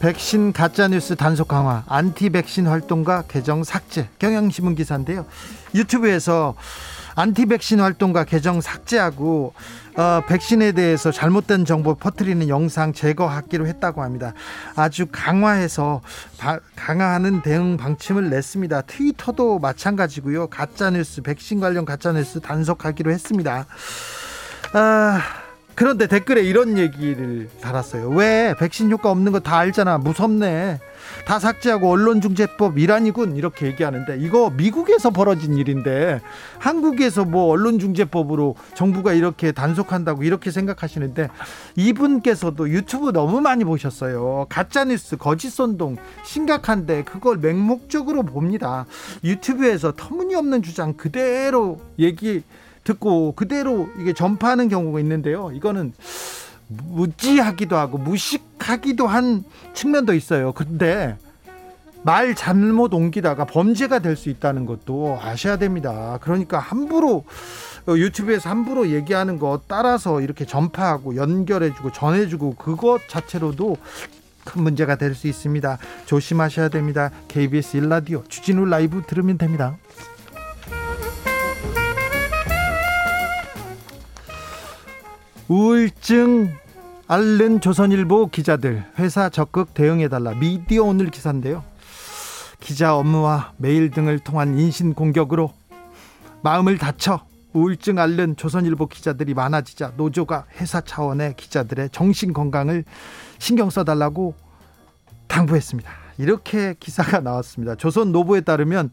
백신 가짜뉴스 단속 강화 안티 백신 활동가 계정 삭제 경향신문 기사인데요 유튜브에서 안티 백신 활동가 계정 삭제하고 어, 백신에 대해서 잘못된 정보 퍼뜨리는 영상 제거하기로 했다고 합니다. 아주 강화해서 바- 강화하는 대응 방침을 냈습니다. 트위터도 마찬가지고요. 가짜뉴스 백신 관련 가짜뉴스 단속하기로 했습니다. 아, 그런데 댓글에 이런 얘기를 달았어요. 왜 백신 효과 없는 거 다 알잖아. 무섭네. 다 삭제하고 언론중재법 일환이군 이렇게 얘기하는데 이거 미국에서 벌어진 일인데 한국에서 뭐 언론중재법으로 정부가 이렇게 단속한다고 이렇게 생각하시는데 이분께서도 유튜브 너무 많이 보셨어요. 가짜뉴스 거짓선동 심각한데 그걸 맹목적으로 봅니다. 유튜브에서 터무니없는 주장 그대로 얘기 듣고 그대로 이게 전파하는 경우가 있는데요. 이거는 무지하기도 하고 무식하기도 한 측면도 있어요. 근데 말 잘못 옮기다가 범죄가 될 수 있다는 것도 아셔야 됩니다. 그러니까 함부로 어, 유튜브에서 함부로 얘기하는 거 따라서 이렇게 전파하고 연결해주고 전해주고 그것 자체로도 큰 문제가 될 수 있습니다. 조심하셔야 됩니다. KBS 일라디오 주진우 라이브 들으면 됩니다. 우울증 앓는 조선일보 기자들 회사 적극 대응해달라 미디어 오늘 기사인데요. 기자 업무와 메일 등을 통한 인신 공격으로 마음을 다쳐 우울증 앓는 조선일보 기자들이 많아지자 노조가 회사 차원의 기자들의 정신 건강을 신경 써달라고 당부했습니다. 이렇게 기사가 나왔습니다. 조선 노부에 따르면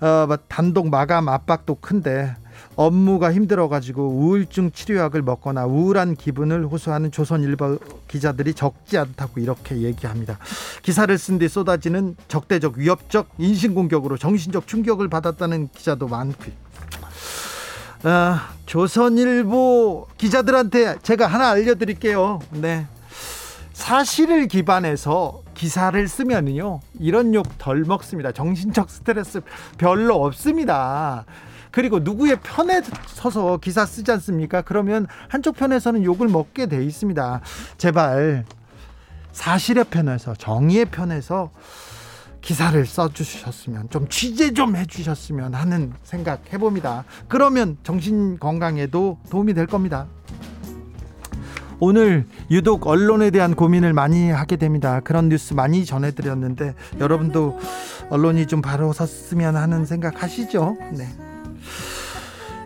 어, 단독 마감 압박도 큰데 업무가 힘들어가지고 우울증 치료약을 먹거나 우울한 기분을 호소하는 조선일보 기자들이 적지 않다고 이렇게 얘기합니다. 기사를 쓴 뒤 쏟아지는 적대적 위협적 인신공격으로 정신적 충격을 받았다는 기자도 많고 어, 조선일보 기자들한테 제가 하나 알려드릴게요. 네. 사실을 기반해서 기사를 쓰면요 이런 욕 덜 먹습니다. 정신적 스트레스 별로 없습니다. 그리고 누구의 편에 서서 기사 쓰지 않습니까? 그러면 한쪽 편에서는 욕을 먹게 돼 있습니다. 제발 사실의 편에서 정의의 편에서 기사를 써주셨으면 좀 취재 좀 해주셨으면 하는 생각 해봅니다. 그러면 정신 건강에도 도움이 될 겁니다. 오늘 유독 언론에 대한 고민을 많이 하게 됩니다. 그런 뉴스 많이 전해드렸는데 여러분도 언론이 좀 바로 섰으면 하는 생각 하시죠? 네.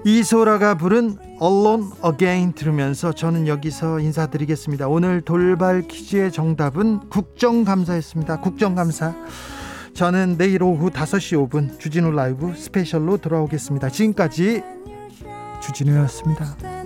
이소라가 부른 Alone Again 들으면서 저는 여기서 인사드리겠습니다. 오늘 돌발 퀴즈의 정답은 국정감사였습니다. 국정감사. 저는 내일 오후 5시 5분 주진우 라이브 스페셜로 돌아오겠습니다. 지금까지 주진우였습니다.